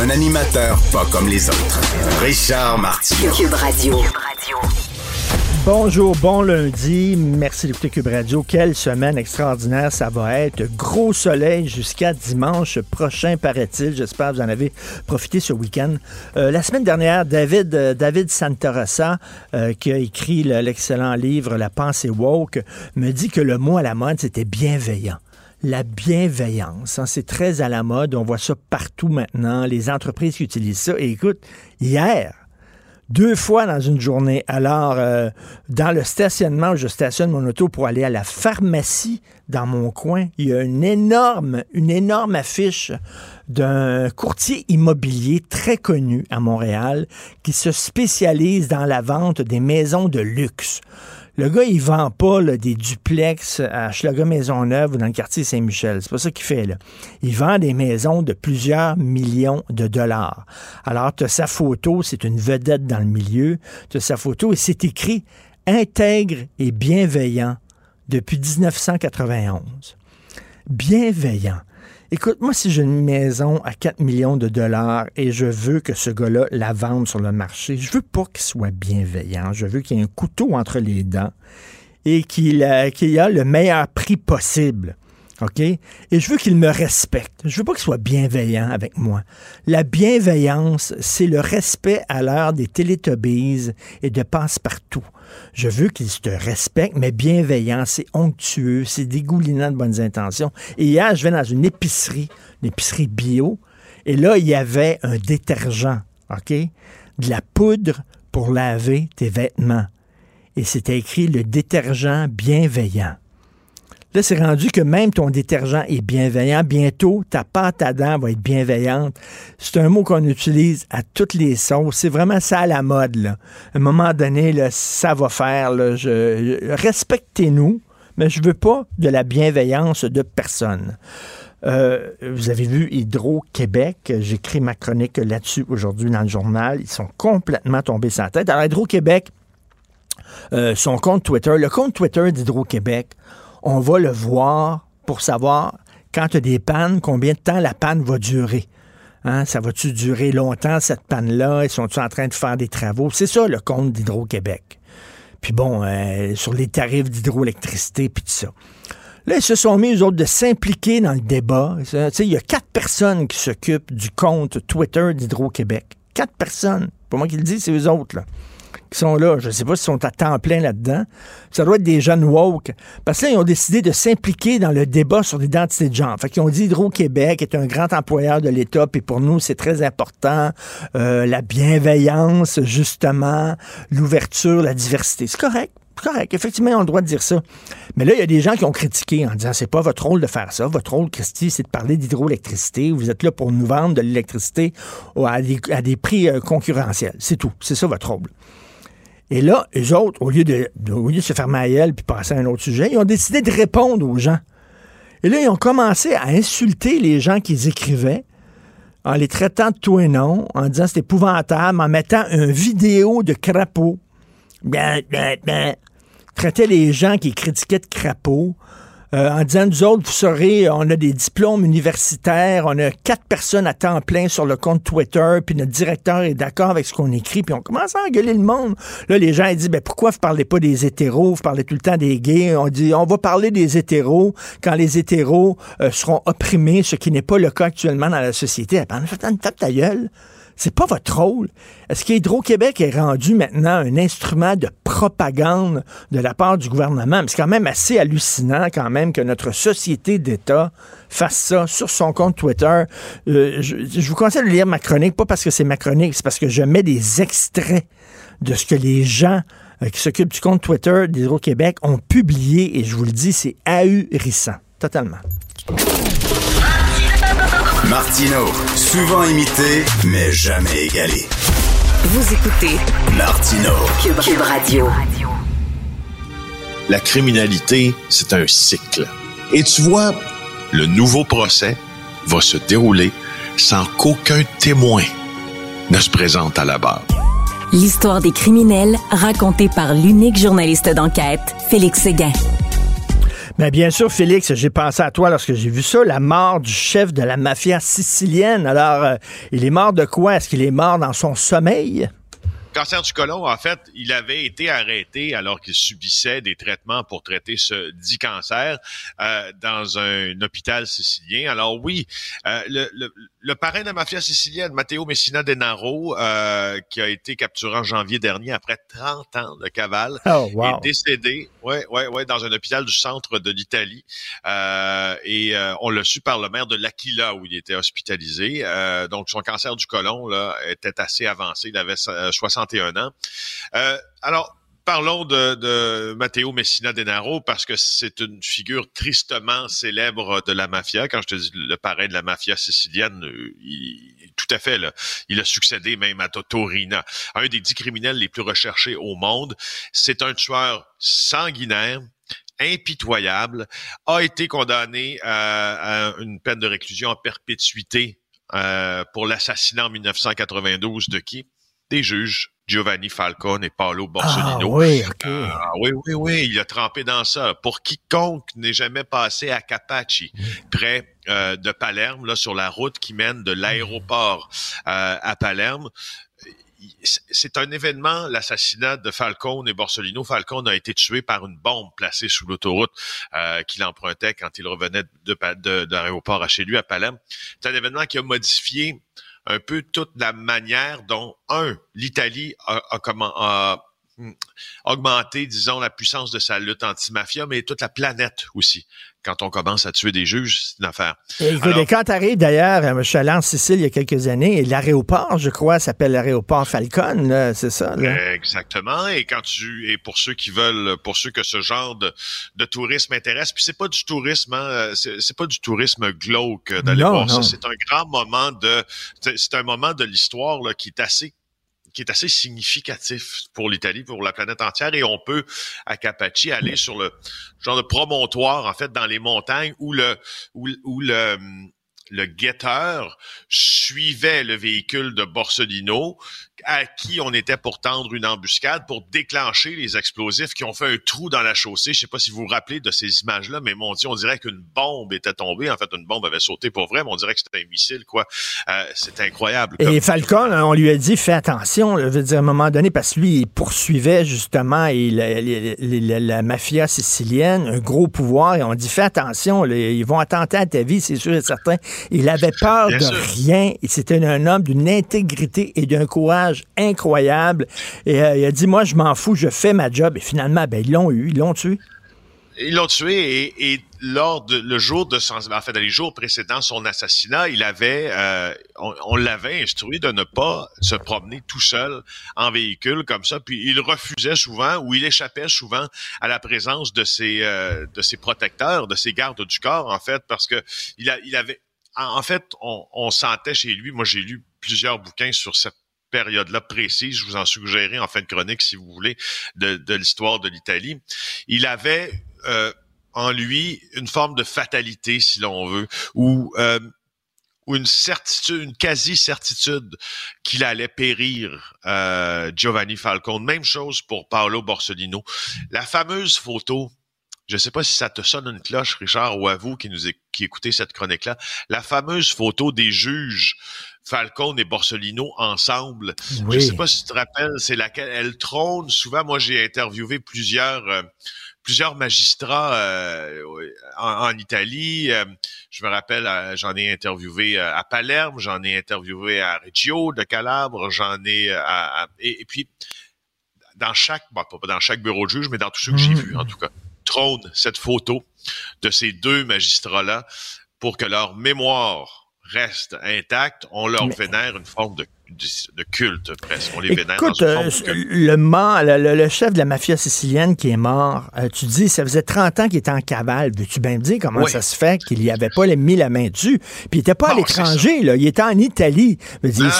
Un animateur pas comme les autres. Richard Martineau. Cube Radio. Bonjour, bon lundi. Merci d'écouter Cube Radio. Quelle semaine extraordinaire ça va être. Gros soleil jusqu'à dimanche prochain, paraît-il. J'espère que vous en avez profité ce week-end. Euh, la semaine dernière, David, euh, David Santarossa, euh, qui a écrit le- l'excellent livre La pensée woke, me dit que le mot à la mode, c'était bienveillant. La bienveillance, hein, c'est très à la mode. On voit ça partout maintenant. Les entreprises qui utilisent ça. Et écoute, hier, deux fois dans une journée. Alors, euh, dans le stationnement où je stationne mon auto pour aller à la pharmacie dans mon coin, il y a une énorme, une énorme affiche d'un courtier immobilier très connu à Montréal qui se spécialise dans la vente des maisons de luxe. Le gars, il vend pas des duplex à Schlager Maisonneuve ou dans le quartier Saint-Michel. C'est pas ça qu'il fait, là. Il vend des maisons de plusieurs millions de dollars. Alors, tu as sa photo, c'est une vedette dans le milieu. Tu as sa photo et c'est écrit intègre et bienveillant depuis 1991. Bienveillant. Écoute, moi, si j'ai une maison à 4 millions de dollars et je veux que ce gars-là la vende sur le marché, je veux pas qu'il soit bienveillant. Je veux qu'il y ait un couteau entre les dents et qu'il euh, a le meilleur prix possible. OK? Et je veux qu'il me respecte. Je veux pas qu'il soit bienveillant avec moi. La bienveillance, c'est le respect à l'heure des Télétobies et de passe-partout. Je veux qu'il te respecte, mais bienveillant, c'est onctueux, c'est dégoulinant de bonnes intentions. Et hier, je vais dans une épicerie, une épicerie bio, et là, il y avait un détergent, OK? De la poudre pour laver tes vêtements. Et c'était écrit le détergent bienveillant. Là, c'est rendu que même ton détergent est bienveillant. Bientôt, ta pâte à dents va être bienveillante. C'est un mot qu'on utilise à toutes les sauces. C'est vraiment ça à la mode. À un moment donné, là, ça va faire. Respectez-nous, mais je veux pas de la bienveillance de personne. Euh, vous avez vu Hydro-Québec? J'écris ma chronique là-dessus aujourd'hui dans le journal. Ils sont complètement tombés sans tête. Alors, Hydro-Québec, euh, son compte Twitter, le compte Twitter d'Hydro-Québec, on va le voir pour savoir quand tu as des pannes, combien de temps la panne va durer. Hein, ça va-tu durer longtemps, cette panne-là? Ils sont-ils en train de faire des travaux? C'est ça, le compte d'Hydro-Québec. Puis bon, euh, sur les tarifs d'hydroélectricité, puis tout ça. Là, ils se sont mis, eux autres, de s'impliquer dans le débat. Il y a quatre personnes qui s'occupent du compte Twitter d'Hydro-Québec. Quatre personnes. Pas moi qui le dis, c'est eux autres, là, qui sont là. Je ne sais pas s'ils sont à temps plein là-dedans. Ça doit être des jeunes woke. Parce que là, ils ont décidé de s'impliquer dans le débat sur l'identité de genre. Fait qu'ils ont dit Hydro-Québec est un grand employeur de l'État, puis pour nous, c'est très important. euh, la bienveillance, justement, l'ouverture, la diversité. C'est correct. Correct. Effectivement, ils ont le droit de dire ça. Mais là, il y a des gens qui ont critiqué en disant c'est pas votre rôle de faire ça. Votre rôle, Christy, c'est de parler d'hydroélectricité. Vous êtes là pour nous vendre de l'électricité à des, à des prix euh, concurrentiels. C'est tout. C'est ça votre rôle. Et là, eux autres, au lieu de, se faire maïel puis passer à un autre sujet, ils ont décidé de répondre aux gens. Et là, ils ont commencé à insulter les gens qu'ils écrivaient en les traitant de tout et non, en disant c'est épouvantable, en mettant une vidéo de crapaud. Traitait les gens qui critiquaient de crapauds. Euh, en disant, nous autres, vous saurez, on a des diplômes universitaires, on a quatre personnes à temps plein sur le compte Twitter, puis notre directeur est d'accord avec ce qu'on écrit, puis on commence à engueuler le monde. Là, les gens ils disent, ben pourquoi vous parlez pas des hétéros, vous parlez tout le temps des gays. On dit, on va parler des hétéros quand les hétéros euh, seront opprimés, ce qui n'est pas le cas actuellement dans la société. Ben, tape ta gueule. C'est pas votre rôle. Est-ce qu'Hydro-Québec est rendu maintenant un instrument de propagande de la part du gouvernement? C'est quand même assez hallucinant quand même que notre société d'État fasse ça sur son compte Twitter. Euh, je, je vous conseille de lire ma chronique, pas parce que c'est ma chronique, c'est parce que je mets des extraits de ce que les gens euh, qui s'occupent du compte Twitter d'Hydro-Québec ont publié et je vous le dis, c'est ahurissant. Totalement. Martino, souvent imité, mais jamais égalé. Vous écoutez Martino. Cube, Radio. La criminalité, c'est un cycle. Et tu vois, le nouveau procès va se dérouler sans qu'aucun témoin ne se présente à la barre. L'histoire des criminels racontée par l'unique journaliste d'enquête, Félix Séguin. Mais bien sûr, Félix, j'ai pensé à toi lorsque j'ai vu ça, la mort du chef de la mafia sicilienne. Alors, euh, il est mort de quoi? Est-ce qu'il est mort dans son sommeil? cancer du côlon, en fait, il avait été arrêté alors qu'il subissait des traitements pour traiter ce dit cancer euh, dans un hôpital sicilien. Alors oui, euh, le, le, le, parrain de la mafia sicilienne, Matteo Messina Denaro, euh, qui a été capturé en janvier dernier après 30 ans de cavale, oh, est décédé, ouais, ouais, ouais, dans un hôpital du centre de l'Italie. Euh, et euh, on l'a su par le maire de l'Aquila où il était hospitalisé. Euh, donc son cancer du côlon là était assez avancé. Il avait 60 ans. Alors, parlons de, de Matteo Messina Denaro parce que c'est une figure tristement célèbre de la mafia. Quand je te dis le parrain de la mafia sicilienne, il, tout à fait, il a succédé même à Totorina, un des dix criminels les plus recherchés au monde. C'est un tueur sanguinaire, impitoyable, a été condamné à, à une peine de réclusion en perpétuité euh, pour l'assassinat en 1992 de qui? Des juges Giovanni Falcone et Paolo Borsellino. Ah, oui, euh, oui, oui, oui, il a trempé dans ça. Pour quiconque n'est jamais passé à Capaci, près euh, de Palerme, là, sur la route qui mène de l'aéroport euh, à Palerme, c'est un événement, l'assassinat de Falcone et Borsellino. Falcone a été tué par une bombe placée sous l'autoroute euh, qu'il empruntait quand il revenait de, de, de l'aéroport à chez lui à Palerme. C'est un événement qui a modifié un peu toute la manière dont, un, l'Italie a, a, comment, a hmm, augmenté, disons, la puissance de sa lutte anti-mafia, mais toute la planète aussi quand on commence à tuer des juges, c'est une affaire. Et, Alors, quand tu arrives d'ailleurs, je suis allé en Sicile il y a quelques années, et l'aéroport, je crois, s'appelle l'aéroport Falcone, c'est ça? Là? Exactement. Et quand tu et pour ceux qui veulent, pour ceux que ce genre de, de tourisme intéresse, puis c'est pas du tourisme, hein, c'est pas du tourisme glauque d'aller voir non. ça. C'est un grand moment de, c'est un moment de l'histoire qui est assez qui est assez significatif pour l'Italie, pour la planète entière, et on peut à Capaci aller sur le genre de promontoire en fait dans les montagnes où le où le le guetteur suivait le véhicule de Borsellino à qui on était pour tendre une embuscade pour déclencher les explosifs qui ont fait un trou dans la chaussée. Je sais pas si vous vous rappelez de ces images-là, mais mon Dieu, on dirait qu'une bombe était tombée. En fait, une bombe avait sauté pour vrai, mais on dirait que c'était un missile, quoi. Euh, c'est incroyable. Comme... Et Falcon, on lui a dit, fais attention, je veux dire, à un moment donné, parce que lui, il poursuivait justement et la, la, la, la, mafia sicilienne, un gros pouvoir, et on dit, fais attention, ils vont attenter à ta vie, c'est sûr et certain. Il avait peur Bien de sûr. rien. C'était un homme d'une intégrité et d'un courage incroyable. Et euh, il a dit, moi, je m'en fous, je fais ma job. Et finalement, ben, ils l'ont eu, ils l'ont tué. Ils l'ont tué et, lors de le jour de son, en fait, les jours précédents son assassinat, il avait, euh, on, on l'avait instruit de ne pas se promener tout seul en véhicule comme ça. Puis il refusait souvent ou il échappait souvent à la présence de ses euh, de ses protecteurs, de ses gardes du corps en fait, parce que il, a, il avait, en fait, on, on sentait chez lui. Moi, j'ai lu plusieurs bouquins sur cette période-là précise, je vous en suggérerai en fin de chronique, si vous voulez, de, l'histoire de l'Italie. Il avait euh, en lui une forme de fatalité, si l'on veut, ou euh, une certitude, une quasi-certitude qu'il allait périr, euh, Giovanni Falcone. Même chose pour Paolo Borsellino. La fameuse photo, je ne sais pas si ça te sonne une cloche, Richard, ou à vous qui nous qui écoutez cette chronique-là, la fameuse photo des juges Falcone et Borsellino ensemble. Oui. Je sais pas si tu te rappelles, c'est laquelle elle trône. Souvent, moi, j'ai interviewé plusieurs euh, plusieurs magistrats euh, en, en, Italie. Euh, je me rappelle, euh, j'en ai interviewé à Palerme, j'en ai interviewé à Reggio de Calabre, j'en ai à, à et, et, puis dans chaque, bon, pas dans chaque bureau de juge, mais dans tous ceux que j'ai vus en tout cas, trône cette photo de ces deux magistrats-là pour que leur mémoire restent intacts, on leur vénère une forme de, de, culte presque. On les vénère Écoute, euh, le, le, le, chef de la mafia sicilienne qui est mort, euh, tu dis, ça faisait 30 ans qu'il était en cavale. Veux-tu bien me dire comment ça se fait qu'il n'y avait pas mis la main dessus? Puis il n'était pas à l'étranger, il était en Italie.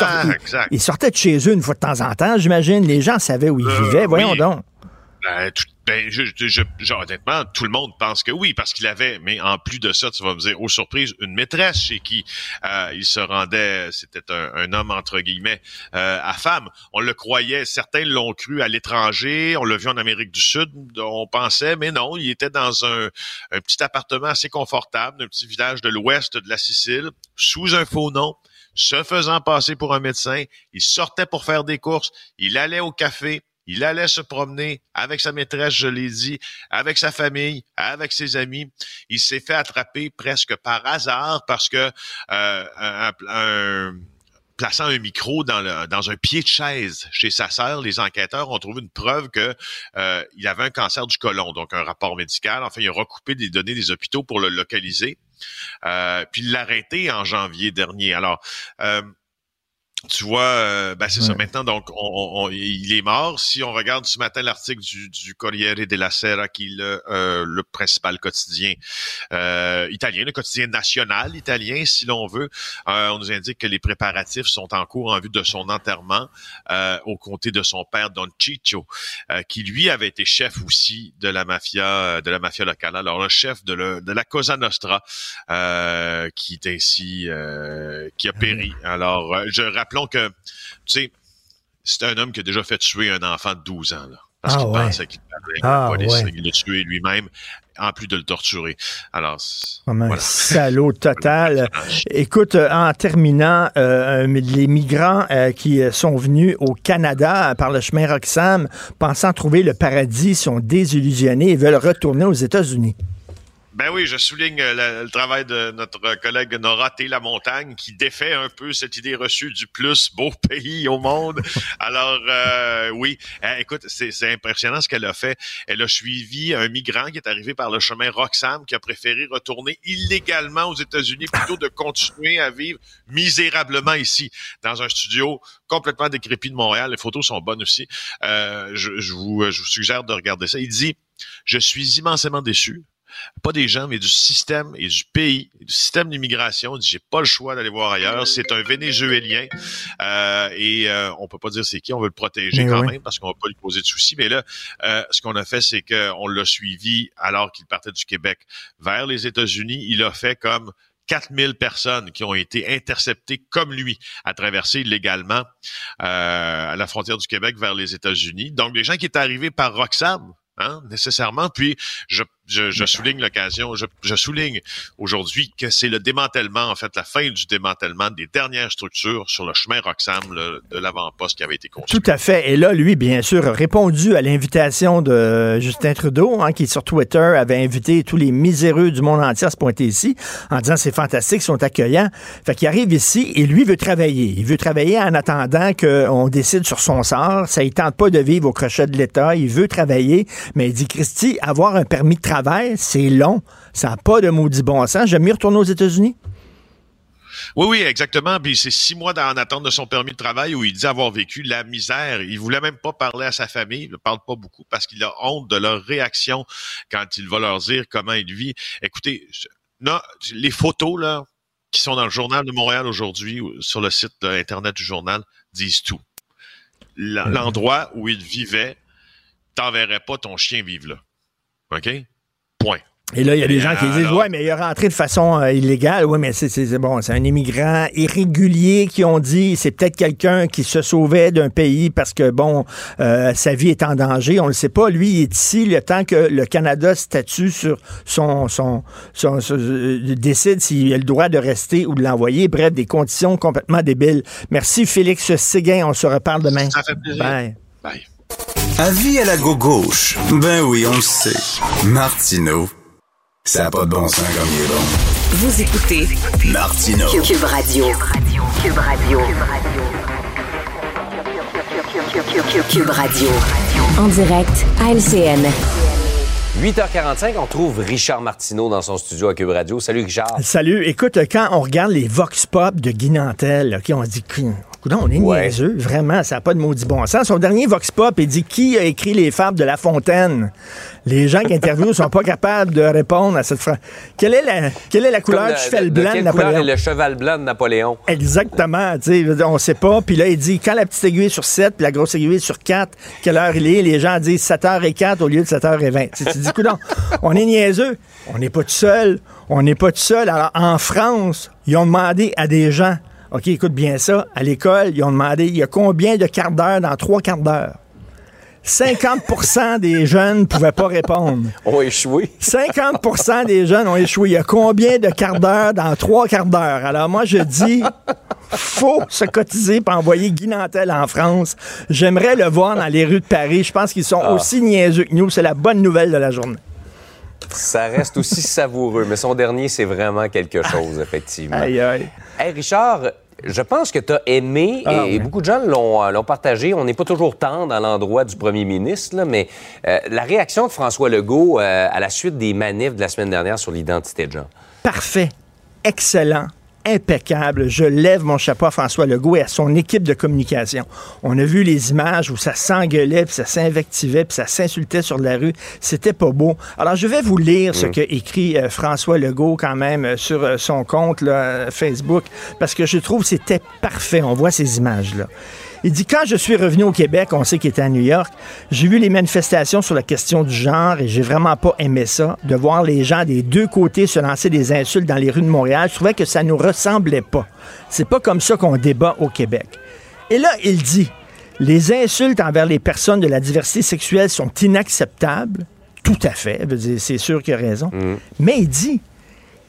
Ah, il, sortait, de chez eux une fois de temps en temps, j'imagine. Les gens savaient où il euh, vivait. Voyons donc. Ben, tout, ben, je, je, honnêtement, tout le monde pense que oui, parce qu'il avait, mais en plus de ça, tu vas me dire, aux surprises, une maîtresse chez qui euh, il se rendait, c'était un, homme entre guillemets, euh, à femme. On le croyait, certains l'ont cru à l'étranger, on l'a vu en Amérique du Sud, on pensait, mais non, il était dans un, un petit appartement assez confortable, un petit village de l'ouest de la Sicile, sous un faux nom se faisant passer pour un médecin, il sortait pour faire des courses, il allait au café, il allait se promener avec sa maîtresse, je l'ai dit, avec sa famille, avec ses amis. Il s'est fait attraper presque par hasard parce que euh, plaçant un micro dans, un pied de chaise chez sa sœur, les enquêteurs ont trouvé une preuve que euh, il avait un cancer du côlon, donc un rapport médical. Enfin, il a recoupé des données des hôpitaux pour le localiser. Euh, puis il l'a arrêté en janvier dernier. Alors, euh, tu vois, euh, ben c'est ça. Maintenant, donc, on, il est mort. Si on regarde ce matin l'article du, du Corriere della Sera, qui est le, euh, le principal quotidien euh, italien, le quotidien national italien, si l'on veut, on nous indique que les préparatifs sont en cours en vue de son enterrement au comté de son père Don Ciccio, qui lui avait été chef aussi de la mafia, de la mafia locale. Alors, le chef de, le, de la Cosa Nostra, qui est ainsi, qui a péri. Alors, je rappelle rappelons que, tu sais, c'est un homme qui a déjà fait tuer un enfant de 12 ans, là. Parce ah qu'il pensait qu'il ah, Il l'a tué lui-même, en plus de le torturer. Alors, Comme un salaud total. Écoute, euh, en terminant, euh, les migrants euh, qui sont venus au Canada par le chemin Roxham, pensant trouver le paradis, sont désillusionnés et veulent retourner aux États-Unis. Ben oui, je souligne euh, le, travail de notre collègue Nora T. La Montagne qui défait un peu cette idée reçue du plus beau pays au monde. Alors euh, oui, eh, écoute, c'est impressionnant ce qu'elle a fait. Elle a suivi un migrant qui est arrivé par le chemin Roxham qui a préféré retourner illégalement aux États-Unis plutôt de continuer à vivre misérablement ici dans un studio complètement décrépit de Montréal. Les photos sont bonnes aussi. Euh, je, je, vous, je vous suggère de regarder ça. Il dit, je suis immensément déçu pas des gens, mais du système et du pays, du système d'immigration. Il dit, j'ai pas le choix d'aller voir ailleurs. C'est un Vénézuélien euh, et euh, on peut pas dire c'est qui. On veut le protéger quand même parce qu'on va pas lui poser de soucis. Mais là, euh, ce qu'on a fait, c'est qu'on l'a suivi alors qu'il partait du Québec vers les États-Unis. Il a fait comme 4000 personnes qui ont été interceptées comme lui à traverser illégalement euh, à la frontière du Québec vers les États-Unis. Donc, les gens qui étaient arrivés par Roxham, hein, nécessairement. Puis, je je, souligne l'occasion, je, souligne aujourd'hui que c'est le démantèlement, en fait, la fin du démantèlement des dernières structures sur le chemin Roxham de l'avant-poste qui avait été construit. Tout à fait. Et là, lui, bien sûr, a répondu à l'invitation de Justin Trudeau, hein, qui sur Twitter avait invité tous les miséreux du monde entier à se pointer ici, en disant c'est fantastique, ils sont accueillants. Fait qu'il arrive ici et lui veut travailler. Il veut travailler en attendant qu'on décide sur son sort. Ça ne tente pas de vivre au crochet de l'État. Il veut travailler, mais il dit, Christy, avoir un permis de travail c'est long. Ça n'a pas de maudit bon sens. J'aime mieux retourner aux États-Unis. Oui, oui, exactement. Puis c'est six mois en attente de son permis de travail où il dit avoir vécu la misère. Il voulait même pas parler à sa famille. Il ne parle pas beaucoup parce qu'il a honte de leur réaction quand il va leur dire comment il vit. Écoutez, non, les photos là qui sont dans le journal de Montréal aujourd'hui, sur le site internet du journal, disent tout. L'endroit où il vivait, t'enverrais pas ton chien vivre là. OK? Point. Et là, il y a des gens qui disent, ouais, mais il est rentré de façon euh, illégale. Oui, mais c'est bon, c'est un immigrant irrégulier qui ont dit, c'est peut-être quelqu'un qui se sauvait d'un pays parce que, bon, euh, sa vie est en danger. On ne le sait pas. Lui, il est ici le temps que le Canada statue sur son, son, son, euh, décide s'il a le droit de rester ou de l'envoyer. Bref, des conditions complètement débiles. Merci, Félix Séguin. On se reparle demain. Ça fait plaisir. Bye. Bye. Avis à la gauche. Ben oui, on le sait. Martineau, ça n'a pas de bon sens comme il est bon. Vous écoutez Martineau. Cube Radio. Cube Radio. Cube Radio. En direct à LCN. 8h45, on trouve Richard Martineau dans son studio à Cube Radio. Salut Richard. Salut. Écoute, quand on regarde les Vox Pop de Guy Nantel, on se dit, on est Ouais. niaiseux, vraiment, ça n'a pas de maudit bon sens. Son dernier Vox Pop, il dit qui a écrit les fables de La Fontaine? Les gens qui interviewent sont pas capables de répondre à cette phrase. Quelle est la, quelle est la couleur du cheval blanc de quelle couleur Napoléon? est le cheval blanc de Napoléon? Exactement, on sait pas. Puis là, il dit, quand la petite aiguille est sur 7, puis la grosse aiguille est sur 4, quelle heure il est? Les gens disent 7h04 au lieu de 7h20. Tu, dis, coudonc, on est niaiseux. On n'est pas tout seul. On n'est pas tout seul. Alors, en France, ils ont demandé à des gens, OK, écoute bien ça, à l'école, ils ont demandé, il y a combien de quarts d'heure dans trois quarts d'heure? 50% des jeunes ne pouvaient pas répondre. On a échoué. 50% des jeunes ont échoué. Il y a combien de quarts d'heure dans trois quarts d'heure? Alors moi, je dis, faut se cotiser pour envoyer Guy Nantel en France. J'aimerais le voir dans les rues de Paris. Je pense qu'ils sont Ah. aussi niaiseux que nous. C'est la bonne nouvelle de la journée. Ça reste aussi savoureux, mais son dernier, c'est vraiment quelque chose, effectivement. Aïe, aïe. Hey Richard, je pense que tu as aimé, Ah, et oui. beaucoup de gens l'ont euh, l'ont partagé. On n'est pas toujours tendre à l'endroit du premier ministre, là, mais euh, la réaction de François Legault euh, à la suite des manifs de la semaine dernière sur l'identité de genre. Parfait. Excellent. Impeccable. Je lève mon chapeau à François Legault et à son équipe de communication. On a vu les images où ça s'engueulait, puis ça s'invectivait, puis ça s'insultait sur la rue. C'était pas beau. Alors, je vais vous lire ce qu'a écrit euh, François Legault quand même euh, sur euh, son compte là, Facebook, parce que je trouve que c'était parfait. On voit ces images-là. Il dit Quand je suis revenu au Québec, on sait qu'il était à New York, j'ai vu les manifestations sur la question du genre et j'ai vraiment pas aimé ça, de voir les gens des deux côtés se lancer des insultes dans les rues de Montréal. Je trouvais que ça nous ressemblait pas. C'est pas comme ça qu'on débat au Québec. Et là, il dit Les insultes envers les personnes de la diversité sexuelle sont inacceptables. Tout à fait. C'est sûr qu'il a raison. Mais il dit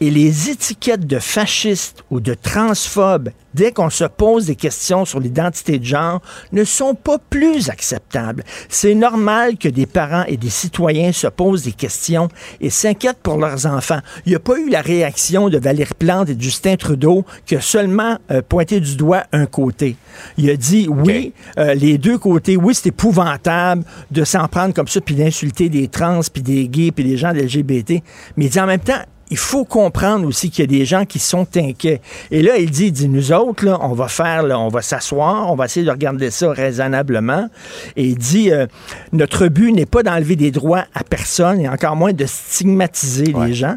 et les étiquettes de fascistes ou de transphobes, dès qu'on se pose des questions sur l'identité de genre, ne sont pas plus acceptables. C'est normal que des parents et des citoyens se posent des questions et s'inquiètent pour leurs enfants. Il n'y a pas eu la réaction de Valérie Plante et de Justin Trudeau qui a seulement euh, pointé du doigt un côté. Il a dit oui, euh, les deux côtés, oui, c'est épouvantable de s'en prendre comme ça puis d'insulter des trans puis des gays puis des gens de LGBT, mais il dit en même temps il faut comprendre aussi qu'il y a des gens qui sont inquiets. Et là, il dit, il dit nous autres, là, on va faire, là, on va s'asseoir, on va essayer de regarder ça raisonnablement. Et il dit, euh, notre but n'est pas d'enlever des droits à personne et encore moins de stigmatiser les gens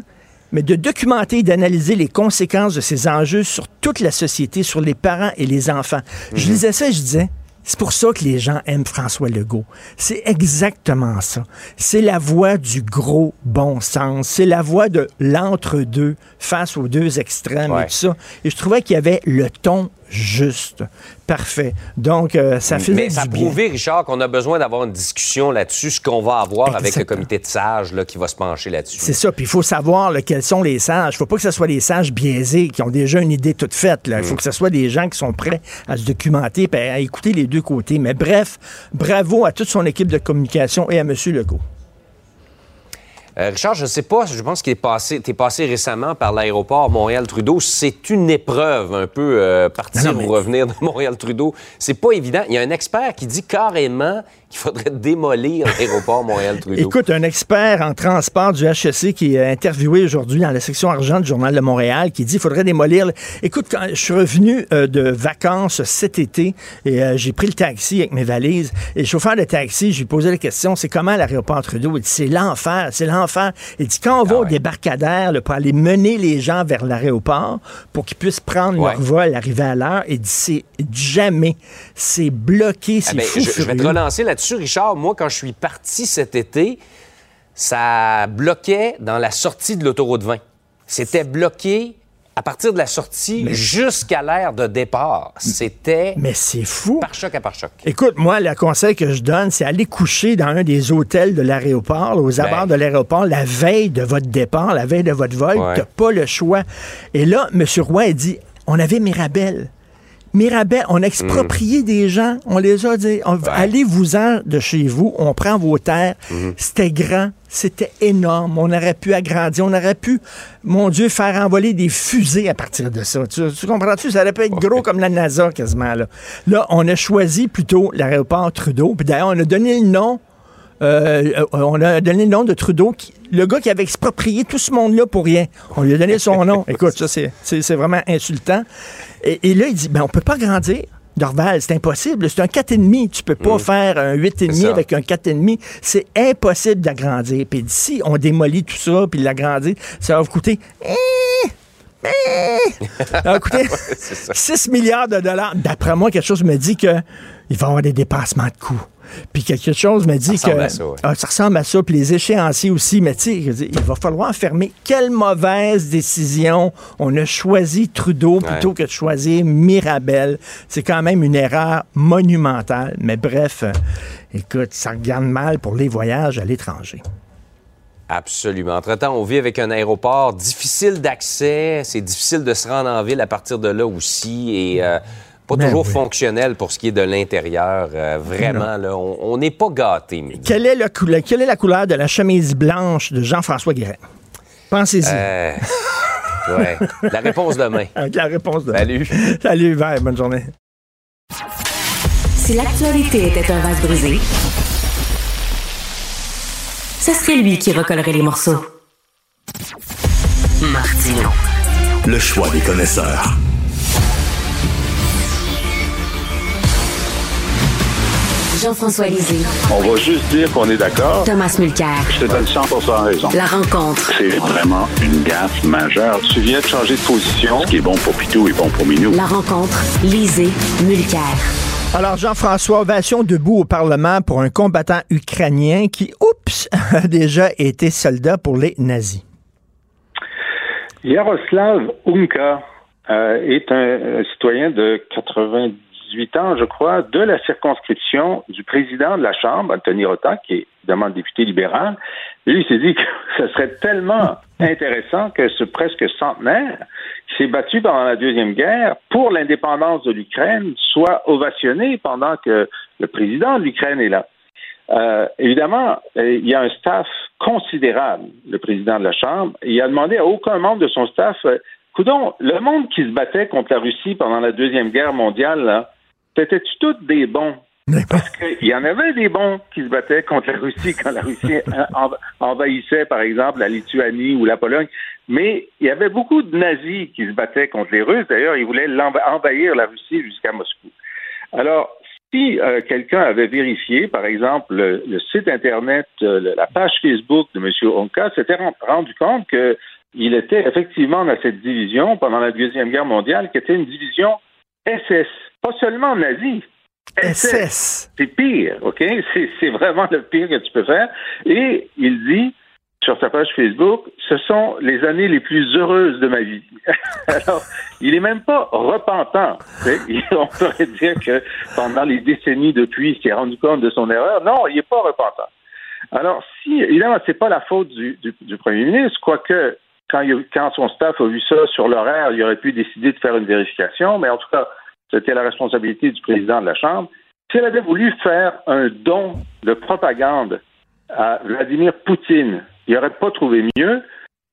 mais de documenter et d'analyser les conséquences de ces enjeux sur toute la société, sur les parents et les enfants. Je lisais ça et je disais, c'est pour ça que les gens aiment François Legault. C'est exactement ça. C'est la voix du gros bon sens. C'est la voix de l'entre-deux face aux deux extrêmes Ouais. et tout ça. Et je trouvais qu'il y avait le ton juste. Parfait. Donc, euh, ça faisait Mais ça prouvé, Richard, qu'on a besoin d'avoir une discussion là-dessus, ce qu'on va avoir avec le comité de sages là, qui va se pencher là-dessus. C'est ça. Puis il faut savoir là, quels sont les sages. Il faut pas que ce soit des sages biaisés qui ont déjà une idée toute faite. Il Mm. faut que ce soit des gens qui sont prêts à se documenter et à écouter les deux côtés. Mais bref, bravo à toute son équipe de communication et à M. Legault. Euh, Richard, je ne sais pas, je pense est passé, t'es passé récemment par l'aéroport Montréal-Trudeau. C'est une épreuve un peu euh, partir Non, non, mais- ou revenir de Montréal-Trudeau. C'est pas évident. Il y a un expert qui dit carrément qu'il faudrait démolir l'aéroport Montréal-Trudeau. Écoute, un expert en transport du HEC qui est interviewé aujourd'hui dans la section argent du Journal de Montréal qui dit qu'il faudrait démolir. Écoute, quand je suis revenu euh, de vacances cet été et euh, j'ai pris le taxi avec mes valises et le chauffeur de taxi, je lui posais la question, c'est comment l'aéroport Trudeau? Il dit, c'est l'enfer, c'est l'enfer. Il dit, quand on va Ah au ouais. débarcadère là, pour aller mener les gens vers l'aéroport pour qu'ils puissent prendre Ouais. leur vol, arriver à l'heure, il dit, c'est jamais, c'est bloqué, c'est Ah ben, fou je, je vais te relancer là-dessus, Richard. Moi, quand je suis parti cet été, ça bloquait dans la sortie de l'autoroute 20. C'était bloqué à partir de la sortie jusqu'à l'aire de départ. C'était Mais c'est fou. par choc à par choc. Écoute, moi, le conseil que je donne, c'est aller coucher dans un des hôtels de l'aéroport, aux abords de l'aéroport, la veille de votre départ, la veille de votre vol. Ouais. T'as pas le choix. Et là, M. Roy a dit, on avait Mirabel. Mirabel, on a exproprié des gens, on les a dit, allez-vous-en de chez vous, on prend vos terres. C'était grand, c'était énorme, on aurait pu agrandir, on aurait pu, mon Dieu, faire envoler des fusées à partir de ça. Tu, tu comprends-tu? Ça aurait pu être gros comme la NASA quasiment. Là, là on a choisi plutôt l'aéroport Trudeau, puis d'ailleurs, on a donné le nom Euh, on a donné le nom de Trudeau, le gars qui avait exproprié tout ce monde-là pour rien. On lui a donné son nom. Écoute, ça, c'est vraiment insultant. Et, là, il dit, ben, on peut pas grandir. Dorval, c'est impossible. C'est un 4,5. Tu peux pas mm. faire un 8,5 avec un 4,5. C'est impossible d'agrandir. Puis d'ici, on démolit tout ça, puis l'agrandir, ça va vous coûter... Eh, eh, ça va coûter 6 milliards de dollars. D'après moi, quelque chose me dit qu'il va y avoir des dépassements de coûts. Puis quelque chose me dit que. ça, ah, ça, ressemble à ça. Puis les échéanciers aussi. Mais tu sais, il va falloir fermer. Quelle mauvaise décision. On a choisi Trudeau plutôt que de choisir Mirabel. C'est quand même une erreur monumentale. Mais bref, euh, écoute, ça regarde mal pour les voyages à l'étranger. Absolument. Entre-temps, on vit avec un aéroport difficile d'accès. C'est difficile de se rendre en ville à partir de là aussi. Et. Euh, pas ben toujours fonctionnel pour ce qui est de l'intérieur. Euh, vraiment, là, on n'est pas gâté. Quelle est, quelle est la couleur de la chemise blanche de Jean-François Guérin? Pensez-y. Euh, ouais. La réponse demain. la réponse demain. Salut. Salut, bye. Bonne journée. Si l'actualité était un vase brisé, ce serait lui qui recollerait les morceaux. Martino. Le choix des connaisseurs. Jean-François Lisée. On va juste dire qu'on est d'accord. Thomas Mulcair. Je te donne 100% raison. La rencontre. C'est vraiment une gaffe majeure. Tu viens de changer de position. Ce qui est bon pour Pitou est bon pour Minou. La rencontre. Lisée. Mulcair. Alors, Jean-François, ovation debout au Parlement pour un combattant ukrainien qui, oups, a déjà été soldat pour les nazis. Yaroslav Unka euh, est un, citoyen de 90 18 ans, je crois, de la circonscription du président de la Chambre, Anthony Rota, qui est évidemment député libéral. Lui, il s'est dit que ce serait tellement intéressant que ce presque centenaire qui s'est battu pendant la Deuxième Guerre pour l'indépendance de l'Ukraine soit ovationné pendant que le président de l'Ukraine est là. Euh, évidemment, euh, il y a un staff considérable, le président de la Chambre. Il a demandé à aucun membre de son staff, euh, coudon, le monde qui se battait contre la Russie pendant la Deuxième Guerre mondiale, c'était-tu tous des bons? Parce qu'il y en avait des bons qui se battaient contre la Russie quand la Russie envahissait, par exemple, la Lituanie ou la Pologne. Mais il y avait beaucoup de nazis qui se battaient contre les Russes. D'ailleurs, ils voulaient envahir la Russie jusqu'à Moscou. Alors, si euh, quelqu'un avait vérifié, par exemple, le, site Internet, euh, la page Facebook de M. Onka, s'était rendu compte qu'il était effectivement dans cette division pendant la Deuxième Guerre mondiale, qui était une division SS pas seulement nazi. SS. C'est pire, OK? C'est vraiment le pire que tu peux faire. Et il dit sur sa page Facebook, ce sont les années les plus heureuses de ma vie. Alors, il est même pas repentant. On pourrait dire que pendant les décennies depuis, il s'est rendu compte de son erreur. Non, il n'est pas repentant. Alors, si, évidemment, c'est pas la faute du, du, premier ministre, quoique quand, quand son staff a vu ça sur l'horaire, il aurait pu décider de faire une vérification, mais en tout cas, c'était la responsabilité du président de la Chambre, si elle avait voulu faire un don de propagande à Vladimir Poutine, il n'aurait pas trouvé mieux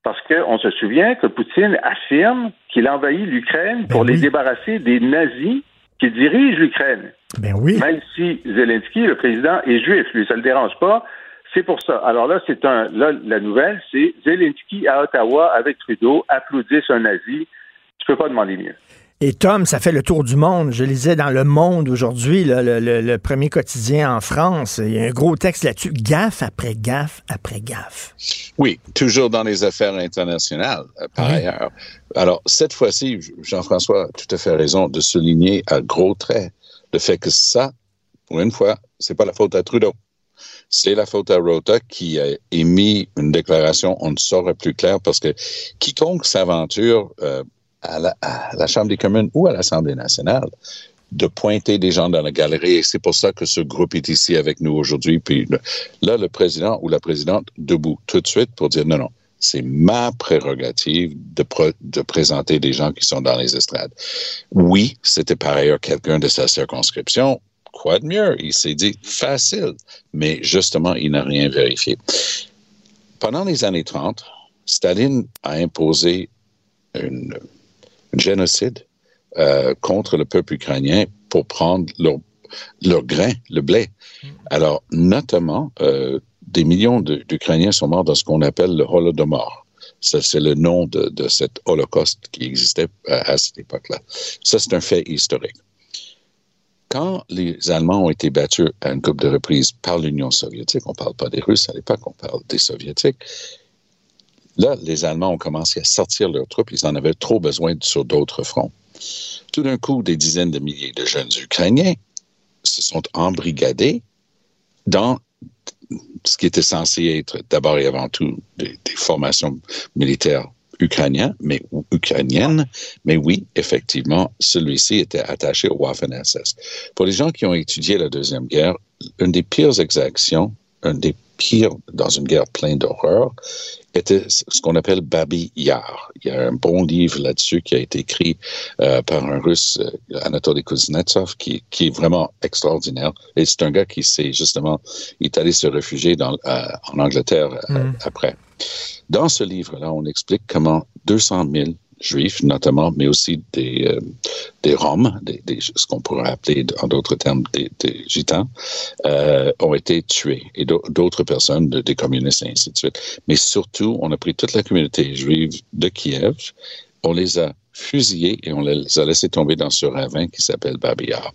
parce qu'on se souvient que Poutine affirme qu'il envahit l'Ukraine pour ben les débarrasser des nazis qui dirigent l'Ukraine. Ben oui. Même si Zelensky, le président, est juif, lui, ça ne le dérange pas. C'est pour ça. Alors là, c'est un, là, la nouvelle, c'est Zelensky à Ottawa avec Trudeau applaudissent un nazi. Tu peux pas demander mieux. Et Tom, ça fait le tour du monde. Je lisais dans Le Monde aujourd'hui, le, premier quotidien en France. Il y a un gros texte là-dessus. Gaffe après gaffe après gaffe. Oui, toujours dans les affaires internationales, euh, par ailleurs. Alors, cette fois-ci, Jean-François a tout à fait raison de souligner à gros traits le fait que ça, pour une fois, c'est pas la faute à Trudeau. C'est la faute à Rota qui a émis une déclaration, on ne saurait plus clair, parce que quiconque s'aventure euh, à la, Chambre des communes ou à l'Assemblée nationale de pointer des gens dans la galerie. Et c'est pour ça que ce groupe est ici avec nous aujourd'hui. Puis là, le président ou la présidente debout tout de suite pour dire non, non, c'est ma prérogative de, de présenter des gens qui sont dans les estrades. Oui, c'était par ailleurs quelqu'un de sa circonscription. Quoi de mieux? Il s'est dit facile, mais justement, il n'a rien vérifié. Pendant les années 30, Staline a imposé une génocide euh, contre le peuple ukrainien pour prendre leur leur grain, le blé. Alors, notamment, euh, des millions d'Ukrainiens sont morts dans ce qu'on appelle le Holodomor. Ça, c'est le nom de, de cet holocauste qui existait à, à cette époque-là. Ça, c'est un fait historique. Quand les Allemands ont été battus à une couple de reprises par l'Union soviétique, on ne parle pas des Russes à l'époque, on parle des Soviétiques, là, les Allemands ont commencé à sortir leurs troupes, ils en avaient trop besoin sur d'autres fronts. Tout d'un coup, des dizaines de milliers de jeunes Ukrainiens se sont embrigadés dans ce qui était censé être d'abord et avant tout des formations militaires ukrainiennes, mais ukrainiennes, mais oui, effectivement, celui-ci était attaché au Waffen-SS. Pour les gens qui ont étudié la Deuxième Guerre, une des pires exactions, un des pires dans une guerre pleine d'horreur, était ce qu'on appelle Babi Yar. Il y a un bon livre là-dessus qui a été écrit euh, par un russe, euh, Anatoly Kuznetsov, qui, qui est vraiment extraordinaire. Et c'est un gars qui s'est justement, il est allé se réfugier dans, euh, en Angleterre euh, mm. après. Dans ce livre-là, on explique comment 200 000 juifs notamment, mais aussi des, euh, des Roms, des, des, ce qu'on pourrait appeler en d'autres termes des, des gitans, euh, ont été tués et d'autres personnes, de, des communistes et ainsi de suite. Mais surtout, on a pris toute la communauté juive de Kiev, on les a fusillés et on les a laissés tomber dans ce ravin qui s'appelle Babiyar.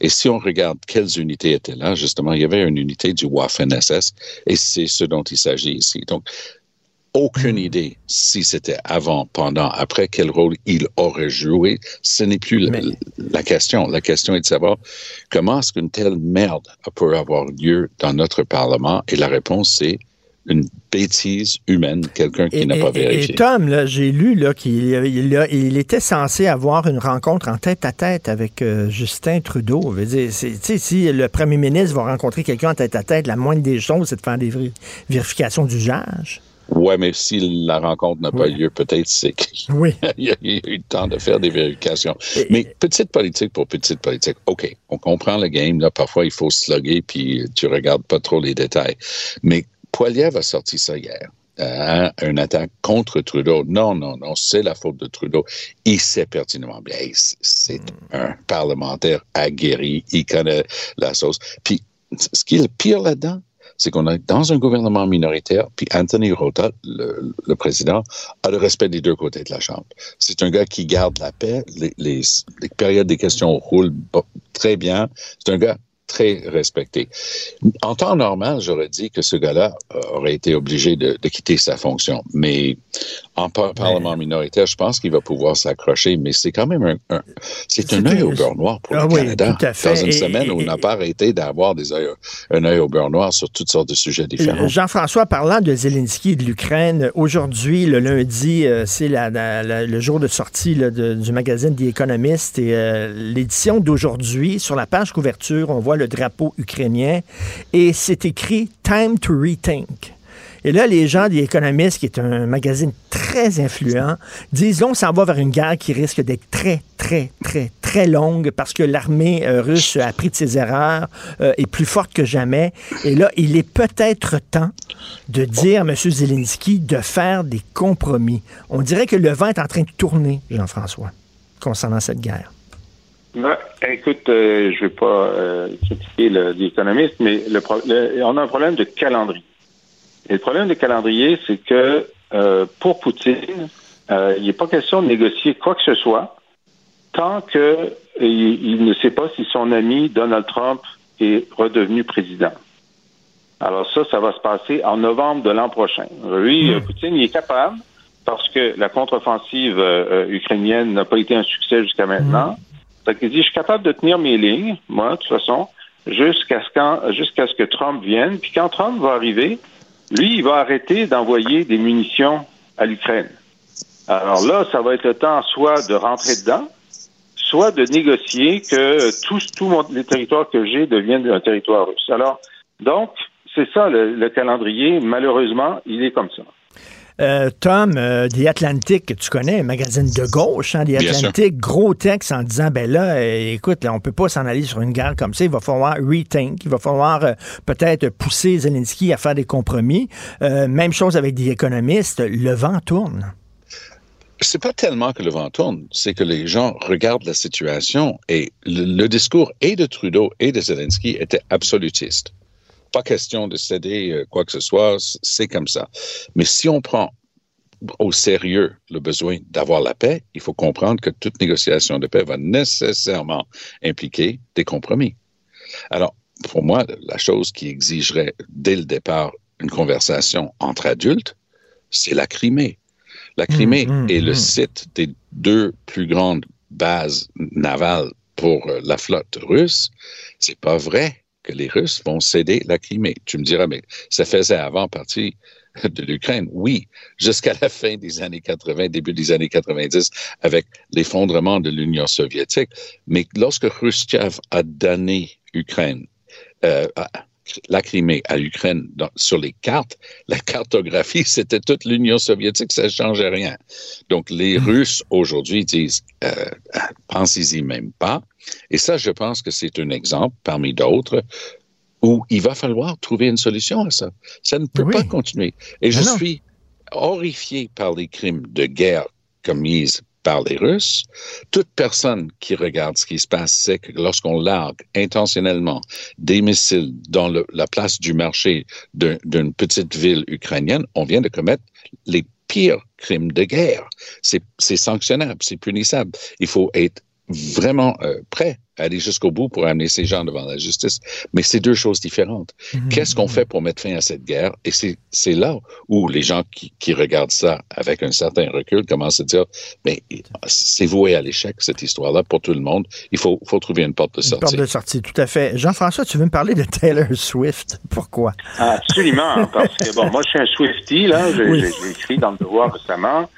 Et si on regarde quelles unités étaient là, justement, il y avait une unité du Waffen-SS et c'est ce dont il s'agit ici. Donc, aucune idée si c'était avant, pendant, après, quel rôle il aurait joué. Ce n'est plus Mais... la, la, question. La question est de savoir comment est-ce qu'une telle merde peut avoir lieu dans notre Parlement? Et la réponse, c'est une bêtise humaine, quelqu'un qui n'a pas vérifié. Et Tom, j'ai lu qu'il il, il, était censé avoir une rencontre en tête à tête avec euh, Justin Trudeau. Dire, si le premier ministre va rencontrer quelqu'un en tête à tête, la moindre des choses, c'est de faire des vérifications d'usage. Ouais, mais si la rencontre n'a oui. pas lieu, peut-être c'est qu'il oui. y, a eu le temps de faire des vérifications. Et, mais petite politique pour petite politique, OK, on comprend le game. Là, parfois, il faut slugger, puis tu regardes pas trop les détails. Mais Poiliev a sorti ça hier. Euh, une attaque contre Trudeau. Non, non, non, c'est la faute de Trudeau. Il sait pertinemment bien. C'est mm. un parlementaire aguerri. Il connaît la sauce. Puis, ce qui est le pire là-dedans, c'est qu'on est dans un gouvernement minoritaire, puis Anthony Rota, le, président, a le respect des deux côtés de la Chambre. C'est un gars qui garde la paix, les, les périodes des questions roulent très bien. C'est un gars très respecté. En temps normal, j'aurais dit que ce gars-là aurait été obligé de, de, quitter sa fonction. Mais en par parlement minoritaire, je pense qu'il va pouvoir s'accrocher. Mais c'est quand même un, un c'est un œil au beurre noir pour ah le oui, Canada. Tout à fait. Dans une et, semaine où on n'a pas arrêté d'avoir des oeils, un œil au beurre noir sur toutes sortes de sujets différents. Jean-François, parlant de Zelensky et de l'Ukraine, aujourd'hui, le lundi, euh, c'est la, la, la, le jour de sortie là, de, du magazine The Economist. Et euh, l'édition d'aujourd'hui, sur la page couverture, on voit le drapeau ukrainien et c'est écrit Time to Rethink. Et là, les gens des économistes, qui est un magazine très influent, disent on s'en va vers une guerre qui risque d'être très, très, très, très longue parce que l'armée euh, russe a appris de ses erreurs, euh, est plus forte que jamais. Et là, il est peut-être temps de dire à M. Zelensky de faire des compromis. On dirait que le vent est en train de tourner, Jean-François, concernant cette guerre. Ben, écoute, euh, je ne vais pas euh, critiquer l'économiste, mais le, le, on a un problème de calendrier. Et le problème de calendrier, c'est que euh, pour Poutine, euh, il n'est pas question de négocier quoi que ce soit tant que il, il, ne sait pas si son ami Donald Trump est redevenu président. Alors ça, ça va se passer en novembre de l'an prochain. Lui, mmh. Poutine, il est capable, parce que la contre-offensive euh, ukrainienne n'a pas été un succès jusqu'à maintenant. Mmh. Donc, il dit, je suis capable de tenir mes lignes, moi, de toute façon, jusqu'à ce, jusqu'à ce que Trump vienne. Puis quand Trump va arriver, lui, il va arrêter d'envoyer des munitions à l'Ukraine. Alors là, ça va être le temps soit de rentrer dedans, soit de négocier que tous, mon, les territoires que j'ai deviennent un territoire russe. Alors, donc, c'est ça le, le, calendrier. Malheureusement, il est comme ça. Euh, Tom, euh, The Atlantic, que tu connais, un magazine de gauche, hein, The Atlantic, gros texte en disant, ben là, euh, écoute, là, on peut pas s'en aller sur une guerre comme ça, il va falloir rethink, il va falloir peut-être pousser Zelensky à faire des compromis. même chose avec des économistes, le vent tourne. c'est pas tellement que le vent tourne, c'est que les gens regardent la situation et le, discours et de Trudeau et de Zelensky était absolutiste. Pas question de céder euh, quoi que ce soit, c'est comme ça. Mais si on prend au sérieux le besoin d'avoir la paix, il faut comprendre que toute négociation de paix va nécessairement impliquer des compromis. Alors, pour moi, la chose qui exigerait dès le départ une conversation entre adultes, c'est la Crimée. La Crimée mmh, mmh, est le mmh. site des deux plus grandes bases navales pour euh, la flotte russe. C'est pas vrai que les Russes vont céder la Crimée. Tu me diras, mais ça faisait avant partie de l'Ukraine. Oui, jusqu'à la fin des années 80, début des années 90, avec l'effondrement de l'Union soviétique. Mais lorsque Khrushchev a donné Ukraine, euh, la Crimée à l'Ukraine sur les cartes, la cartographie, c'était toute l'Union soviétique, ça ne changeait rien. Donc, les hmm. Russes aujourd'hui disent, euh, pensez-y même pas. Et ça, je pense que c'est un exemple parmi d'autres où il va falloir trouver une solution à ça. Ça ne peut pas continuer. Et je suis horrifié par les crimes de guerre commis par les Russes. Toute personne qui regarde ce qui se passe sait que lorsqu'on largue intentionnellement des missiles dans la place du marché d'une petite ville ukrainienne, on vient de commettre les pires crimes de guerre. C'est sanctionnable, c'est punissable. Il faut être vraiment euh, prêt aller jusqu'au bout pour amener ces gens devant la justice. Mais c'est deux choses différentes. Mhm. Qu'est-ce qu'on fait pour mettre fin à cette guerre? Et c'est là où les gens qui, qui, regardent ça avec un certain recul commencent à dire, mais c'est voué à l'échec, cette histoire-là, pour tout le monde. Il faut, faut trouver une porte de sortie. Une porte de sortie, tout à fait. Jean-François, tu veux me parler de Taylor Swift? Pourquoi? Absolument, parce que, bon, moi, je suis un Swifty, là. J'ai écrit dans le devoir récemment.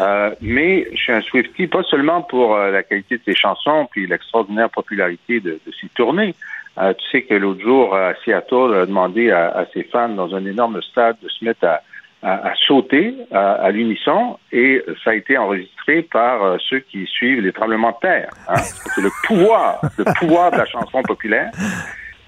Euh, mais je suis un Swifty, pas seulement pour euh, la qualité de ses chansons puis l'extraordinaire popularité de, de ses tournées. Euh, tu sais que l'autre jour, à Seattle, a demandé à, ses fans dans un énorme stade de se mettre à, à, sauter à, l'unisson et ça a été enregistré par ceux qui suivent les tremblements de terre. Hein. C'est le pouvoir, le pouvoir de la chanson populaire.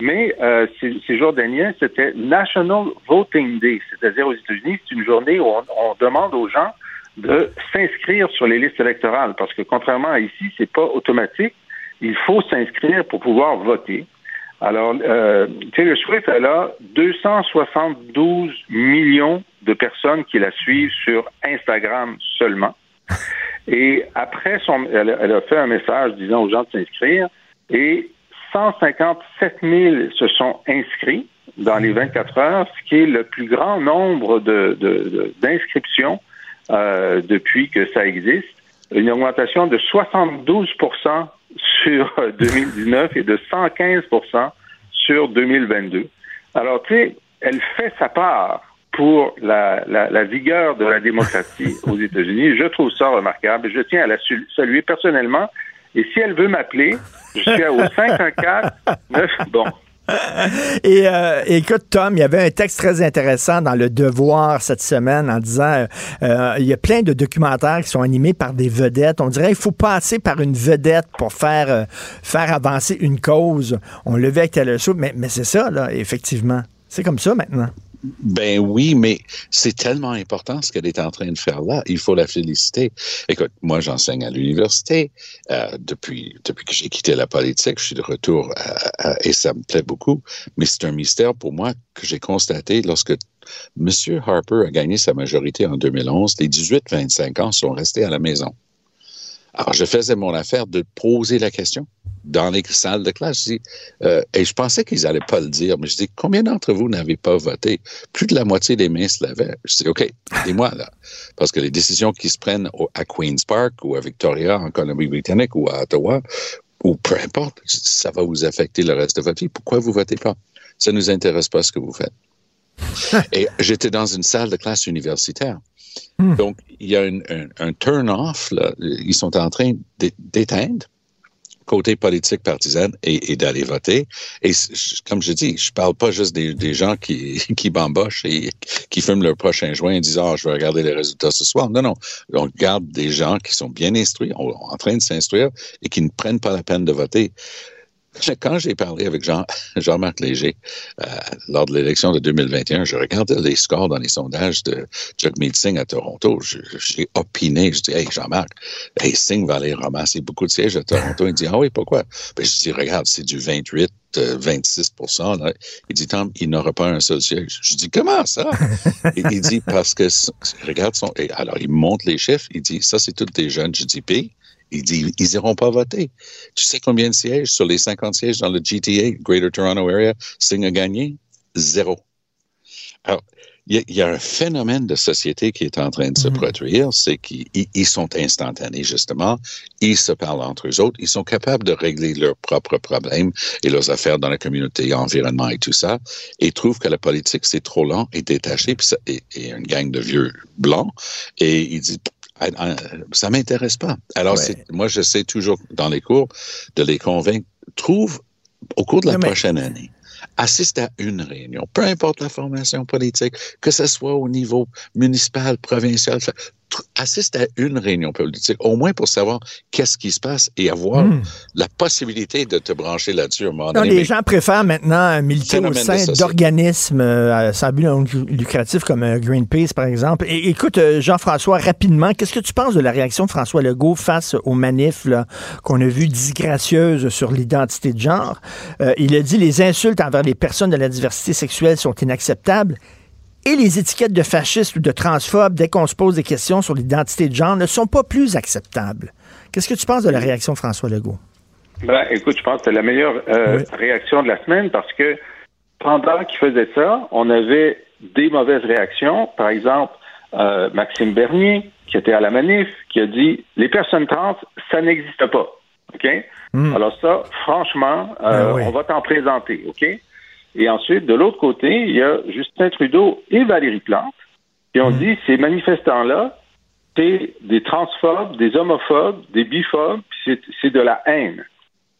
Mais euh, ces, jours derniers, c'était National Voting Day, c'est-à-dire aux États-Unis, c'est une journée où on demande aux gens de s'inscrire sur les listes électorales parce que contrairement à ici, c'est pas automatique. Il faut s'inscrire pour pouvoir voter. Alors, euh, Taylor Swift, elle a 272 millions de personnes qui la suivent sur Instagram seulement. Et après son, elle, a fait un message disant aux gens de s'inscrire et 157 000 se sont inscrits dans les 24 heures, ce qui est le plus grand nombre d'inscriptions de, euh, depuis que ça existe. Une augmentation de 72% sur 2019 et de 115% sur 2022. Alors, tu sais, elle fait sa part pour la, la, la, vigueur de la démocratie aux États-Unis. Je trouve ça remarquable. Je tiens à la saluer personnellement. Et si elle veut m'appeler, je suis au 514 9. Bon, et euh, écoute, Tom, il y avait un texte très intéressant dans Le Devoir cette semaine en disant euh, euh, il y a plein de documentaires qui sont animés par des vedettes. On dirait qu'il faut passer par une vedette pour faire, faire avancer une cause. On le avec Taylor Swift, mais, mais c'est ça, là, effectivement. C'est comme ça maintenant. Ben oui, mais c'est tellement important ce qu'elle est en train de faire là. Il faut la féliciter. Écoute, moi, j'enseigne à l'université euh, depuis depuis que j'ai quitté la politique. Je suis de retour et ça me plaît beaucoup. Mais c'est un mystère pour moi que j'ai constaté lorsque M. Harper a gagné sa majorité en 2011. Les 18-25 ans sont restés à la maison. Alors, je faisais mon affaire de poser la question dans les salles de classe. Euh, et je pensais qu'ils n'allaient pas le dire, mais je dis, combien d'entre vous n'avez pas voté? Plus de la moitié des mains se lavaient. Je dis, OK, dis-moi là. Parce que les décisions qui se prennent à Queen's Park ou à Victoria en Colombie-Britannique ou à Ottawa, ou peu importe, ça va vous affecter le reste de votre vie. Pourquoi vous votez pas? Ça ne nous intéresse pas ce que vous faites. et j'étais dans une salle de classe universitaire. Hmm. Donc, il y a un, turn-off, ils sont en train d'éteindre côté politique partisane et, d'aller voter. Et comme je dis, je parle pas juste des, gens qui, qui bambochent et qui fument leur prochain joint en disant ah, je vais regarder les résultats ce soir. Non, non. On regarde des gens qui sont bien instruits, en train de s'instruire et qui ne prennent pas la peine de voter. Quand j'ai parlé avec Jean, Jean-Marc Léger euh, lors de l'élection de 2021, je regardais les scores dans les sondages de Jagmeet Singh à Toronto. J'ai opiné. Je dis, hey, Jean-Marc, hey, Singh va aller ramasser beaucoup de sièges à Toronto. Il dit, ah oui, pourquoi? Ben, je dis, regarde, c'est du 28 26 là. Il dit, Tom, il n'aura pas un seul siège. Je dis, comment ça? il dit, parce que, regarde son, et alors il monte les chiffres, il dit, ça, c'est tous des jeunes. Je dis, puis, il dit, ils n'iront pas voter. Tu sais combien de sièges sur les 50 sièges dans le GTA, Greater Toronto Area, Singh a gagné? Zéro. Alors, il y, a un phénomène de société qui est en train de se mhm. produire, c'est qu'ils sont instantanés, justement. Ils se parlent entre eux autres. Ils sont capables de régler leurs propres problèmes et leurs affaires dans la communauté, l'environnement et tout ça. Et ils trouvent que la politique, c'est trop lent et détaché, puis ça, et, et, une gang de vieux blancs. Et ils disent, ça m'intéresse pas. Alors, moi, j'essaie toujours dans les cours de les convaincre. Trouve au cours de la prochaine année, assiste à une réunion, peu importe la formation politique, que ce soit au niveau municipal, provincial, assiste à une réunion politique, au moins pour savoir qu'est-ce qui se passe et avoir hmm. la possibilité de te brancher là-dessus. Les gens préfèrent maintenant militer au sein d'organismes euh, sans but lucratif comme euh, Greenpeace, par exemple. Et, écoute, euh, Jean-François, rapidement, qu'est-ce que tu penses de la réaction de François Legault face aux manifs qu'on a vues disgracieuses sur l'identité de genre? il a dit les insultes envers les personnes de la diversité sexuelle sont inacceptables et les étiquettes de fascistes ou de transphobes, dès qu'on se pose des questions sur l'identité de genre, ne sont pas plus acceptables. Qu'est-ce que tu penses de la réaction de François Legault? Ben, écoute, je pense que c'est la meilleure euh, réaction de la semaine parce que pendant qu'il faisait ça, on avait des mauvaises réactions. Par exemple, euh, Maxime Bernier, qui était à la manif, qui a dit les personnes trans, ça n'existe pas. OK? Hmm. Alors ça, franchement, euh, ben on va t'en présenter. OK? Et ensuite, de l'autre côté, il y a Justin Trudeau et Valérie Plante qui ont hmm. dit ces manifestants-là, c'est des transphobes, des homophobes, des biphobes, c'est de la haine.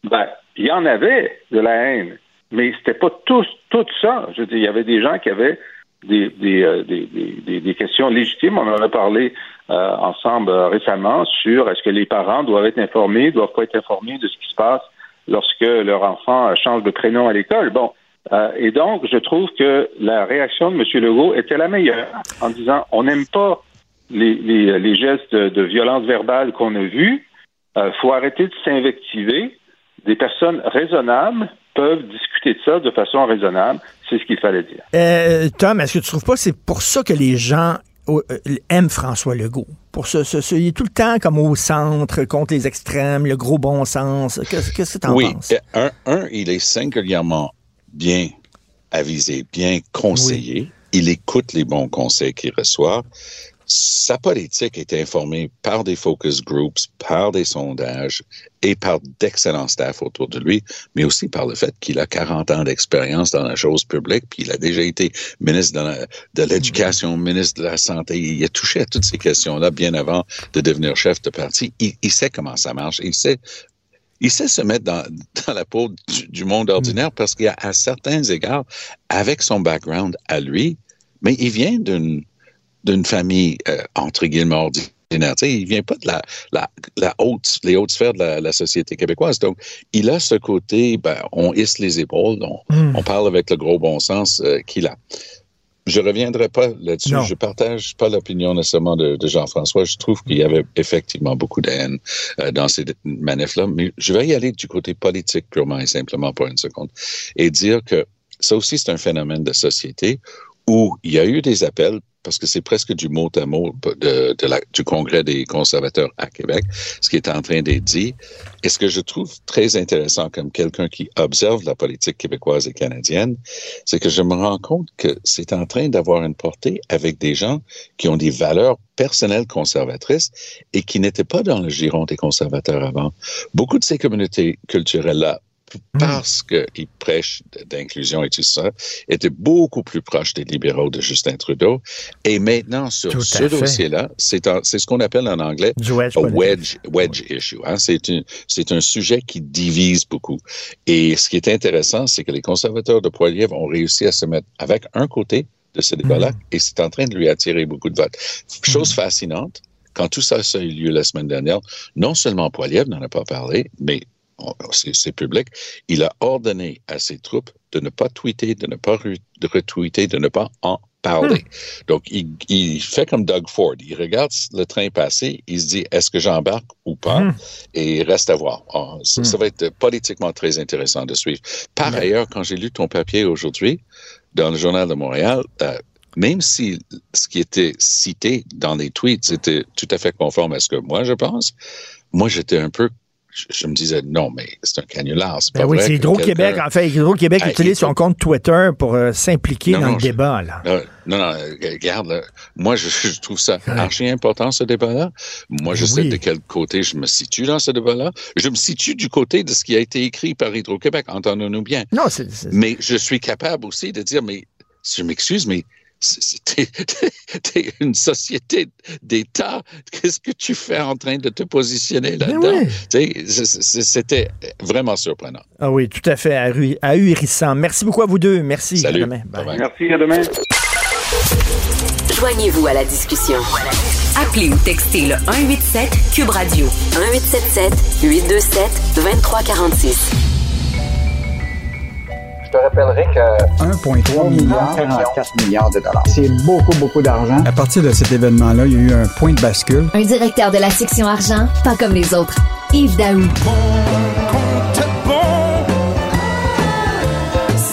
Ben, il y en avait de la haine, mais c'était pas tous, tout ça. Je veux dire, il y avait des gens qui avaient des, des, euh, des, des, des questions légitimes. On en a parlé euh, ensemble euh, récemment sur est-ce que les parents doivent être informés, doivent pas être informés de ce qui se passe lorsque leur enfant change de prénom à l'école. Bon, euh, et donc, je trouve que la réaction de M. Legault était la meilleure en disant on n'aime pas les, les, les, gestes de, violence verbale qu'on a vus. Il euh, faut arrêter de s'invectiver. Des personnes raisonnables peuvent discuter de ça de façon raisonnable. C'est ce qu'il fallait dire. Euh, Tom, est-ce que tu trouves pas que c'est pour ça que les gens aiment François Legault? Pour ce, ce, il est tout le temps comme au centre, contre les extrêmes, le gros bon sens. Qu'est-ce que tu en penses? Oui, un, un, il est singulièrement bien avisé, bien conseillé. Il écoute les bons conseils qu'il reçoit. Sa politique est informée par des focus groups, par des sondages et par d'excellents staff autour de lui, mais aussi par le fait qu'il a 40 ans d'expérience dans la chose publique, puis il a déjà été ministre de l'éducation, ministre de la santé. Il a touché à toutes ces questions-là bien avant de devenir chef de parti. Il, il, sait comment ça marche. Il sait il sait se mettre dans, dans la peau du, monde ordinaire parce qu'il a, à certains égards, avec son background à lui, mais il vient d'une d'une famille euh, entre guillemets ordinaire. sais, il vient pas de la, la, la haute, les hautes sphères de la, la, société québécoise. Donc, il a ce côté, ben, on hisse les épaules, on, hmm. on parle avec le gros bon sens euh, qu'il a. Je reviendrai pas là-dessus. Je partage pas l'opinion nécessairement de, de Jean-François. Je trouve qu'il y avait effectivement beaucoup de haine euh, dans ces manifs-là. Mais je vais y aller du côté politique purement et simplement pour une seconde et dire que ça aussi, c'est un phénomène de société où il y a eu des appels parce que c'est presque du mot à mot de, du Congrès des conservateurs à Québec, ce qui est en train d'être dit. Et ce que je trouve très intéressant comme quelqu'un qui observe la politique québécoise et canadienne, c'est que je me rends compte que c'est en train d'avoir une portée avec des gens qui ont des valeurs personnelles conservatrices et qui n'étaient pas dans le giron des conservateurs avant. Beaucoup de ces communautés culturelles-là. Parce qu'il prêche d'inclusion et tout ça, était beaucoup plus proche des libéraux de Justin Trudeau. Et maintenant, sur ce dossier-là, c'est ce qu'on appelle en anglais wedge, wedge, wedge issue. Hein? C'est un sujet qui divise beaucoup. Et ce qui est intéressant, c'est que les conservateurs de Poilievre ont réussi à se mettre avec un côté de ce débat-là hmm. et c'est en train de lui attirer beaucoup de votes. Chose hmm. fascinante, quand tout ça, a eu lieu la semaine dernière, non seulement Poilievre n'en a pas parlé, mais c'est public, il a ordonné à ses troupes de ne pas tweeter, de ne pas retweeter, de ne pas en parler. Hmm. Donc, il, fait comme Doug Ford. Il regarde le train passer, il se dit, est-ce que j'embarque ou pas? Hmm. Et il reste à voir. Ah, ça, hmm. va être politiquement très intéressant de suivre. Par ailleurs, quand j'ai lu ton papier aujourd'hui dans le Journal de Montréal, euh, même si ce qui était cité dans les tweets était tout à fait conforme à ce que moi je pense, moi j'étais un peu je, me disais, non, mais c'est un canular. C'est ben oui, c'est Hydro-Québec. En fait, Hydro-Québec utilise son compte Twitter pour euh, s'impliquer dans le débat. Là. Non, non, regarde, moi, je, trouve ça archi important, ce débat-là. Moi, je sais de quel côté je me situe dans ce débat-là. Je me situe du côté de ce qui a été écrit par Hydro-Québec, entendons-nous bien. Non, c'est... Mais je suis capable aussi de dire, mais je m'excuse, mais t'es une société d'État. Qu'est-ce que tu fais en train de te positionner là-dedans? C'était vraiment surprenant. Ah oui, tout à fait ahurissant. Merci beaucoup à vous deux. Merci. Salut. À demain. Merci, à demain. Joignez-vous à la discussion. Appelez ou textez le 187 Cube Radio 1877 827 2346 te rappellerai que 1,3 milliard, 44 milliards de dollars. C'est beaucoup, beaucoup d'argent. À partir de cet événement-là, il y a eu un point de bascule. Un directeur de la section argent, pas comme les autres. Yves Daou.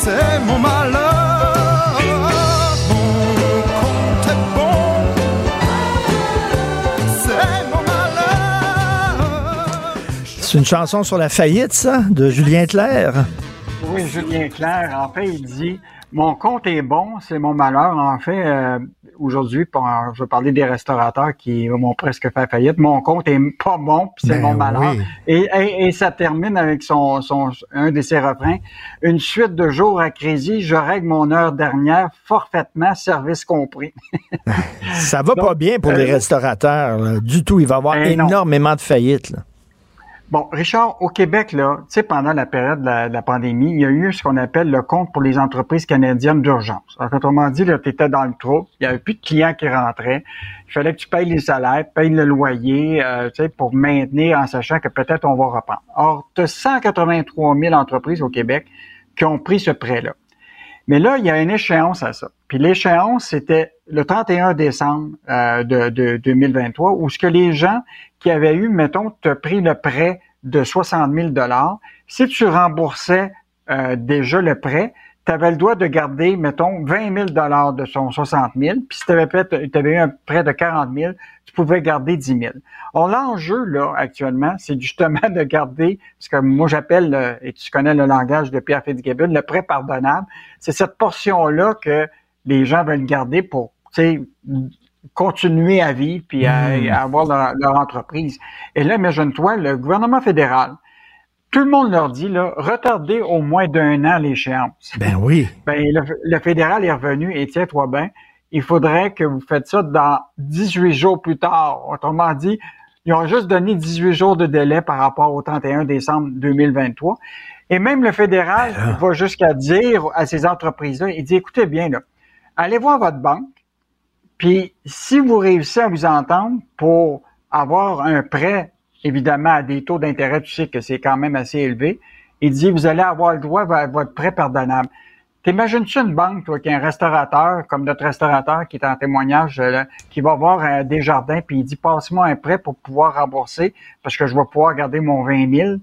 c'est mon malheur. c'est mon malheur. C'est une chanson sur la faillite, ça, de Julien Clerc. Oui, Julien Claire. En fait, il dit Mon compte est bon, c'est mon malheur. En fait, euh, aujourd'hui, je vais parler des restaurateurs qui m'ont presque fait faillite. Mon compte est pas bon, puis c'est ben mon malheur. Et, et, ça termine avec son, son un de ses refrains. Une suite de jours à crédit, je règle mon heure dernière forfaitement, service compris. ça va pas bien pour les euh, restaurateurs, du tout. Il va y avoir ben énormément de faillites. Là. Bon, Richard, au Québec, là, tu sais, pendant la période de la, pandémie, il y a eu ce qu'on appelle le compte pour les entreprises canadiennes d'urgence. Autrement dit, tu étais dans le trou, il n'y avait plus de clients qui rentraient. Il fallait que tu payes les salaires, payes le loyer, euh, tu sais, pour maintenir en sachant que peut-être on va reprendre. Or, tu as 183 000 entreprises au Québec qui ont pris ce prêt-là. Mais là, il y a une échéance à ça. Puis l'échéance, c'était le 31 décembre euh, de, de, 2023, où ce que les gens qui avaient eu, mettons, te pris le prêt de 60 000 si tu remboursais euh, déjà le prêt, tu avais le droit de garder, mettons, 20 000 dollars de son 60 000, puis si tu avais, eu un prêt de 40 000, tu pouvais garder 10 000. Or, l'enjeu, là, actuellement, c'est justement de garder, ce que moi j'appelle, et tu connais le langage de Pierre Fitzgibbon, le prêt pardonnable. C'est cette portion-là que les gens veulent garder pour, tu continuer à vivre puis à, hmm. avoir leur, leur, entreprise. Et là, imagine-toi, le gouvernement fédéral, tout le monde leur dit, là, retardez au moins d'un an l'échéance. Ben oui. Ben, le, fédéral est revenu et tiens-toi bien, il faudrait que vous faites ça dans 18 jours plus tard. Autrement dit, ils ont juste donné 18 jours de délai par rapport au 31 décembre 2023. Et même le fédéral ben va jusqu'à dire à ces entreprises-là, il dit, écoutez bien, là, allez voir votre banque, puis si vous réussissez à vous entendre pour avoir un prêt évidemment, à des taux d'intérêt, tu sais que c'est quand même assez élevé. Il dit, vous allez avoir le droit à votre prêt pardonnable. T'imagines-tu une banque, toi, qui est un restaurateur, comme notre restaurateur qui est en témoignage, euh, qui va voir euh, des jardins, puis il dit, passe-moi un prêt pour pouvoir rembourser, parce que je vais pouvoir garder mon 20 000.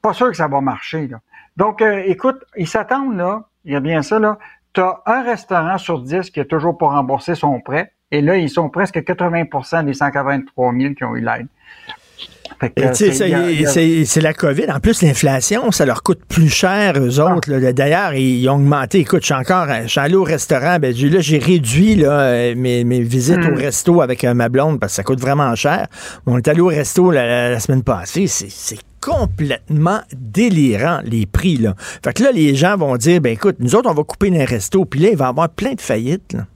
Pas sûr que ça va marcher, là. Donc, euh, écoute, ils s'attendent, là, il y a bien ça, là. Tu as un restaurant sur 10 qui est toujours pour rembourser son prêt, et là, ils sont presque 80% des 183 000 qui ont eu l'aide. C'est la COVID. En plus, l'inflation, ça leur coûte plus cher, eux ah. autres. D'ailleurs, ils ont augmenté. Écoute, je suis encore je suis allé au restaurant. Ben, là, j'ai réduit là, euh, mes, mes, visites au hmm. resto avec euh, ma blonde parce que ça coûte vraiment cher. On est allé au resto la, semaine passée. C'est complètement délirant, les prix. Là. Fait que là, les gens vont dire, ben écoute, nous autres, on va couper les restos. Puis là, il va y avoir plein de faillites. Là.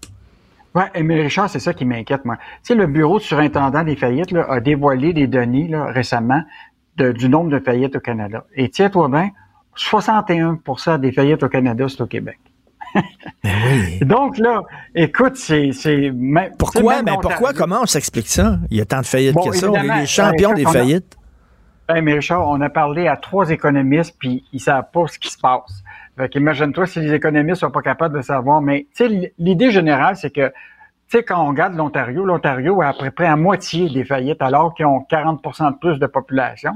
Oui, mais Richard, c'est ça qui m'inquiète, moi. Tu sais, le bureau de surintendant des faillites là, a dévoilé des données là, récemment du nombre de faillites au Canada. Et tiens-toi bien, 61% des faillites au Canada, c'est au Québec. Ben oui. Donc là, écoute, c'est... Pourquoi? Mais pourquoi? Comment on s'explique ça? Il y a tant de faillites que ça. On est les champions des faillites. Mais Richard, on a parlé à trois économistes, puis ils savent pas ce qui se passe. Fait imagine-toi si les économistes sont pas capables de savoir. Mais l'idée générale, c'est que tu quand on regarde l'Ontario, l'Ontario a à peu près à moitié des faillites alors qu'ils ont 40% de plus de population.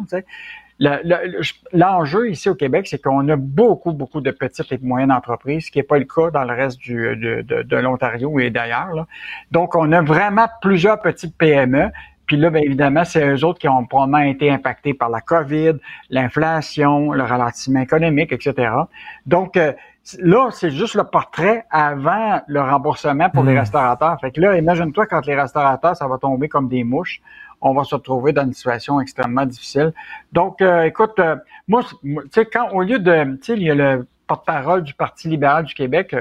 L'enjeu ici au Québec, c'est qu'on a beaucoup, beaucoup de petites et moyennes entreprises, ce qui n'est pas le cas dans le reste de, de l'Ontario et d'ailleurs. Donc, on a vraiment plusieurs petites PME. Puis là, bien évidemment, c'est eux autres qui ont probablement été impactés par la COVID, l'inflation, le ralentissement économique, etc. Donc, euh, là, c'est juste le portrait avant le remboursement pour les hmm. restaurateurs. Fait que là, imagine-toi quand les restaurateurs, ça va tomber comme des mouches on va se retrouver dans une situation extrêmement difficile. Donc, euh, écoute, euh, moi, tu sais, quand au lieu de, tu sais, il y a le porte-parole du Parti libéral du Québec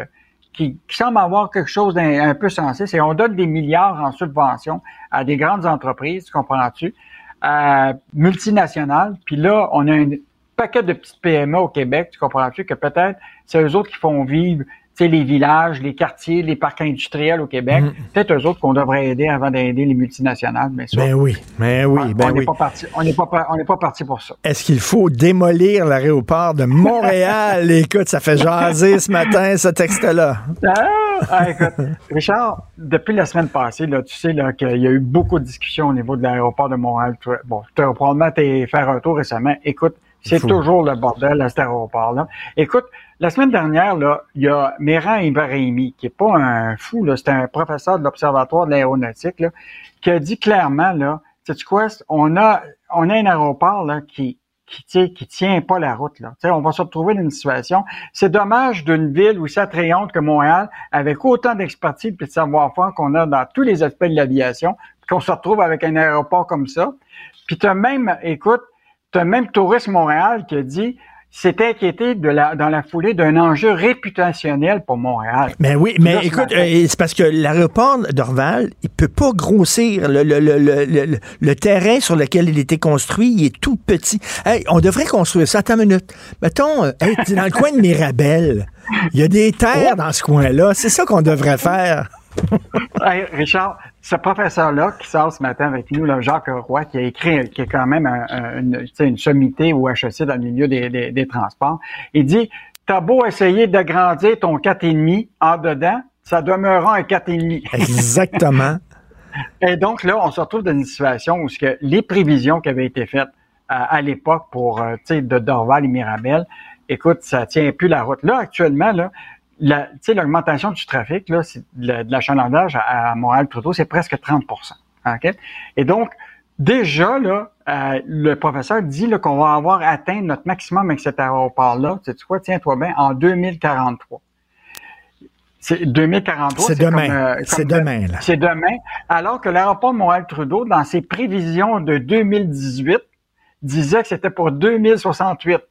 euh, qui, semble avoir quelque chose d'un peu sensé, c'est on donne des milliards en subvention à des grandes entreprises, tu comprends-tu, multinationales, puis là, on a un paquet de petites PME au Québec, tu comprends-tu, que peut-être c'est eux autres qui font vivre sais, les villages, les quartiers, les parcs industriels au Québec. Mm. Peut-être eux autres qu'on devrait aider avant d'aider les multinationales, mais ça. Ben oui, mais ben oui, ben on oui. Pas parti, on n'est pas, on n'est pas parti pour ça. Est-ce qu'il faut démolir l'aéroport de Montréal? écoute, ça fait jaser ce matin, ce texte-là. Ah, ah, écoute, Richard, depuis la semaine passée, là, tu sais là, qu'il y a eu beaucoup de discussions au niveau de l'aéroport de Montréal. Bon, tu as probablement faire un tour récemment. Écoute, c'est toujours le bordel à cet aéroport-là. Écoute, la semaine dernière, là, il y a Méran Ibrahimi, qui est pas un fou, c'est un professeur de l'Observatoire de l'aéronautique, qui a dit clairement, là, sais quoi, on a, on a un aéroport là, qui, qui tient, qui tient pas la route. Là. on va se retrouver dans une situation. C'est dommage d'une ville aussi attrayante que Montréal, avec autant d'expertise et de savoir-faire qu'on a dans tous les aspects de l'aviation, qu'on se retrouve avec un aéroport comme ça. Puis tu même, écoute, tu as même Tourisme Montréal qui a dit s'est inquiété de la, dans la foulée d'un enjeu réputationnel pour Montréal. Mais oui, mais écoute, euh, c'est parce que l'aéroport d'Orval, il peut pas grossir. Le, le, le, le, terrain sur lequel il était construit, il est tout petit. Hey, on devrait construire ça. Attends une minute. Mettons, euh, dans le coin de Mirabel, il y a des terres dans ce coin-là. C'est ça qu'on devrait faire. hey, Richard, ce professeur-là qui sort ce matin avec nous, là, Jacques Roy, qui a écrit, qui est quand même une, une sommité au HEC dans le milieu des, des, transports, il dit T'as beau essayer d'agrandir ton 4,5 en dedans, ça demeurera un 4,5. Exactement. Et donc là, on se retrouve dans une situation où ce que les prévisions qui avaient été faites à, l'époque pour euh, de Dorval et Mirabel, écoute, ça tient plus la route. Là, actuellement, là, l'augmentation du trafic, là, de l'achalandage à, à Montréal-Trudeau, c'est presque 30% Et donc, déjà, là, euh, le professeur dit qu'on va avoir atteint notre maximum avec cet aéroport-là, tu sais quoi, tiens-toi bien, en 2043. C'est 2043. C'est demain. Euh, c'est demain, là. C'est demain. Alors que l'aéroport Montréal-Trudeau, dans ses prévisions de 2018, disait que c'était pour 2068.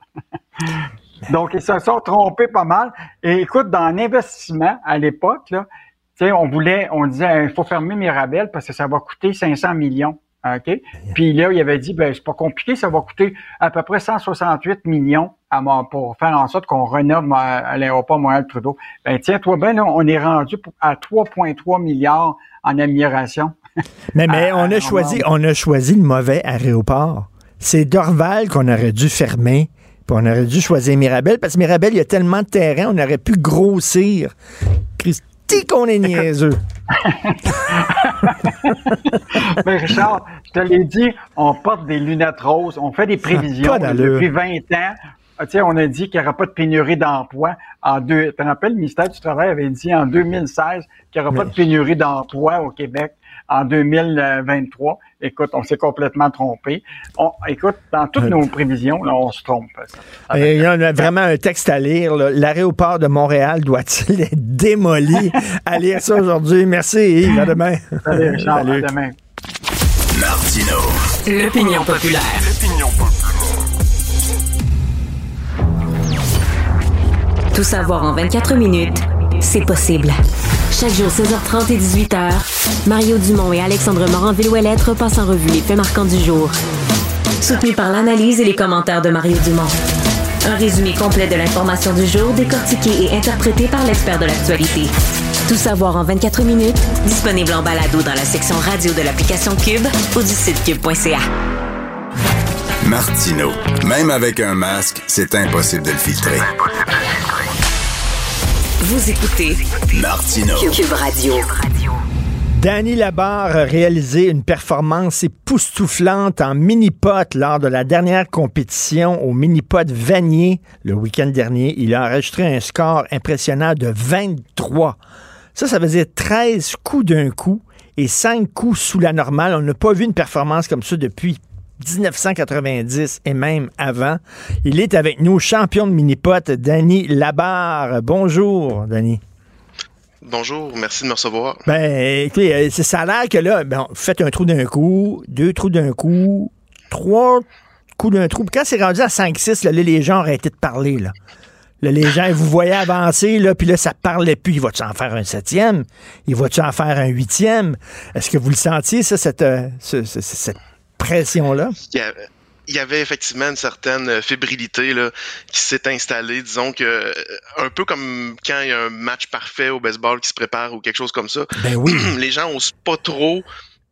Donc, ils se sont trompés pas mal. Et écoute, dans l'investissement, à l'époque, là, on voulait, on disait, il faut fermer Mirabel parce que ça va coûter 500 millions. OK? Puis là, il avait dit, ben, c'est pas compliqué, ça va coûter à peu près 168 millions à, pour faire en sorte qu'on rénove à, l'aéroport Montréal-Trudeau. Ben, tiens-toi bien, on est rendu à 3,3 milliards en amélioration. Mais, mais on a choisi, on a choisi le mauvais aéroport. C'est Dorval qu'on aurait dû fermer on aurait dû choisir Mirabel, parce que Mirabel, il y a tellement de terrain, on aurait pu grossir. Christy, qu'on est niaiseux. Mais Richard, je te l'ai dit, on porte des lunettes roses, on fait des prévisions depuis 20 ans. Ah, on a dit qu'il n'y aura pas de pénurie d'emploi en deux. Tu te rappelles, le ministère du Travail avait dit en 2016 qu'il n'y aura pas de pénurie d'emploi au Québec en 2023. Écoute, on s'est complètement trompé. écoute, dans toutes nos prévisions, on se trompe. il y a vraiment un texte à lire. L'aéroport de Montréal doit-il être démoli? à lire ça aujourd'hui. Merci Yves. À demain. Salut Richard. À demain. Martino. L'opinion populaire. L'opinion populaire. Tout savoir en 24 minutes, c'est possible. Chaque jour, 16h30 et 18h, Mario Dumont et Alexandre Morin-Villouellette repassent en revue les faits marquants du jour. Soutenu par l'analyse et les commentaires de Mario Dumont. Un résumé complet de l'information du jour décortiqué et interprété par l'expert de l'actualité. Tout savoir en 24 minutes, disponible en balado dans la section radio de l'application Cube ou du site cube.ca. Martino. Même avec un masque, c'est impossible de le filtrer. Vous écoutez Martino. Cube Radio. Danny Labarre a réalisé une performance époustouflante en mini-pot lors de la dernière compétition au mini-pot Vanier le week-end dernier. Il a enregistré un score impressionnant de 23. Ça, ça veut dire 13 coups d'un coup et 5 coups sous la normale. On n'a pas vu une performance comme ça depuis 1990 et même avant. Il est avec nous, champion de mini-pot, Danny Labarre. Bonjour, Danny. Bonjour, merci de me recevoir. Ben, écoutez, euh, c'est ça a l'air que là, ben, vous faites un trou d'un coup, deux trous d'un coup, trois coups d'un trou. Quand c'est rendu à 5-6, là, là, les gens ont arrêté de parler. Là. Là, les gens, vous voyez avancer, là, puis là, ça parlait plus. Il va-tu en faire un septième? Il va-tu en faire un huitième? Est-ce que vous le sentiez, ça, cette, euh, ce- ce- cette pression-là? Il y, avait effectivement une certaine euh, fébrilité là, qui s'est installée. Disons que euh, un peu comme quand il y a un match parfait au baseball qui se prépare ou quelque chose comme ça. Ben oui. les gens osent pas trop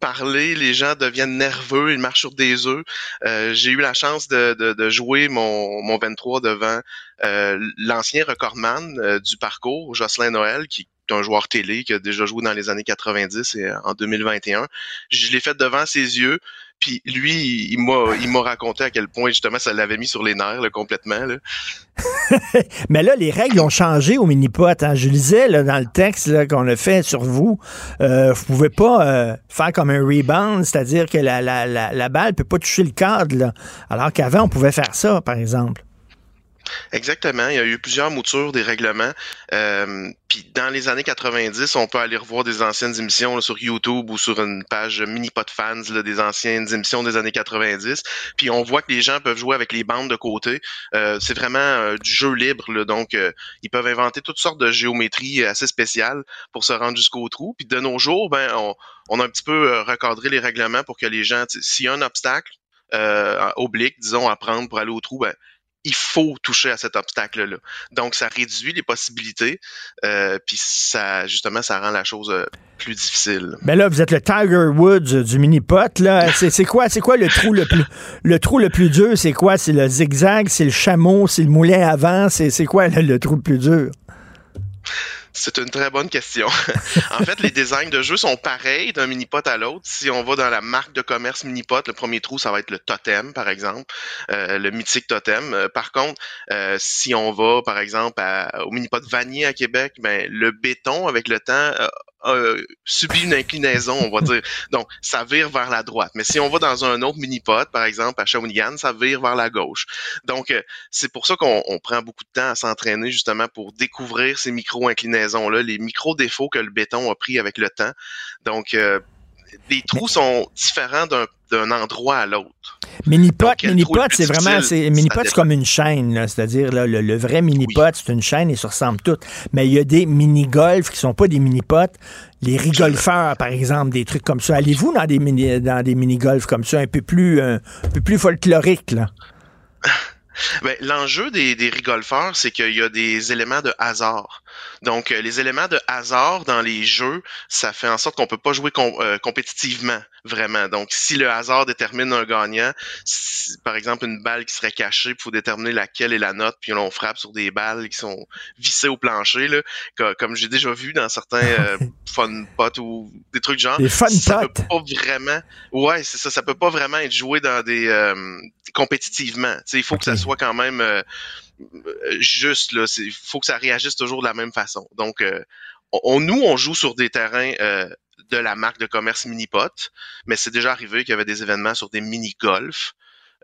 parler, les gens deviennent nerveux, ils marchent sur des œufs. Euh, J'ai eu la chance de, de, de jouer mon, mon 23 devant euh, l'ancien recordman euh, du parcours, Jocelyn Noël, qui est un joueur télé qui a déjà joué dans les années 90 et en 2021. Je l'ai fait devant ses yeux. Puis lui, il m'a, il m'a raconté à quel point justement ça l'avait mis sur les nerfs là, complètement. Là. Mais là, les règles ont changé au mini-pot. hein. Je lisais là, dans le texte qu'on a fait sur vous, euh, vous pouvez pas euh, faire comme un rebound, c'est-à-dire que la, la, la, balle peut pas toucher le cadre. Alors qu'avant, on pouvait faire ça, par exemple. Exactement. Il y a eu plusieurs moutures des règlements. Euh, Puis dans les années 90, on peut aller revoir des anciennes émissions sur YouTube ou sur une page mini pot fans des anciennes émissions des années 90. Puis on voit que les gens peuvent jouer avec les bandes de côté. Euh, c'est vraiment euh, du jeu libre, là, donc euh, ils peuvent inventer toutes sortes de géométries assez spéciales pour se rendre jusqu'au trou. Puis de nos jours, ben on, a un petit peu euh, recadré les règlements pour que les gens, s'il y a un obstacle euh, oblique, disons, à prendre pour aller au trou, ben il faut toucher à cet obstacle-là. Donc, ça réduit les possibilités, euh, puis ça, justement, ça rend la chose euh, plus difficile. Mais là, vous êtes le Tiger Woods du mini-pot. Là. C'est, quoi, c'est quoi le trou le plus le trou le plus dur? C'est quoi? C'est le zigzag, c'est le chameau, c'est le moulin avant, c'est, c'est quoi le, le trou le plus dur? C'est une très bonne question. en fait, les designs de jeu sont pareils d'un mini-pot à l'autre. Si on va dans la marque de commerce mini-pot, le premier trou, ça va être le totem, par exemple, euh, le mythique totem. Euh, par contre, euh, si on va, par exemple, à- au mini-pot Vanier à Québec, ben, le béton, avec le temps, euh, a subi une inclinaison, on va dire. Donc, ça vire vers la droite. Mais si on va dans un autre mini-pot, par exemple, à Shawinigan, ça vire vers la gauche. Donc, euh, c'est pour ça qu'on on prend beaucoup de temps à s'entraîner justement pour découvrir ces micro-inclinaisons-là, les micro-défauts que le béton a pris avec le temps. Donc, euh, les trous sont différents d'un d'un endroit à l'autre. Mini-pot, mini-pot, c'est vraiment, c'est, comme une chaîne. C'est-à-dire, le, le vrai mini-pot, c'est une chaîne et se ressemble toutes. Mais il y a des mini-golfs qui sont pas des mini-pots. Les rigolfeurs, par exemple, des trucs comme ça. Allez-vous dans des mini, dans des mini-golfs comme ça, un peu plus, euh, un peu plus folkloriques, là? Ben, L'enjeu des, des rigolfeurs, c'est qu'il y a des éléments de hasard. Donc, euh, les éléments de hasard dans les jeux, ça fait en sorte qu'on peut pas jouer com- euh, compétitivement, vraiment. Donc, si le hasard détermine un gagnant, si- par exemple une balle qui serait cachée, il faut déterminer laquelle est la note, puis on frappe sur des balles qui sont vissées au plancher, là, co- comme j'ai déjà vu dans certains euh, fun pots ou des trucs genre. Des fun ça peut pas vraiment. Ouais, c'est ça. Ça peut pas vraiment être joué dans des euh, compétitivement. Tu sais, il faut que ça soit quand même euh, juste là. Il faut que ça réagisse toujours de la même façon. Donc, euh, on, nous, on joue sur des terrains euh, de la marque de commerce Minipot, mais c'est déjà arrivé qu'il y avait des événements sur des mini golf.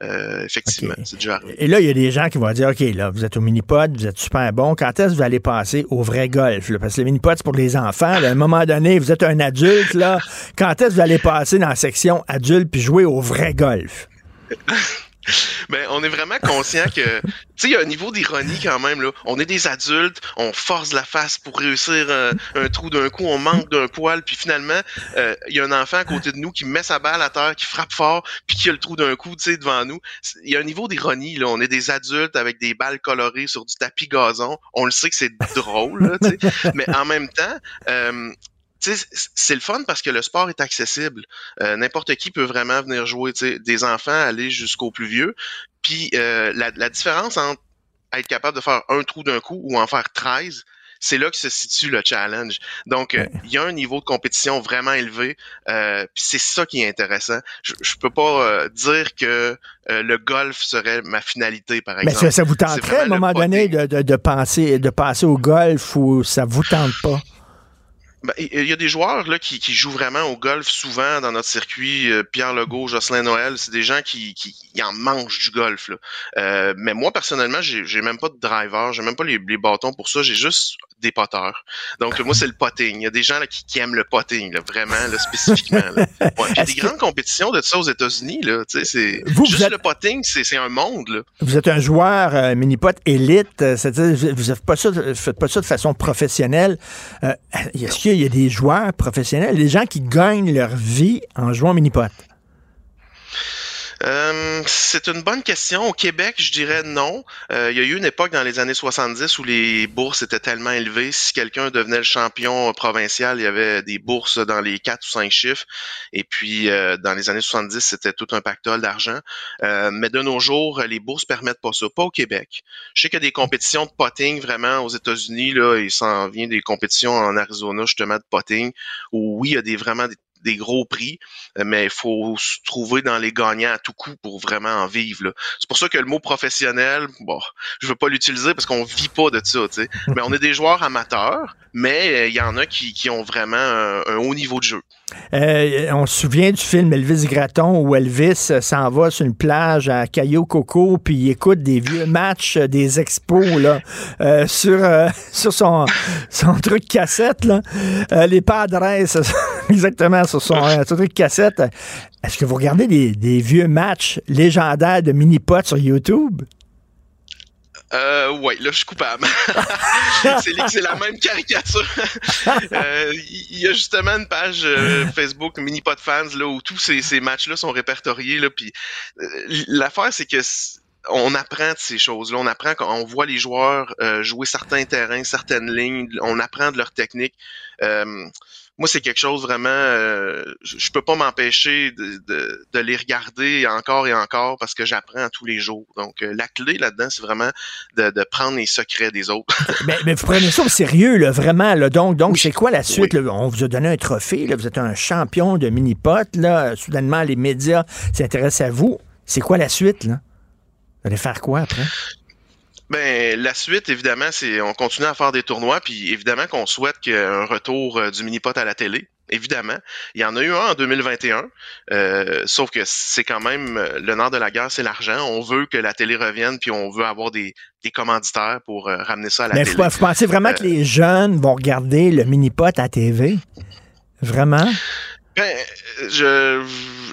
Euh, effectivement, c'est déjà arrivé. Et là, il y a des gens qui vont dire, OK, là, vous êtes au mini-pod, vous êtes super bon. Quand est-ce que vous allez passer au vrai golf? là? Parce que le mini-pod, c'est pour les enfants. là. À un moment donné, vous êtes un adulte, là. Quand est-ce que vous allez passer dans la section adulte puis jouer au vrai golf? Ben, on est vraiment conscient que, tu sais, il y a un niveau d'ironie quand même, là. On est des adultes, on force la face pour réussir un, un trou d'un coup, on manque d'un poil, puis finalement, euh, il y a un enfant à côté de nous qui met sa balle à terre, qui frappe fort, puis qui a le trou d'un coup, tu sais, devant nous. Il y a un niveau d'ironie, là. On est des adultes avec des balles colorées sur du tapis gazon. On le sait que c'est drôle, là, tu sais. Mais en même temps, euh, c'est le fun parce que le sport est accessible. Euh, n'importe qui peut vraiment venir jouer, des enfants aller jusqu'au plus vieux. Puis euh, la, la, différence entre être capable de faire un trou d'un coup ou en faire 13, c'est là que se situe le challenge. Donc, euh, il y a un niveau de compétition vraiment élevé. Euh, c'est ça qui est intéressant. Je, je peux pas dire que le golf serait ma finalité, par exemple. Mais ça, vous tenterait à un moment donné de, de, de, penser, de passer au golf ou ça vous tente pas? Ben, il y a des joueurs là, qui, jouent vraiment au golf souvent dans notre circuit. Euh, Pierre Legault, Jocelyn Noël, c'est des gens qui, qui, en mangent du golf. Là. Euh, mais moi, personnellement, j'ai même pas de driver, j'ai même pas les, les bâtons pour ça, j'ai juste des poteurs. Donc moi, c'est le potting. Il y a des gens là, qui, qui aiment le potting, là, vraiment, là, spécifiquement. Là. Ouais, il y a des grandes compétitions de ça aux États-Unis. Là, c'est, juste le potting, c'est, un monde. Là. Vous êtes un joueur euh, mini-pot élite, euh, c'est-à-dire vous ne faites pas ça, faites pas ça de façon professionnelle. Euh, est-ce qu'il y a des joueurs professionnels, des gens qui gagnent leur vie en jouant mini-pot? Euh, c'est une bonne question. Au Québec, je dirais non. Euh, il y a eu une époque dans les années 70 où les bourses étaient tellement élevées. Si quelqu'un devenait le champion provincial, il y avait des bourses dans les quatre ou cinq chiffres. Et puis, euh, dans les années 70, c'était tout un pactole d'argent. mais de nos jours, les bourses permettent pas ça. Pas au Québec. Je sais qu'il y a des compétitions de potting vraiment aux États-Unis. Là, il s'en vient des compétitions en Arizona justement de potting. Où oui, il y a des vraiment des des gros prix, euh, mais il faut se trouver dans les gagnants à tout coup pour vraiment en vivre. C'est pour ça que le mot professionnel, bon, je veux pas l'utiliser parce qu'on vit pas de ça, tu sais. mais on est des joueurs amateurs, mais euh, il y en a qui, qui ont vraiment un, haut niveau de jeu. Euh, on se souvient du film Elvis Gratton où Elvis s'en va sur une plage à Cayo Coco puis il écoute des vieux matchs des expos là, sur, sur son, son truc cassette. Là. les padres, exactement, sur son, truc cassette. Est-ce que vous regardez des, des vieux matchs légendaires de mini-pot sur YouTube? Euh, ouais, là, je suis coupable. c'est la même caricature. Euh, il y a justement une page euh, Facebook Mini Pot Fans là où tous ces, ces matchs-là sont répertoriés là. Puis euh, l'affaire, c'est que on apprend de ces choses-là. On apprend quand on voit les joueurs jouer certains terrains, certaines lignes. On apprend de leur technique moi, c'est quelque chose vraiment, euh, je, peux pas m'empêcher de, de, de, les regarder encore et encore parce que j'apprends tous les jours. Donc, euh, la clé là-dedans, c'est vraiment de, de, prendre les secrets des autres. mais, mais, vous prenez ça au sérieux, là, vraiment. Là. Donc, donc c'est quoi la suite? Là? On vous a donné un trophée, là. vous êtes un champion de mini-pot. Là. Soudainement, les médias s'intéressent à vous. C'est quoi la suite? Là? Vous allez faire quoi après? Ben la suite, évidemment, c'est on continue à faire des tournois, puis évidemment qu'on souhaite qu'il y ait un retour euh, du mini-pot à la télé. Évidemment, il y en a eu un en 2021, euh, sauf que c'est quand même euh, le nord de la guerre, c'est l'argent. On veut que la télé revienne, puis on veut avoir des, des commanditaires pour ramener ça à la Mais télé. Mais vous pensez vraiment que les jeunes vont regarder le mini-pot à TV? Vraiment? Ben, je,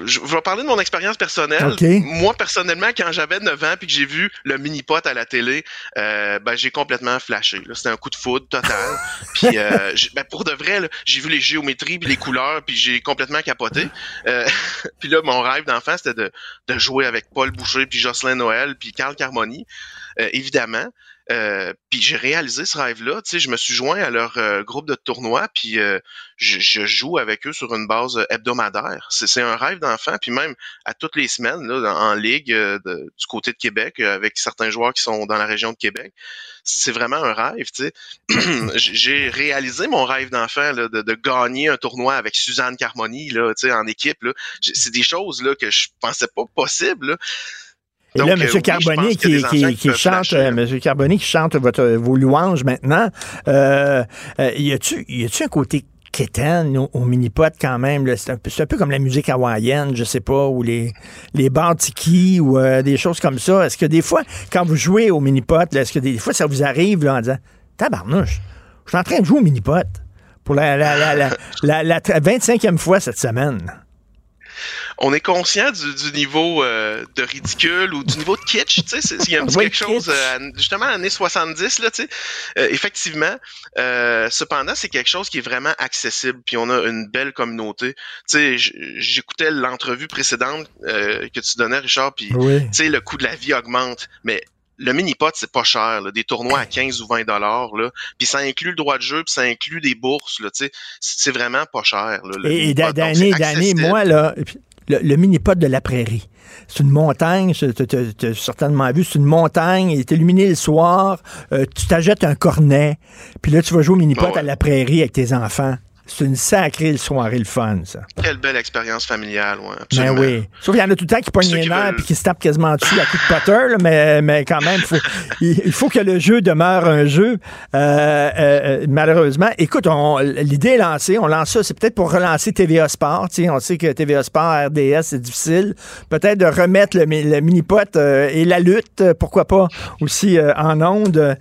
je, vais parler de mon expérience personnelle. Moi, personnellement, quand j'avais 9 ans puis que j'ai vu le mini-pot à la télé, euh, ben, j'ai complètement flashé. C'était un coup de foudre total. puis, euh, ben, pour de vrai, j'ai vu les géométries puis les couleurs puis j'ai complètement capoté. Euh, puis là, mon rêve d'enfant, c'était de, de jouer avec Paul Boucher puis Jocelyn Noël puis Carl Carmoni, euh, évidemment. Euh, puis j'ai réalisé ce rêve-là. Tu sais, je me suis joint à leur euh, groupe de tournoi, puis euh, je, joue avec eux sur une base hebdomadaire. C'est un rêve d'enfant, puis même à toutes les semaines là, en ligue du côté de Québec, avec certains joueurs qui sont dans la région de Québec. C'est vraiment un rêve. Tu sais, j'ai réalisé mon rêve d'enfant de, de, gagner un tournoi avec Suzanne Carmoni là, tu sais, en équipe. C'est des choses là que je pensais pas possible. Là. Et là, M. Carboni qui, chante, M. Carboni qui chante votre, vos louanges maintenant, euh, euh, y a-tu un côté quétaine au, mini-pot quand même? C'est un, un, peu comme la musique hawaïenne, je sais pas, ou les, les tiki ou euh, des choses comme ça. Est-ce que des fois, quand vous jouez au mini-pot, est-ce que des fois ça vous arrive là, en disant Tabarnouche, je suis en train de jouer au mini-pot pour la, la, la, la, la 25e fois cette semaine? On est conscient du, niveau euh, de ridicule ou du niveau de kitsch, tu sais, il y a un petit quelque chose, euh, justement, années 70, là, tu sais, euh, effectivement, cependant, c'est quelque chose qui est vraiment accessible, puis on a une belle communauté. Tu sais, j'écoutais l'entrevue précédente que tu donnais, Richard, puis, tu sais, le coût de la vie augmente, mais le mini-pot, c'est pas cher, là, des tournois à 15 ou 20 dollars. Puis ça inclut le droit de jeu, puis ça inclut des bourses. C'est vraiment pas cher, là, le Et, d'année, moi, là, le, le mini-pot de la prairie. C'est une montagne, tu as certainement vu, c'est une montagne, il est illuminé le soir, euh, tu t'achètes un cornet, puis là, tu vas jouer au mini-pot Ah ouais. à la prairie avec tes enfants. C'est une sacrée soirée le fun, ça. Quelle belle expérience familiale, ouais, Ben oui. Sauf qu'il y en a tout le temps qui pognent les nerfs puis qui se tapent quasiment dessus à coups de putter, là, mais, mais quand même, faut, il, faut que le jeu demeure un jeu. Euh, euh, euh, malheureusement, écoute, on- l'idée est lancée. On lance ça, c'est peut-être pour relancer TVA Sport. On sait que TVA Sport, RDS, c'est difficile. Peut-être de remettre le, mi- le mini-pot euh, et la lutte, pourquoi pas, aussi en ondes.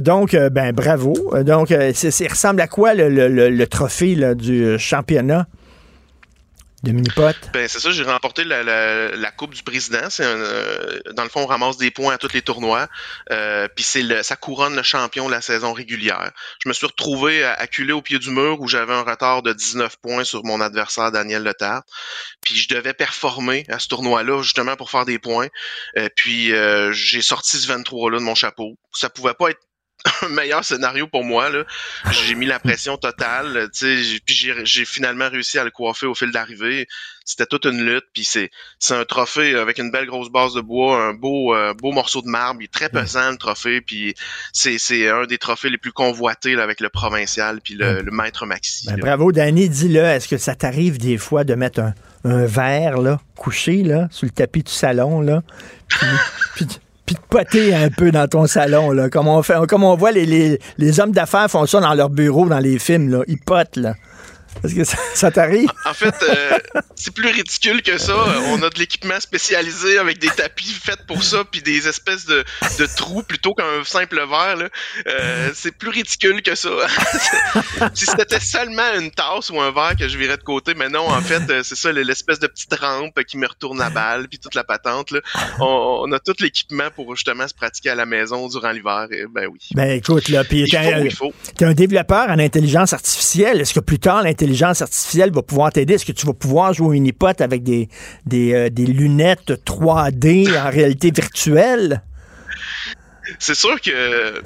Donc, ben bravo. Donc, il ressemble à quoi le, le- le- le du championnat de mini-pot? Ben c'est ça, j'ai remporté la, Coupe du Président. Euh, dans le fond, on ramasse des points à tous les tournois. Euh, puis ça couronne le champion de la saison régulière. Je me suis retrouvé acculé au pied du mur où j'avais un retard de 19 points sur mon adversaire Daniel Letarte. Puis je devais performer à ce tournoi-là justement pour faire des points. Euh, puis j'ai sorti ce 23-là de mon chapeau. Ça pouvait pas être meilleur scénario pour moi là. J'ai mis la pression totale, puis j'ai finalement réussi à le coiffer au fil d'arrivée. C'était toute une lutte, puis c'est c'est un trophée avec une belle grosse base de bois, un beau euh, beau morceau de marbre, il est très pesant le trophée, puis c'est c'est un des trophées les plus convoités là, avec le provincial puis le, le maître Maxi. Ben, bravo, Danny. Dis-le, est-ce que ça t'arrive des fois de mettre un, un verre là, couché là, sur le tapis du salon, là, puis, puis de- puis de poter un peu dans ton salon, là, comme on fait, comme on voit les, les, les hommes d'affaires font ça dans leur bureau, dans les films, là. Ils potent, là. Est-ce que ça, ça t'arrive? En fait, euh, c'est plus ridicule que ça. On a de l'équipement spécialisé avec des tapis faits pour ça, puis des espèces de, de trous plutôt qu'un simple verre. Euh, c'est plus ridicule que ça. si c'était seulement une tasse ou un verre que je virais de côté, mais non, en fait, euh, c'est ça, l'espèce de petite rampe qui me retourne la balle, puis toute la patente. Là. On, on a tout l'équipement pour justement se pratiquer à la maison durant l'hiver. Ben oui. Ben écoute, là, puis Il faut, un, il faut. un développeur en intelligence artificielle. Est-ce que plus tard, l'intelligence artificielle va pouvoir t'aider? Est-ce que tu vas pouvoir jouer au Unipot avec des, des, euh, lunettes 3D en réalité virtuelle? c'est sûr que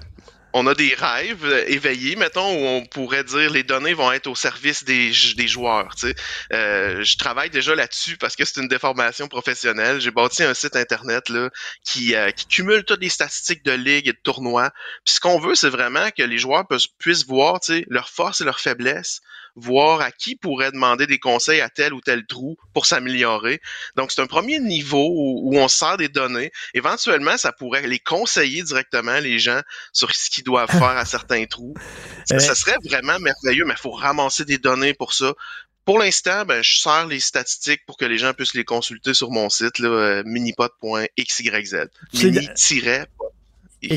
on a des rêves euh, éveillés, mettons, où on pourrait dire les données vont être au service des, des joueurs. Euh, je travaille déjà là-dessus parce que c'est une déformation professionnelle. J'ai bâti un site internet là qui, euh, cumule toutes les statistiques de ligue et de tournois. Puis ce qu'on veut, c'est vraiment que les joueurs puissent, voir leurs forces et leurs faiblesses, voir à qui pourrait demander des conseils à tel ou tel trou pour s'améliorer. Donc c'est un premier niveau où, où on sert des données. Éventuellement, ça pourrait les conseiller directement les gens sur ce qu'ils doivent faire à certains trous. Ça, ça serait vraiment merveilleux, mais il faut ramasser des données pour ça. Pour l'instant, ben, je sers les statistiques pour que les gens puissent les consulter sur mon site, là, euh, minipod.xyz. Tu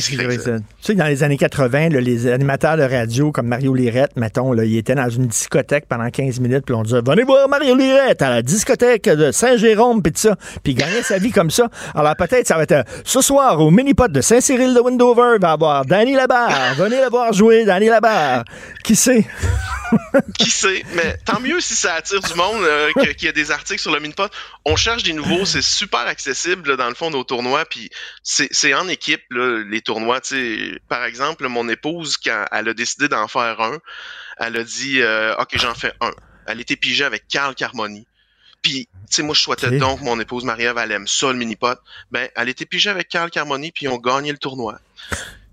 sais, que dans les années 80, là, les animateurs de radio comme Mario Lirette, mettons, là, il était dans une discothèque pendant 15 minutes, puis on disait Venez voir Mario Lirette à la discothèque de Saint-Jérôme, puis ça. Puis il gagnait sa vie comme ça. Alors peut-être ça va être euh, ce soir au mini-pot de Saint-Cyril de Windover, il va avoir Danny Labarre. Venez la voir jouer, Danny Labarre. Qui sait? Qui sait? Mais tant mieux si ça attire du monde, euh, qu'il y a des articles sur le Minipod. On cherche des nouveaux, c'est super accessible là, dans le fond nos tournois, puis c'est c'est en équipe là, les tournois. tu sais. Par exemple, mon épouse quand elle a décidé d'en faire un, elle a dit euh, ok j'en fais un. Elle était pigée avec Carl Carmoni. Puis, tu sais, moi, je souhaitais donc mon épouse Marie-Ève, elle aime ça, le mini-pot. Ben, elle était pigée avec Carl Carmoni, puis ils ont gagné le tournoi.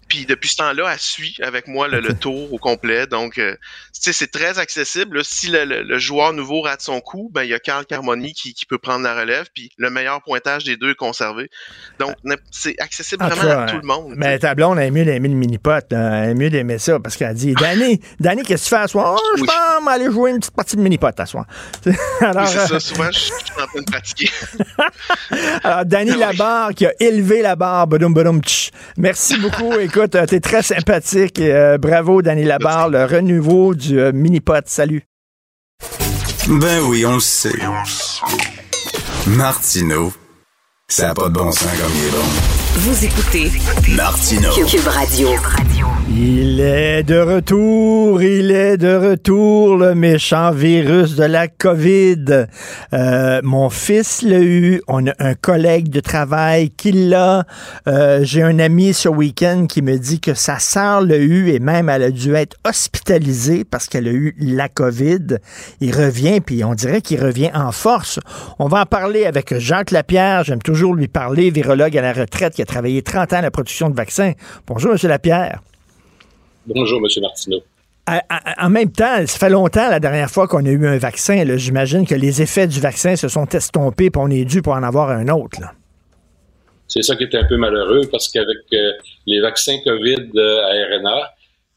Puis depuis ce temps-là, elle suit avec moi le, le tour au complet. Donc, euh, c'est très accessible. là. Si le, le- le joueur nouveau rate son coup, ben il y a Carl Carmoni qui, qui peut prendre la relève. Puis le meilleur pointage des deux est conservé. Donc, n'im- c'est accessible En vraiment cas, à tout le monde. Mais sais. ta blonde, elle aime mieux d'aimer le mini-pot. là. Elle aime mieux d'aimer ça parce qu'elle dit Danny, Danny, qu'est-ce que tu fais à soir? Oh, je Oui. pense aller jouer une petite partie de mini-pot à soir. Alors, Oui, c'est euh, ça. Souvent, je suis en train de pratiquer. Alors, Danny Ah. Labarre qui a élevé la barre. Badum, badum, tch. Merci beaucoup. Écoute, euh, t'es très sympathique. Et, euh, bravo, Danny Labarre, le renouveau du euh, mini-pot. Salut. Ben oui, on le sait. Martineau, ça n'a pas de bon sens comme il est bon. Vous écoutez Martineau, Cube Radio. Il est de retour, il est de retour, le méchant virus de la COVID. Euh, mon fils l'a eu, on a un collègue de travail qui l'a. Euh, J'ai un ami ce week-end qui me dit que sa sœur l'a eu et même elle a dû être hospitalisée parce qu'elle a eu la COVID. Il revient, puis on dirait qu'il revient en force. On va en parler avec Jacques Lapierre, j'aime toujours lui parler, virologue à la retraite qui a travaillé 30 ans à la production de vaccins. Bonjour, M. Lapierre. Bonjour, M. Martineau. En même temps, ça fait longtemps la dernière fois qu'on a eu un vaccin. J'imagine que les effets du vaccin se sont estompés, puis on est dû pour en avoir un autre. C'est ça qui est un peu malheureux parce qu'avec euh, les vaccins COVID à RNA,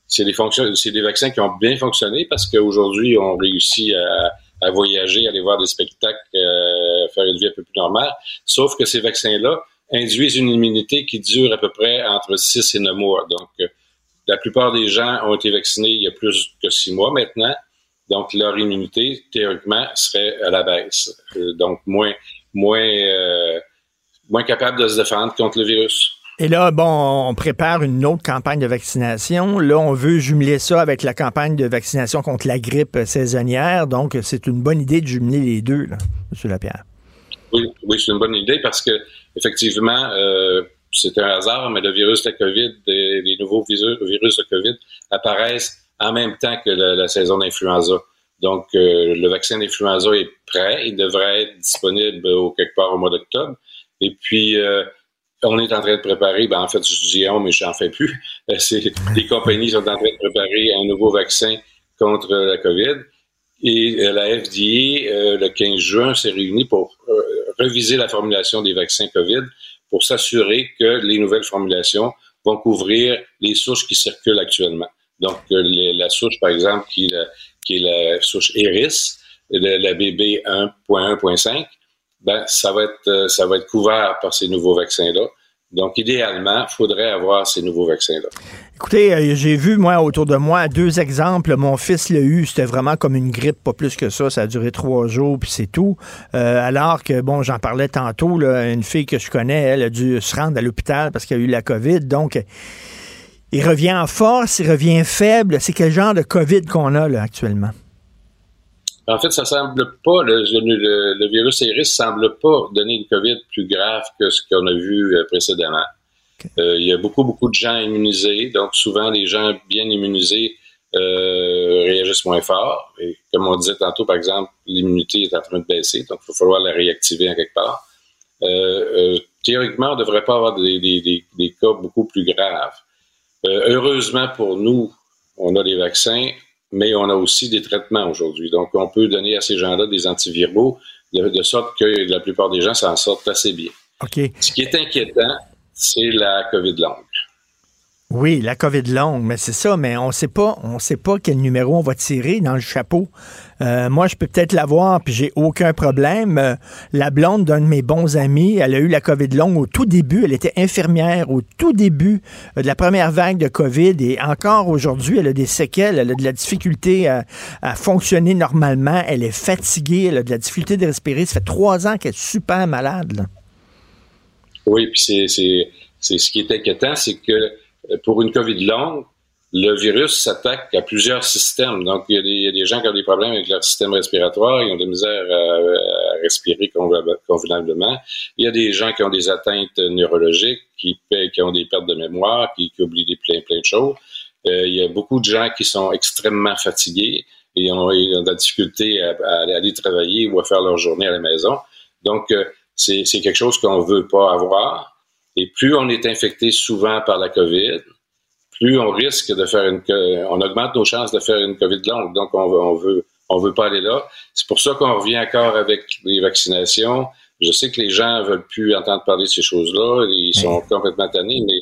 c'est des, vaccins qui ont bien fonctionné parce qu'aujourd'hui, on réussit à, voyager, aller voir des spectacles, euh, faire une vie un peu plus normale. Sauf que ces vaccins-là induisent une immunité qui dure à peu près entre 6 et 9 mois. Donc, euh, la plupart des gens ont été vaccinés il y a plus que six mois maintenant. Donc, leur immunité, théoriquement, serait à la baisse. Euh, donc, moins, moins, euh, moins capable de se défendre contre le virus. Et là, bon, on prépare une autre campagne de vaccination. Là, on veut jumeler ça avec la campagne de vaccination contre la grippe saisonnière. Donc, c'est une bonne idée de jumeler les deux, là, M. Lapierre. Oui, oui c'est une bonne idée parce que, effectivement, euh, c'est un hasard, mais le virus de la COVID, les nouveaux virus de COVID apparaissent en même temps que la, saison d'influenza. Donc, euh, le vaccin d'influenza est prêt. Il devrait être disponible quelque part au mois d'octobre. Et puis, euh, on est en train de préparer, ben, en fait, je dis on, mais je n'en fais plus. les compagnies sont en train de préparer un nouveau vaccin contre la COVID. Et euh, la FDA, le 15 juin, s'est réunie pour reviser la formulation des vaccins COVID pour s'assurer que les nouvelles formulations vont couvrir les souches qui circulent actuellement. Donc, euh, la souche, par exemple, qui est la, souche Eris, la, la BB 1.1.5, ben, ça va être, euh, ça va être couvert par ces nouveaux vaccins-là. Donc, idéalement, il faudrait avoir ces nouveaux vaccins-là. Écoutez, euh, j'ai vu, moi, autour de moi, deux exemples. Mon fils l'a eu, c'était vraiment comme une grippe, pas plus que ça. Ça a duré trois jours, puis c'est tout. Euh, alors que, bon, j'en parlais tantôt, une fille que je connais, elle a dû se rendre à l'hôpital parce qu'elle a eu la COVID. Donc, il revient en force, il revient faible. C'est quel genre de COVID qu'on a là, actuellement? En fait, ça semble pas, le, le, virus ne semble pas donner une COVID plus grave que ce qu'on a vu euh, précédemment. Euh, il y a beaucoup, beaucoup de gens immunisés, donc souvent les gens bien immunisés euh, réagissent moins fort. Et comme on disait tantôt, par exemple, l'immunité est en train de baisser, donc il va falloir la réactiver en quelque part. théoriquement, on ne devrait pas avoir des, des, des, cas beaucoup plus graves. heureusement pour nous, on a des vaccins, mais on a aussi des traitements aujourd'hui. Donc, on peut donner à ces gens-là des antiviraux de, sorte que la plupart des gens s'en sortent assez bien. OK. Ce qui est inquiétant, c'est la COVID longue. Oui, la COVID longue, mais c'est ça, mais on sait pas, on sait pas quel numéro on va tirer dans le chapeau. Euh, moi, je peux peut-être l'avoir, puis j'ai aucun problème. Euh, la blonde d'un de mes bons amis, elle a eu la COVID longue au tout début. Elle était infirmière au tout début euh, de la première vague de COVID et encore aujourd'hui, elle a des séquelles. Elle a de la difficulté à, fonctionner normalement. Elle est fatiguée. Elle a de la difficulté de respirer. Ça fait trois ans qu'elle est super malade. Oui, puis c'est, c'est ce qui est inquiétant, c'est que pour une COVID longue, le virus s'attaque à plusieurs systèmes. Donc, il y, a des, gens qui ont des problèmes avec leur système respiratoire, ils ont de la misère à, respirer convenablement. Il y a des gens qui ont des atteintes neurologiques, qui, ont des pertes de mémoire, qui, oublient des plein, de choses. Euh, il y a beaucoup de gens qui sont extrêmement fatigués et ont, ont de la difficulté à, aller travailler ou à faire leur journée à la maison. Donc, euh, c'est quelque chose qu'on veut pas avoir. Et plus on est infecté souvent par la COVID, plus on risque de faire une, on augmente nos chances de faire une COVID longue. Donc, on, on veut, on veut pas aller là. C'est pour ça qu'on revient encore avec les vaccinations. Je sais que les gens veulent plus entendre parler de ces choses-là. Ils sont complètement tannés, mais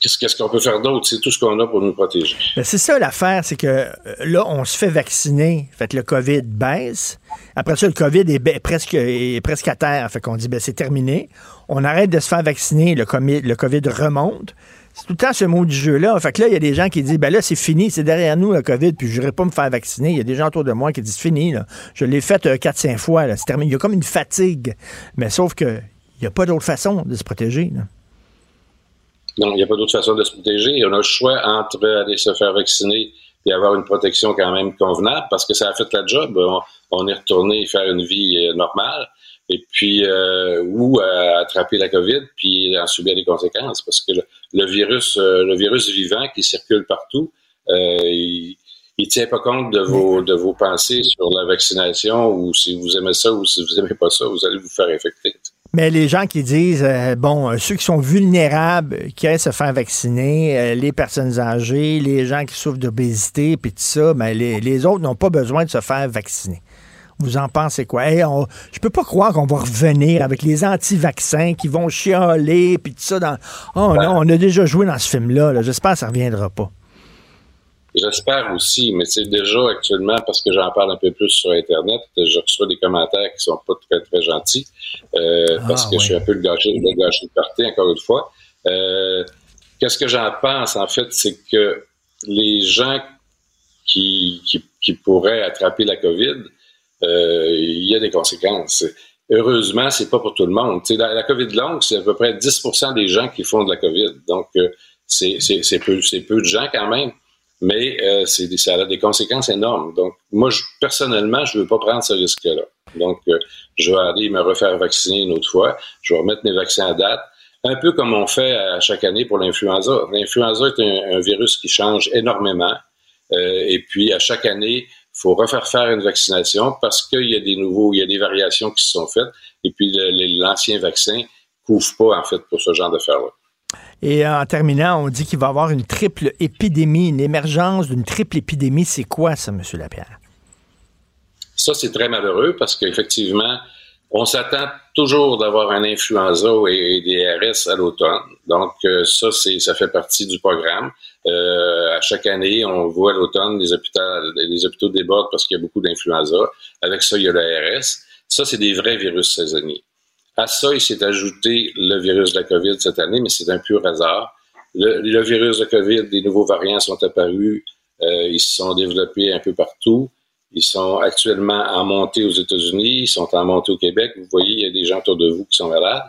qu'est-ce qu'on peut faire d'autre? C'est tout ce qu'on a pour nous protéger. Ben, c'est ça l'affaire, c'est que euh, là, on se fait vacciner. Fait le COVID baisse. Après ça, le COVID est, presque, presque à terre. Fait qu'on dit, ben, c'est terminé. On arrête de se faire vacciner. Le COVID, le remonte. C'est tout le temps ce mot du jeu-là. Fait que là, il y a des gens qui disent, ben là, c'est fini, c'est derrière nous, le COVID, puis je n'irai pas me faire vacciner. Il y a des gens autour de moi qui disent, fini. Je l'ai fait 4-5 euh, fois. C'est terminé. Il y a comme une fatigue. Mais sauf que, il n'y a pas d'autre façon de se protéger, Non, il n'y a pas d'autre façon de se protéger. On a le choix entre aller se faire vacciner et avoir une protection quand même convenable parce que ça a fait la job. On, est retourné faire une vie euh, normale et puis euh, ou attraper la COVID puis en subir les conséquences parce que le, virus, euh, le virus vivant qui circule partout, il, il tient pas compte de vos de vos pensées sur la vaccination ou si vous aimez ça ou si vous aimez pas ça, vous allez vous faire infecter. Mais les gens qui disent, euh, bon, euh, ceux qui sont vulnérables, qui aiment se faire vacciner, euh, les personnes âgées, les gens qui souffrent d'obésité, puis tout ça, ben, les, les autres n'ont pas besoin de se faire vacciner. Vous en pensez quoi? Hey, on, je peux pas croire qu'on va revenir avec les anti-vaccins qui vont chialer, puis tout ça. Dans... Oh non, on a déjà joué dans ce film-là. -là, J'espère que ça reviendra pas. J'espère aussi, mais c'est déjà actuellement, parce que j'en parle un peu plus sur Internet, je reçois des commentaires qui sont pas très, très gentils, euh, ah, parce que je suis un peu le gâchis, le gâchis de parti, encore une fois. Euh, Qu'est-ce que j'en pense, en fait, c'est que les gens qui, qui, qui, pourraient attraper la COVID, euh, il y a des conséquences. Heureusement, c'est pas pour tout le monde. la, la COVID longue, c'est à peu près 10% des gens qui font de la COVID. Donc, euh, c'est peu, peu de gens quand même mais euh, ça a des conséquences énormes. Donc, moi, je, personnellement, je ne veux pas prendre ce risque-là. Donc, euh, je vais aller me refaire vacciner une autre fois. Je vais remettre mes vaccins à date. Un peu comme on fait à chaque année pour l'influenza. L'influenza est un, virus qui change énormément. Euh, et puis, à chaque année, il faut refaire faire une vaccination parce qu'il y a des nouveaux, il y a des variations qui se sont faites. Et puis, l'ancien vaccin couvre pas, en fait, pour ce genre d'affaires-là. Et en terminant, on dit qu'il va y avoir une triple épidémie, une émergence d'une triple épidémie. C'est quoi ça, M. Lapierre? Ça, c'est très malheureux parce qu'effectivement, on s'attend toujours d'avoir un influenza et des RS à l'automne. Donc, euh, ça, ça fait partie du programme. Euh, à chaque année, on voit à l'automne des hôpitaux débordent parce qu'il y a beaucoup d'influenza. Avec ça, il y a le RS. Ça, c'est des vrais virus saisonniers. À ça, il s'est ajouté le virus de la COVID cette année, mais c'est un pur hasard. Le, virus de COVID, des nouveaux variants sont apparus, euh, ils se sont développés un peu partout. Ils sont actuellement en montée aux États-Unis, ils sont en montée au Québec. Vous voyez, il y a des gens autour de vous qui sont malades.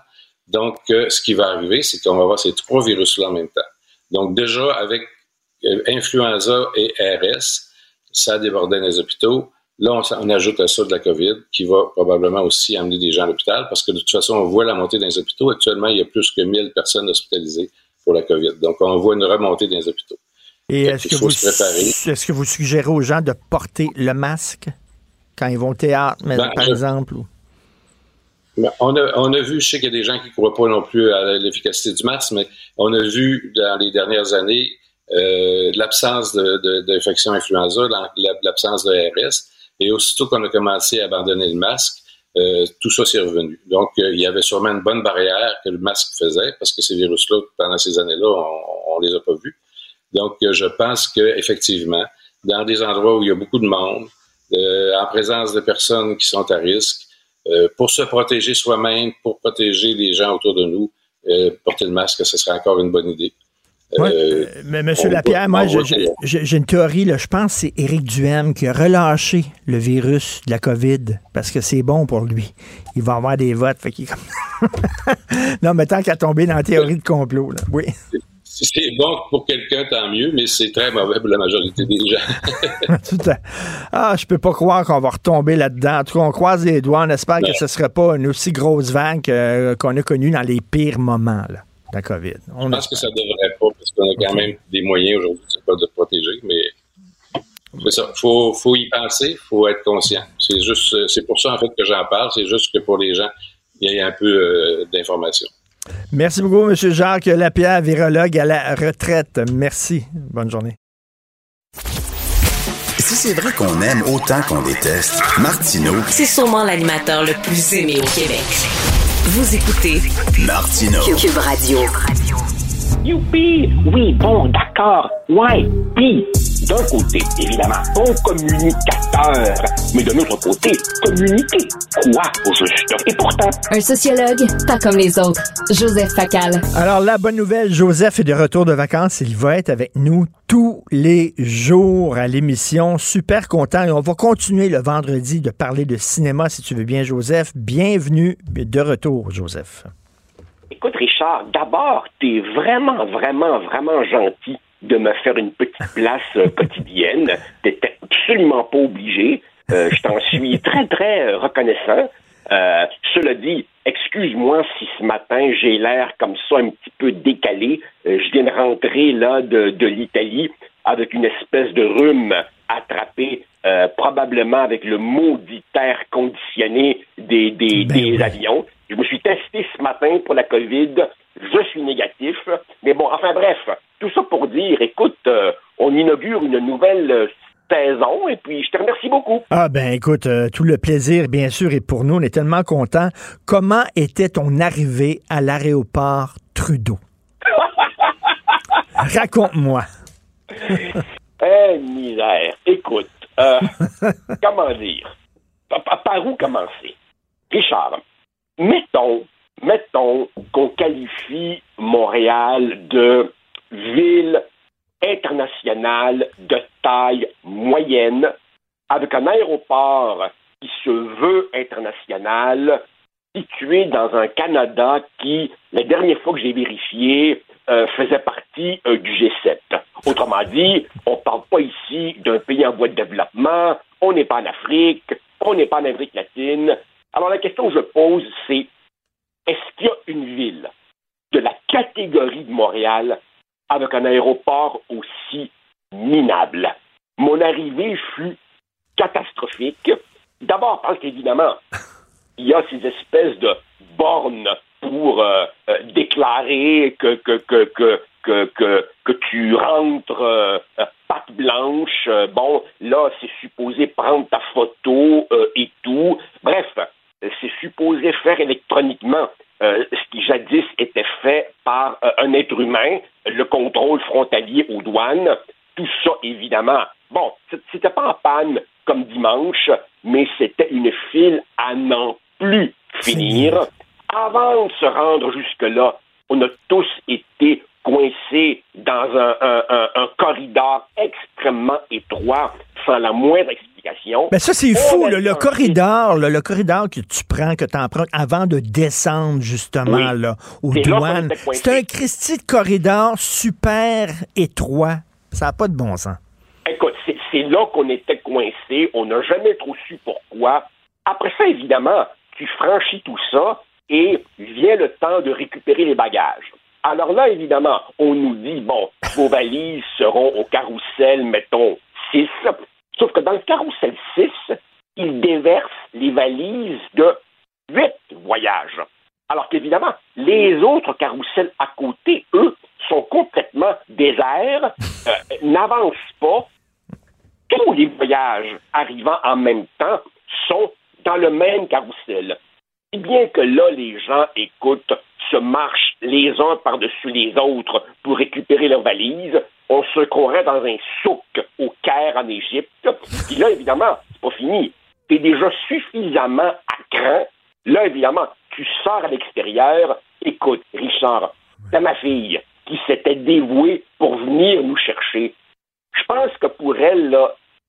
Donc, euh, ce qui va arriver, c'est qu'on va avoir ces trois virus-là en même temps. Donc, déjà, avec euh, influenza et RS, ça débordait les hôpitaux. Là, on, ajoute à ça de la COVID qui va probablement aussi amener des gens à l'hôpital parce que de toute façon, on voit la montée dans les hôpitaux. Actuellement, il y a plus que 1000 personnes hospitalisées pour la COVID. Donc, on voit une remontée dans les hôpitaux. Et est-ce que, vous, est-ce que vous suggérez aux gens de porter le masque quand ils vont au théâtre, ben, par exemple? Ben, on, a, on a vu, je sais qu'il y a des gens qui ne croient pas non plus à l'efficacité du masque, mais on a vu dans les dernières années euh, l'absence d'infection influenza, l'absence de RS. Et aussitôt qu'on a commencé à abandonner le masque, euh, tout ça s'est revenu. Donc, euh, il y avait sûrement une bonne barrière que le masque faisait, parce que ces virus-là, pendant ces années-là, on, ne les a pas vus. Donc, euh, je pense que effectivement, dans des endroits où il y a beaucoup de monde, en présence de personnes qui sont à risque, pour se protéger soi-même, pour protéger les gens autour de nous, porter le masque, ce serait encore une bonne idée. Euh, mais Monsieur Lapierre, moi, j'ai une théorie, là, je pense que c'est Éric Duhem qui a relâché le virus de la COVID parce que c'est bon pour lui. Il va avoir des votes. Fait comme... non, mais tant qu'à tomber dans la théorie de complot, là. oui. Si c'est bon pour quelqu'un, tant mieux, mais c'est très mauvais pour la majorité des gens. Tout à... Ah, je peux pas croire qu'on va retomber là-dedans. En tout cas, on croise les doigts. On espère que ce ne sera pas une aussi grosse vague qu'on a connue dans les pires moments. Là la COVID. On Je pense que ça ne devrait pas, qu'on a quand même des moyens aujourd'hui de se protéger, mais c'est ça. Faut, faut y penser, faut être conscient. C'est juste, c'est pour ça en fait que j'en parle. C'est juste que pour les gens, il y ait un peu euh, d'information. Merci beaucoup, M. Jacques Lapierre, virologue à la retraite. Merci. Bonne journée. Si c'est vrai qu'on aime autant qu'on déteste, Martineau, c'est sûrement l'animateur le plus aimé au Québec. Vous écoutez Martino Cube Radio. Youpi! Oui, bon, d'accord. Ouais, puis, d'un côté, évidemment, bon communicateur, mais de l'autre côté, communiquer quoi au juste? Et pourtant... Un sociologue, pas comme les autres. Joseph Facal. Alors, la bonne nouvelle, Joseph est de retour de vacances. Il va être avec nous tous les jours à l'émission. Super content. Et on va continuer le vendredi de parler de cinéma, si tu veux bien, Joseph. Bienvenue de retour, Joseph. Écoute, Richard, d'abord, t'es vraiment, vraiment, vraiment gentil de me faire une petite place euh, quotidienne. T'étais absolument pas obligé. Euh, je t'en suis très, très euh, reconnaissant. Euh, cela dit, excuse-moi si ce matin j'ai l'air comme ça un petit peu décalé. Je viens de rentrer là de, de l'Italie avec une espèce de rhume attrapé probablement avec le maudit air conditionné des, des, des avions. Je me suis testé ce matin pour la COVID. Je suis négatif. Mais bon, enfin bref, tout ça pour dire, écoute, euh, on inaugure une nouvelle euh, saison et puis je te remercie beaucoup. Ah ben écoute, euh, tout le plaisir, bien sûr, est pour nous. On est tellement contents. Comment était ton arrivée à l'aéroport Trudeau? Raconte-moi. Eh, misère. Écoute, euh, comment dire? Par où commencer? Richard, mettons, mettons qu'on qualifie Montréal de ville internationale de taille moyenne avec un aéroport qui se veut international situé dans un Canada qui, la dernière fois que j'ai vérifié, euh, faisait partie euh, du G7. Autrement dit, on ne parle pas ici d'un pays en voie de développement, on n'est pas en Afrique, on n'est pas en Amérique latine. Alors la question que je pose, c'est est-ce qu'il y a une ville de la catégorie de Montréal avec un aéroport aussi minable? Mon arrivée fut catastrophique. D'abord parce qu'évidemment, il y a ces espèces de bornes pour euh, euh, déclarer que, que, que, que, que, que, tu rentres euh, patte blanche. Bon, là, c'est supposé prendre ta photo euh, et tout. Bref, c'est supposé faire électroniquement euh, ce qui jadis était fait par euh, un être humain, le contrôle frontalier aux douanes. Tout ça, évidemment. Bon, c'était pas en panne comme dimanche, mais c'était une file à n'en plus finir. Avant de se rendre jusque-là, on a tous été coincés dans un, un- un- un corridor extrêmement étroit, sans la moindre explication. Ben ça, c'est fou, le corridor, le corridor que tu prends, que tu empruntes avant de descendre, justement, Oui. là, aux douanes. C'est un Christy de corridor super étroit. Ça n'a pas de bon sens. Écoute, c'est- c'est là qu'on était coincé. On n'a jamais trop su pourquoi. Après ça, évidemment, tu franchis tout ça et vient le temps de récupérer les bagages. Alors là, évidemment, on nous dit, bon, vos valises seront au carrousel, mettons, 6. Sauf que dans le carrousel 6, ils déversent les valises de 8 voyages. Alors qu'évidemment, les autres carrousels à côté, eux, sont complètement déserts, euh, n'avancent pas. Tous les voyages arrivant en même temps sont dans le même carrousel. Si bien que là, les gens écoutent, se marchent les uns par-dessus les autres pour récupérer leurs valises. On se croirait dans un souk au Caire en Égypte. Puis là, évidemment, c'est pas fini. T'es déjà suffisamment à cran. Là, évidemment, tu sors à l'extérieur. Écoute, Richard, t'as ma fille qui s'était dévouée pour venir nous chercher. Je pense que pour elle,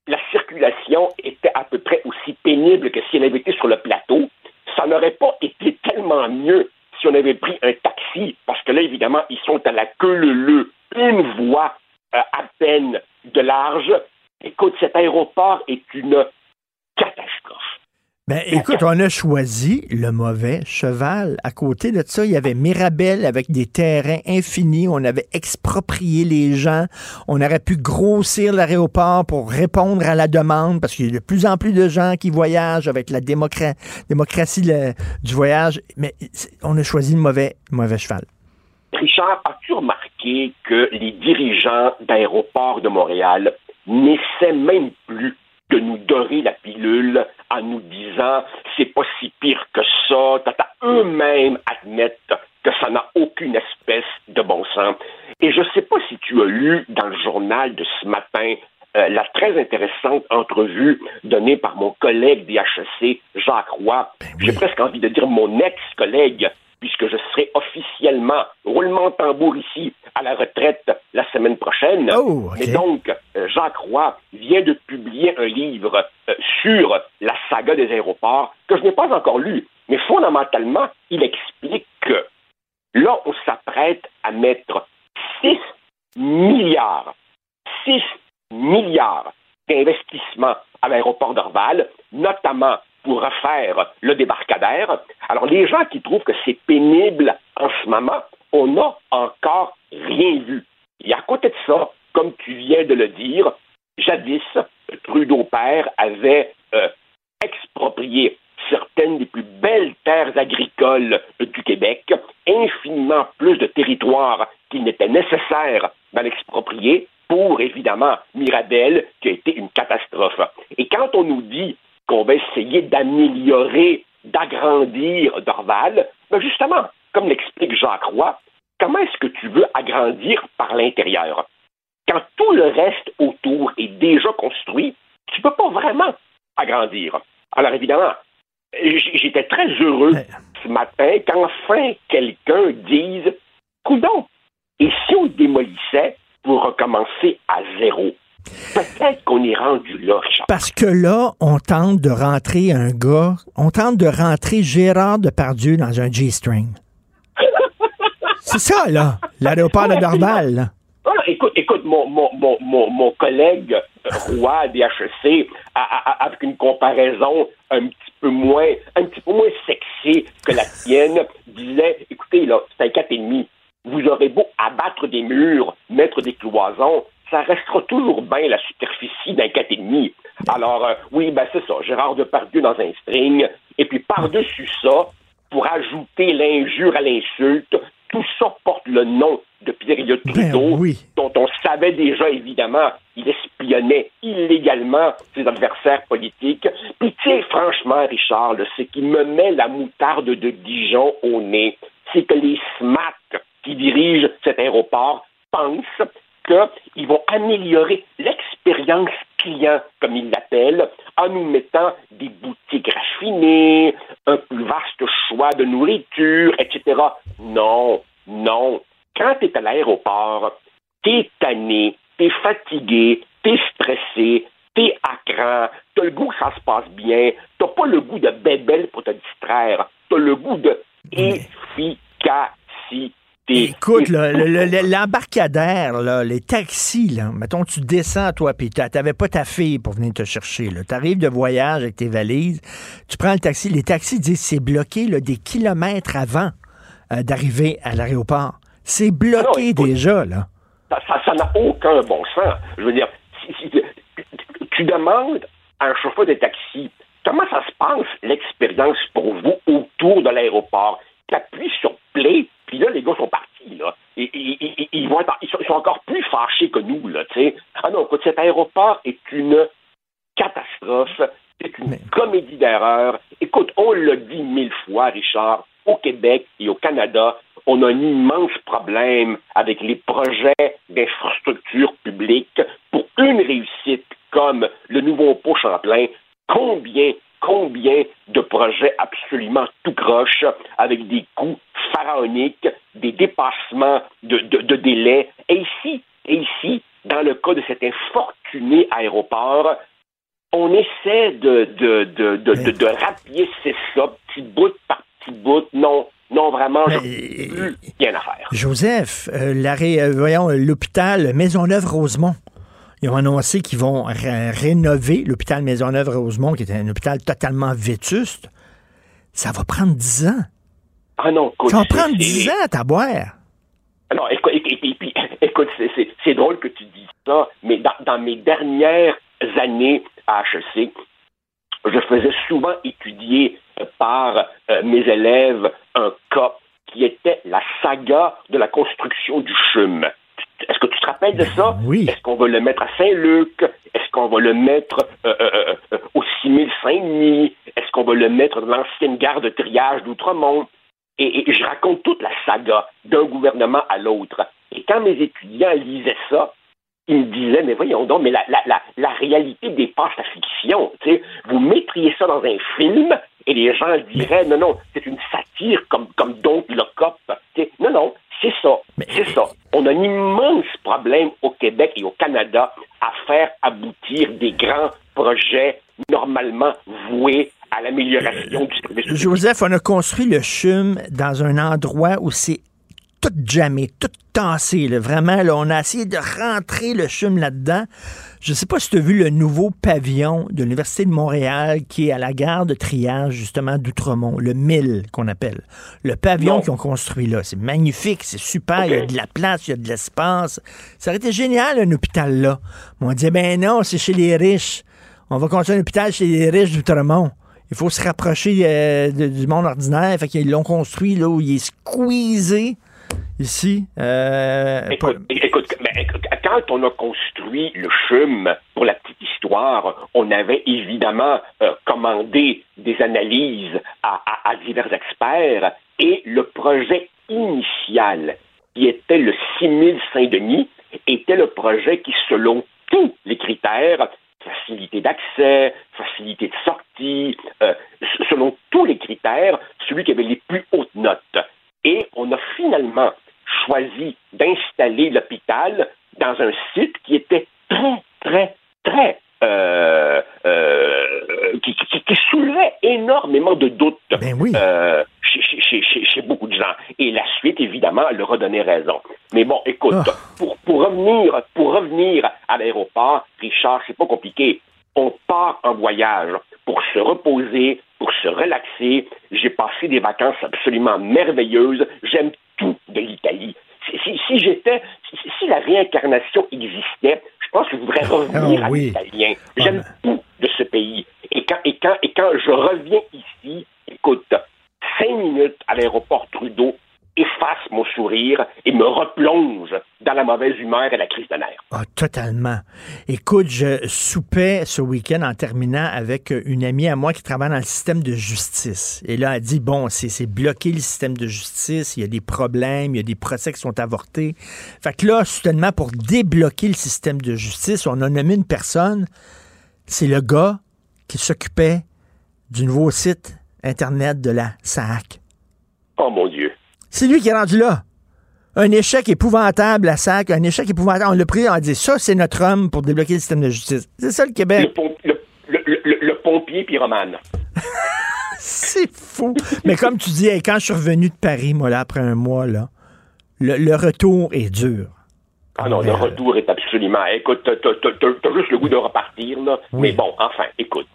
la circulation était à peu près aussi pénible que si elle avait été sur le plateau. Ça n'aurait pas été tellement mieux si on avait pris un taxi, parce que là, évidemment, ils sont à la queue leu une voie à peine de large. Écoute, cet aéroport est une catastrophe. Ben, écoute, on a choisi le mauvais cheval. À côté de ça, il y avait Mirabel avec des terrains infinis. On avait exproprié les gens. On aurait pu grossir l'aéroport pour répondre à la demande parce qu'il y a de plus en plus de gens qui voyagent avec la démocra- démocratie le- du voyage. Mais on a choisi le mauvais, mauvais cheval. Richard, as-tu remarqué que les dirigeants d'aéroports de Montréal n'essaient même plus de nous dorer la pilule en nous disant c'est pas si pire que ça, tata eux-mêmes admettent que ça n'a aucune espèce de bon sens. Et je sais pas si tu as lu dans le journal de ce matin euh, la très intéressante entrevue donnée par mon collègue des HEC, Jacques Roy. J'ai presque envie de dire mon ex-collègue, puisque je serai officiellement, roulement de tambour ici, à la retraite la semaine prochaine. Oh, ok. Mais donc, euh, Jacques Roy vient de publier un livre euh, sur la saga des aéroports que je n'ai pas encore lu. Mais fondamentalement, il explique que Là, on s'apprête à mettre 6 milliards, 6 milliards d'investissements à l'aéroport d'Orval, notamment pour refaire le débarcadère. Alors, les gens qui trouvent que c'est pénible en ce moment, on n'a encore rien vu. Et à côté de ça, comme tu viens de le dire, jadis, Trudeau père avait euh, exproprié certaines des plus belles terres agricoles du Québec, infiniment plus de territoires qu'il n'était nécessaire d'en exproprier pour, évidemment, Mirabel, qui a été une catastrophe. Et quand on nous dit qu'on va essayer d'améliorer, d'agrandir Dorval, ben justement, comme l'explique Jacques Roy, comment est-ce que tu veux agrandir par l'intérieur? Quand tout le reste autour est déjà construit, tu ne peux pas vraiment agrandir. Alors évidemment, j'étais très heureux ce matin qu'enfin quelqu'un dise Coudon, et si on démolissait pour recommencer à zéro? Peut-être qu'on est rendu là, Richard. Parce que là, on tente de rentrer un gars, on tente de rentrer Gérard Depardieu dans un G-string. C'est ça, là, l'aéroport de Dorval. Ah, écoute, écoute, mon, mon, mon, mon, collègue Roy DHC, avec une comparaison un petit peu moins, un petit peu moins sexy que la tienne, disait, écoutez, là, c'est un 4,5. Vous aurez beau abattre des murs, mettre des cloisons, ça restera toujours bien la superficie d'un 4,5. Alors, euh, oui, ben c'est ça, Gérard Depardieu dans un string, et puis par-dessus ça, pour ajouter l'injure à l'insulte, tout ça porte le nom de Pierre Trudeau, Ben dont on savait déjà, évidemment, il espionnait illégalement ses adversaires politiques. Puis, tu sais, franchement, Richard, ce qui me met la moutarde de Dijon au nez, c'est que les SMAC qui dirigent cet aéroport pensent qu'ils vont améliorer l'expérience client, comme ils l'appellent, en nous mettant des boutiques raffinées, un plus vaste choix de nourriture, etc. Non, non. Quand tu es à l'aéroport, t'es tanné, t'es fatigué, t'es stressé, t'es à cran, t'as le goût que ça se passe bien, t'as pas le goût de bébelle pour te distraire, t'as le goût de efficacité. Écoute, là, le- le- l'embarcadère, les taxis, là, mettons, tu descends, toi, puis t'a- t'avais pas ta fille pour venir te chercher. Tu arrives de voyage avec tes valises, tu prends le taxi, les taxis disent c'est bloqué là, des kilomètres avant euh, d'arriver à l'aéroport. C'est bloqué déjà, là. Ça n'a aucun bon sens. Je veux dire, si- si- tu demandes à un chauffeur de taxi comment ça se passe l'expérience pour vous autour de l'aéroport? Tu appuies sur play, puis là, les gars sont partis. Là. Et, et- et- et- ils, vont être- ils sont, ils sont encore plus fâchés que nous. Là, tu sais. ah non, écoute, cet aéroport est une catastrophe. C'est une comédie d'erreur. Écoute, on l'a dit mille fois, Richard, au Québec et au Canada, on a un immense problème avec les projets d'infrastructures publiques pour une réussite comme le nouveau pont Champlain. Combien, combien de projets absolument tout croche avec des coûts pharaoniques, des dépassements de, de, de délais. Et ici, et ici, dans le cas de cet infortuné aéroport, on essaie de, de, de, de, de, de rapiécer ça, petit bout par petit bout. Non, non, vraiment, je plus rien à faire. Joseph, euh, l'arrêt, euh, voyons, euh, l'hôpital Maisonneuve-Rosemont. Ils ont annoncé qu'ils vont ré- rénover l'hôpital Maisonneuve-Rosemont, qui est un hôpital totalement vétuste. Ça va prendre 10 ans. Ah non, écoute, Ça va prendre c'est- 10 ans à boire. Ah Non, écoute, écoute, c'est- drôle que tu dises ça, mais dans, dans mes dernières années à HEC, je faisais souvent étudier par euh, mes élèves un cas qui était la saga de la construction du CHUM. Est-ce que tu te rappelles de ça? Oui. Est-ce qu'on va le mettre à Saint-Luc? Est-ce qu'on va le mettre euh, euh, euh, au 6000 Saint-Denis? Est-ce qu'on va le mettre dans l'ancienne gare de triage d'Outremont? Et, et je raconte toute la saga d'un gouvernement à l'autre. Et quand mes étudiants lisaient ça, ils me disaient, mais voyons donc, mais la, la, la, la réalité dépasse la fiction. Vous mettriez ça dans un film et les gens diraient, non, non, c'est une satire comme, comme. Tu sais, Non, non, c'est ça. C'est ça. On a un immense problème au Québec et au Canada à faire aboutir des grands projets normalement voués à l'amélioration du service. Joseph, on a construit le CHUM dans un endroit où c'est tout jamais, tout tassé. Là. Vraiment, là, on a essayé de rentrer le chum là-dedans. Je sais pas si tu as vu le nouveau pavillon de l'Université de Montréal qui est à la gare de triage, justement, d'Outremont, le 1000 qu'on appelle. Le pavillon qu'ils ont construit là. C'est magnifique, c'est super. Il y a de la place, il y a de l'espace. Ça aurait été génial, un hôpital là. Mais on disait, ben non, c'est chez les riches. On va construire un hôpital chez les riches d'Outremont. Il faut se rapprocher euh, de- du monde ordinaire. Fait qu'ils l'ont construit là où il est squeezé ici. Euh, Écoute, écoute, mais écoute, quand on a construit le CHUM, pour la petite histoire, on avait évidemment euh, commandé des analyses à, à- à divers experts et le projet initial, qui était le 6000 Saint-Denis, était le projet qui, selon tous les critères, facilité d'accès, facilité de sortie, euh, selon tous les critères, celui qui avait les plus hautes notes. Et on a finalement choisi d'installer l'hôpital dans un site qui était très, très, très euh, euh, qui, qui- qui soulevait énormément de doutes euh, chez, chez- chez- chez- chez beaucoup de gens. Et la suite, évidemment, leur a donné raison. Mais bon, écoute, pour, pour revenir, pour revenir à l'aéroport, Richard, c'est pas compliqué. On part en voyage pour se reposer, pour se relaxer. J'ai passé des vacances absolument merveilleuses. J'aime tout de l'Italie. Si, si- si j'étais, si, si la réincarnation existait, je pense que je voudrais revenir Ah à oui. l'italien. J'aime tout de ce pays. Et quand, et quand, et quand je reviens ici, écoute, cinq minutes à l'aéroport Trudeau efface mon sourire et me replonge dans la mauvaise humeur et la crise de nerfs. Ah, totalement. Écoute, je soupais ce week-end en terminant avec une amie à moi qui travaille dans le système de justice. Et là, elle dit, bon, c'est c'est bloqué le système de justice, il y a des problèmes, il y a des procès qui sont avortés. Fait que là, soudainement, pour débloquer le système de justice, on a nommé une personne, c'est le gars qui s'occupait du nouveau site Internet de la SAC. Oh mon Dieu. C'est lui qui est rendu là. Un échec épouvantable, la SAC, un échec épouvantable. On l'a pris, on a dit, ça, c'est notre homme pour débloquer le système de justice. C'est ça, le Québec. Le, pom- le- le- le- le pompier pyromane. C'est fou. Mais comme tu dis, hey, quand je suis revenu de Paris, moi, là, après un mois, là, le, retour est dur. Ah non, le retour est absolument. Écoute, t'as, juste le goût de repartir, là. Mais bon, enfin, écoute.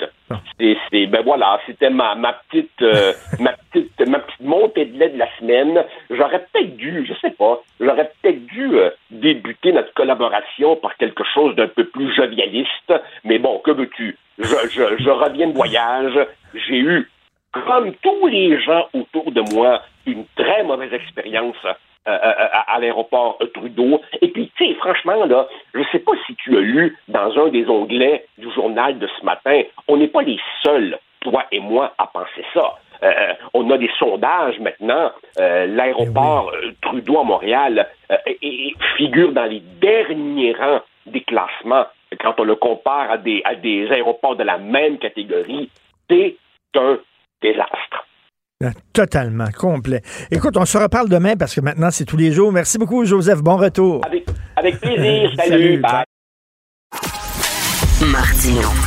C'est, c'est- ben voilà, c'était ma, ma petite, euh, ma ma petite montée de lait de la semaine. J'aurais peut-être dû, je sais pas, j'aurais peut-être dû euh, débuter notre collaboration par quelque chose d'un peu plus jovialiste. Mais bon, que veux-tu? Je, reviens de voyage. J'ai eu, comme tous les gens autour de moi, une très mauvaise expérience euh, euh, à, à l'aéroport Trudeau. Et puis, tu sais, franchement, là, je sais pas si tu as lu dans un des onglets du journal de ce matin, on n'est pas les seuls, toi et moi, à penser ça. Euh, on a des sondages maintenant. Euh, L'aéroport euh, Trudeau à Montréal euh, et- et figure dans les derniers rangs des classements quand on le compare à des, à des aéroports de la même catégorie. C'est un désastre. Euh, Totalement, complet. Écoute, on se reparle demain parce que maintenant, c'est tous les jours. Merci beaucoup, Joseph. Bon retour. Avec, avec plaisir. Salut. Salut, bye. Martino.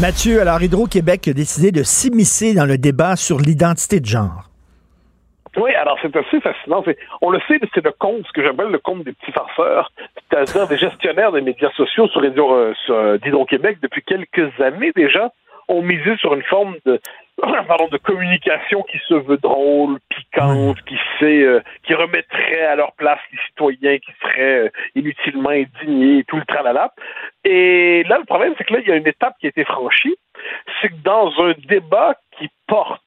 Mathieu, alors Hydro-Québec a décidé de s'immiscer dans le débat sur l'identité de genre. Oui, alors c'est assez fascinant. On le sait, c'est le compte, ce que j'appelle le compte des petits farceurs, c'est-à-dire des gestionnaires des médias sociaux sur, euh, euh, d'Hydro-Québec depuis quelques années déjà ont misé sur une forme de pardon, de communication qui se veut drôle, piquante, qui sait, euh, qui remettrait à leur place les citoyens qui seraient euh, inutilement indignés, tout le tralala. Et là, le problème, c'est que là, il y a une étape qui a été franchie, c'est que dans un débat qui porte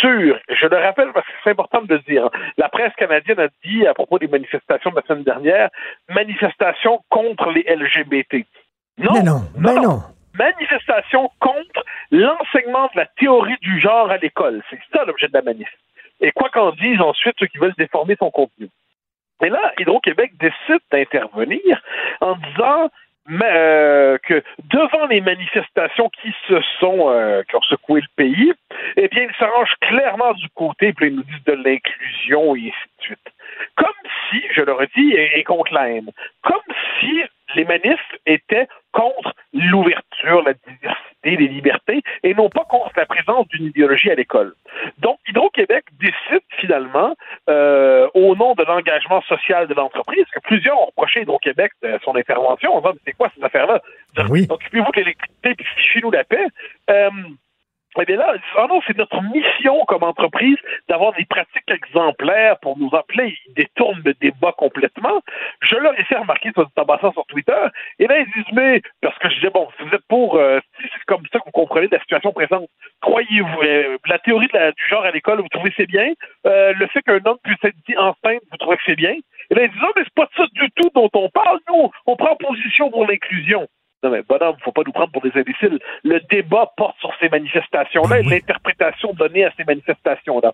sur, je le rappelle parce que c'est important de le dire, hein, la presse canadienne a dit à propos des manifestations de la semaine dernière, manifestations contre les LGBT. Non, Mais non, mais non. Manifestation contre l'enseignement de la théorie du genre à l'école. C'est ça l'objet de la manif. Et quoi qu'en disent ensuite ceux qui veulent déformer son contenu. Et là, Hydro-Québec décide d'intervenir en disant euh, que devant les manifestations qui se sont euh, qui ont secoué le pays, eh bien, ils s'arrangent clairement du côté, puis ils nous disent de l'inclusion et ainsi de suite. Comme si, je leur ai dit, et, et contre la haine, comme si les manifs étaient contre l'ouverture, la diversité, les libertés, et non pas contre la présence d'une idéologie à l'école. Donc, Hydro-Québec décide finalement, euh, au nom de l'engagement social de l'entreprise, que plusieurs ont reproché Hydro-Québec de son intervention en disant, c'est quoi cette affaire-là? Occupez-vous de l'électricité, puis fichez-nous la paix. Euh, eh bien là, non, c'est notre mission comme entreprise d'avoir des pratiques exemplaires pour nous appeler. Ils détournent le débat complètement. Je leur ai fait remarquer sur tabassant sur Twitter. Et là, ils disent, mais, parce que je disais, bon, si vous êtes pour, euh, si c'est comme ça que vous comprenez la situation présente, croyez-vous, euh, la théorie du genre à l'école, vous trouvez c'est bien? Euh, le fait qu'un homme puisse être dit enceinte, vous trouvez que c'est bien? Et là, ils disent, ah, mais c'est pas ça du tout dont on parle. Nous, on prend position pour l'inclusion. Non, mais bonhomme, faut pas nous prendre pour des imbéciles. Le débat porte sur ces manifestations-là et l'interprétation donnée à ces manifestations-là.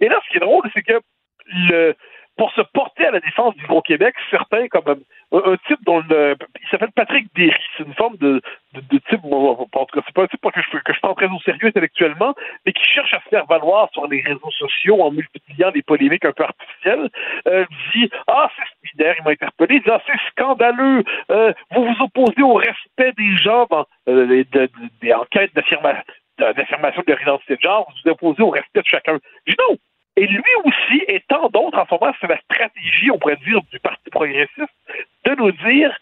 Et là, ce qui est drôle, c'est que le, pour se porter à la défense d'Hydro-Québec, certains, comme un, un type dont le, il s'appelle Patrick Derry, c'est une forme de, de, de type, en tout cas, c'est pas un type que je, que je prends très au sérieux intellectuellement, mais qui cherche à se faire valoir sur les réseaux sociaux en multipliant des polémiques un peu artificielles, euh, dit Ah, c'est solidaire, il m'a interpellé, il dit Ah, c'est scandaleux, euh, vous vous opposez au respect des gens dans euh, les- de- de- des enquêtes d'affirma- de- d'affirmation de leur identité de genre, vous vous opposez au respect de chacun. Dis non, et lui aussi, et tant d'autres, en ce moment, c'est la stratégie, on pourrait dire, du Parti progressiste, de nous dire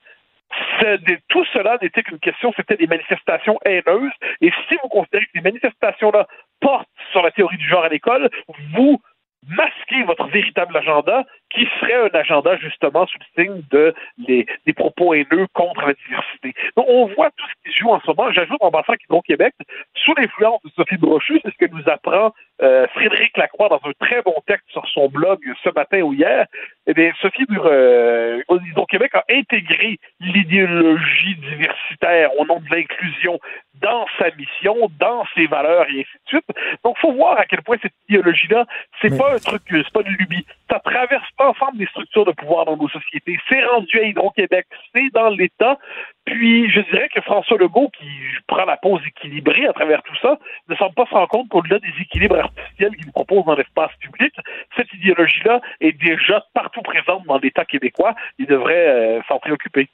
tout cela n'était qu'une question, c'était des manifestations haineuses. Et si vous considérez que ces manifestations-là portent sur la théorie du genre à l'école, vous masquez votre véritable agenda, qui serait un agenda justement sous le signe de les, des propos haineux contre la diversité. Donc, on voit tout ce qui se joue en ce moment. J'ajoute en passant qu'Hydro-Québec, sous l'influence de Sophie Brochu, c'est ce que nous apprend euh, Frédéric Lacroix dans un très bon texte sur son blog ce matin ou hier. Eh bien, Sophie euh, Hydro-Québec a intégré l'idéologie diversitaire au nom de l'inclusion dans sa mission, dans ses valeurs et ainsi de suite. Donc, faut voir à quel point cette idéologie-là, c'est pas un truc, c'est pas une lubie. Ça traverse l'ensemble des structures de pouvoir dans nos sociétés. C'est rendu à Hydro-Québec, c'est dans l'État. Puis, je dirais que François Legault, qui prend la pause équilibrée à travers tout ça, ne semble pas se rendre compte qu'au-delà des équilibres artificiels qu'il propose dans l'espace public, cette idéologie-là est déjà partout présente dans l'État québécois. Il devrait euh, s'en préoccuper.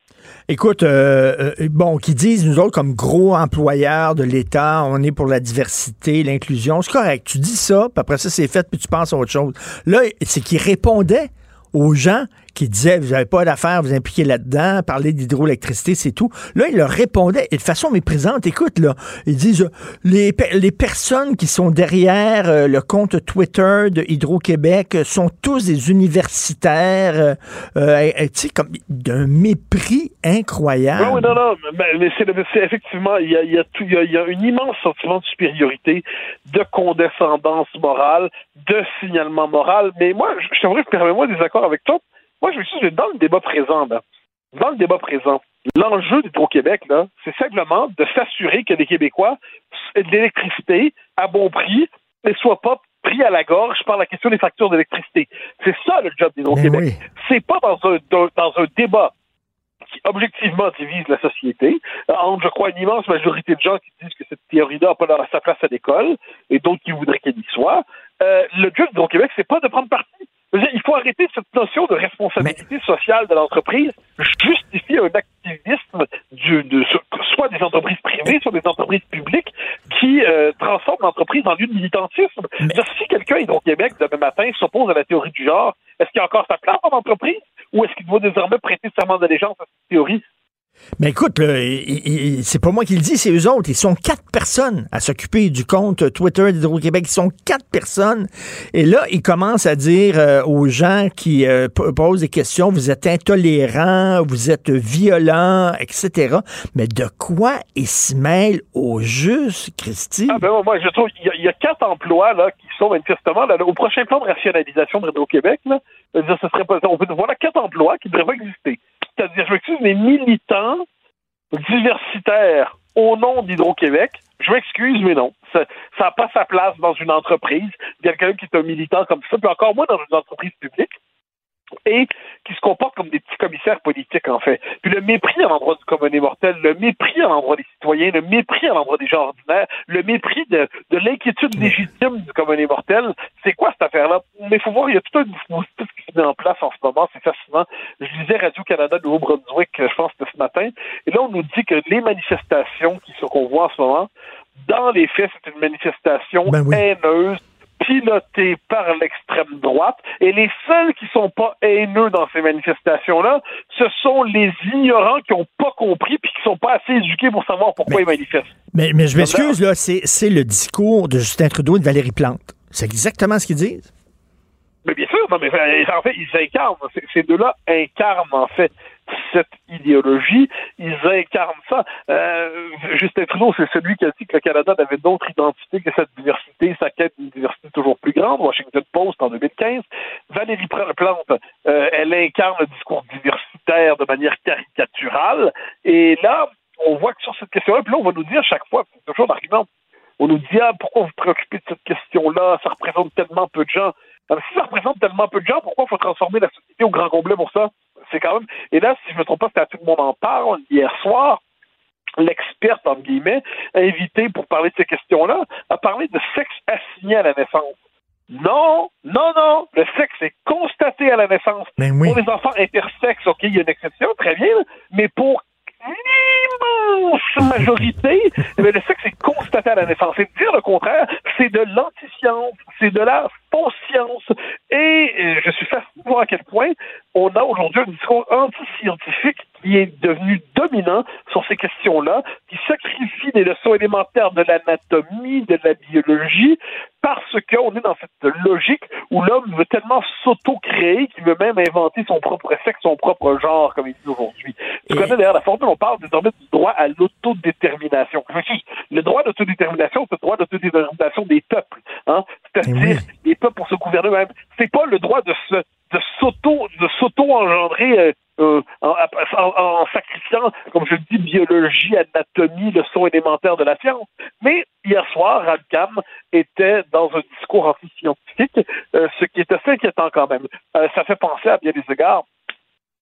Écoute, euh, euh, bon, qui disent, nous autres, comme gros employeurs de l'État, on est pour la diversité, l'inclusion. C'est correct. Tu dis ça, puis après ça, c'est fait, puis tu penses à autre chose. Là, c'est qu'ils répondaient aux gens qui disaient, vous n'avez pas d'affaires, vous impliquer là-dedans, parler d'hydroélectricité, c'est tout. Là, ils leur répondaient, et de façon méprisante, écoute, là, ils disent, les, les personnes qui sont derrière euh, le compte Twitter de Hydro-Québec sont tous des universitaires, euh, euh, tu sais, comme d'un mépris incroyable. Oui, oui, non, non, mais, mais c'est, effectivement, il y a, il y, a tout- il y a, il y a un immense sentiment de supériorité, de condescendance morale, de signalement moral. Mais moi, je je t'aimerais, permets-moi des accords avec toi. Moi, je me suis dit, dans le débat présent, là, dans le débat présent, l'enjeu d'Hydro-Québec, là, c'est simplement de s'assurer que les Québécois aient de l'électricité à bon prix ne soient pas pris à la gorge par la question des factures d'électricité. C'est ça le job d'Hydro-Québec. C'est pas dans un, dans, un débat qui objectivement divise la société, euh, entre, je crois, une immense majorité de gens qui disent que cette théorie-là n'a pas sa place à l'école, et d'autres qui voudraient qu'elle y soit. Euh, le job d'Hydro-Québec, c'est pas de prendre parti. Dire, il faut arrêter cette notion de responsabilité sociale de l'entreprise justifie un activisme du, de, soit des entreprises privées, soit des entreprises publiques qui euh, transforment l'entreprise en lieu de militantisme. Dire, Si quelqu'un à Hydro-Québec, demain matin, s'oppose à la théorie du genre, est-ce qu'il a encore sa place en entreprise? Ou est-ce qu'il doit désormais prêter serment d'allégeance à cette théorie? Mais écoute, c'est pas moi qui le dis, c'est eux autres. Ils sont quatre personnes à s'occuper du compte Twitter d'Hydro-Québec. Ils sont quatre personnes. Et là, ils commencent à dire euh, aux gens qui euh, posent des questions, vous êtes intolérants, vous êtes violents, etc. Mais de quoi ils se mêlent au juste, Christy? Ah ben moi, je trouve qu'il y, a- il y a quatre emplois là qui sont manifestement là, au prochain plan de rationalisation de Hydro-Québec. Ce serait pas, voilà quatre emplois qui devraient pas exister. C'est-à-dire, je m'excuse, les militants diversitaires au nom d'Hydro-Québec, je m'excuse, mais non. Ça n'a pas sa place dans une entreprise. Quelqu'un qui est un militant comme ça, puis encore moins dans une entreprise publique. Et qui se comportent comme des petits commissaires politiques, en fait. Puis le mépris à l'endroit du commun des mortels, le mépris à l'endroit des citoyens, le mépris à l'endroit des gens ordinaires, le mépris de, de l'inquiétude légitime du commun des mortels, c'est quoi cette affaire-là? Mais il faut voir, il y a tout un dispositif qui se met en place en ce moment, c'est fascinant. Je lisais Radio-Canada Nouveau-Brunswick, je pense que ce matin, et là, on nous dit que les manifestations qui qu'on voit en ce moment, dans les faits, c'est une manifestation haineuse pilotée par l'extrême droite. Et les seuls qui sont pas haineux dans ces manifestations-là, ce sont les ignorants qui ont pas compris puis qui sont pas assez éduqués pour savoir pourquoi ils manifestent. Mais, mais je m'excuse, là, c'est c'est le discours de Justin Trudeau et de Valérie Plante. C'est exactement ce qu'ils disent. Mais bien sûr, non, mais en fait, ils incarnent. Ces deux-là incarnent, en fait, cette idéologie. Ils incarnent ça. Euh, Justin Trudeau, c'est celui qui a dit que le Canada n'avait d'autre identité que cette diversité, sa quête d'une diversité toujours plus grande. Washington Post en 2015. Valérie Plante, euh, elle incarne le discours diversitaire de manière caricaturale. Et là, on voit que sur cette question-là, puis là, on va nous dire chaque fois, toujours l'argument, on nous dit, ah, pourquoi vous vous préoccupez de cette question-là? Ça représente tellement peu de gens. Alors, si ça représente tellement peu de gens, pourquoi faut transformer la société au grand complet pour ça? C'est quand même. Et là, si je ne me trompe pas, c'était à tout le monde en parle hier soir. L'experte, entre guillemets, invitée pour parler de ces questions-là, a parlé de sexe assigné à la naissance. Non, non, non. Le sexe est constaté à la naissance. Pour les enfants intersexes, OK, il y a une exception, très bien, mais pour l'immense majorité, eh bien, le sexe est constaté à la naissance. Et dire le contraire, c'est de l'anti-science, c'est de la fausse science. Et euh, je suis fasciné de voir à quel point on a aujourd'hui un discours anti-scientifique qui est devenu dominant sur ces questions-là, qui sacrifie des leçons élémentaires de l'anatomie, de la biologie, parce qu'on est dans cette logique où l'homme veut tellement s'auto-créer qu'il veut même inventer son propre sexe, son propre genre, comme il dit aujourd'hui. Tu connais d'ailleurs la formule, on parle désormais du droit à l'autodétermination. Le droit d'autodétermination, c'est le droit d'autodétermination des peuples. Hein? C'est-à-dire les peuples pour se gouverner eux-mêmes. C'est pas le droit de se de s'auto de s'auto-engendrer euh, euh, en, en- en sacrifiant, comme je le dis, biologie, anatomie, leçons élémentaires de la science. Mais hier soir, Radcam était dans un discours anti-scientifique, euh, ce qui est assez inquiétant quand même. Ça fait penser à bien des égards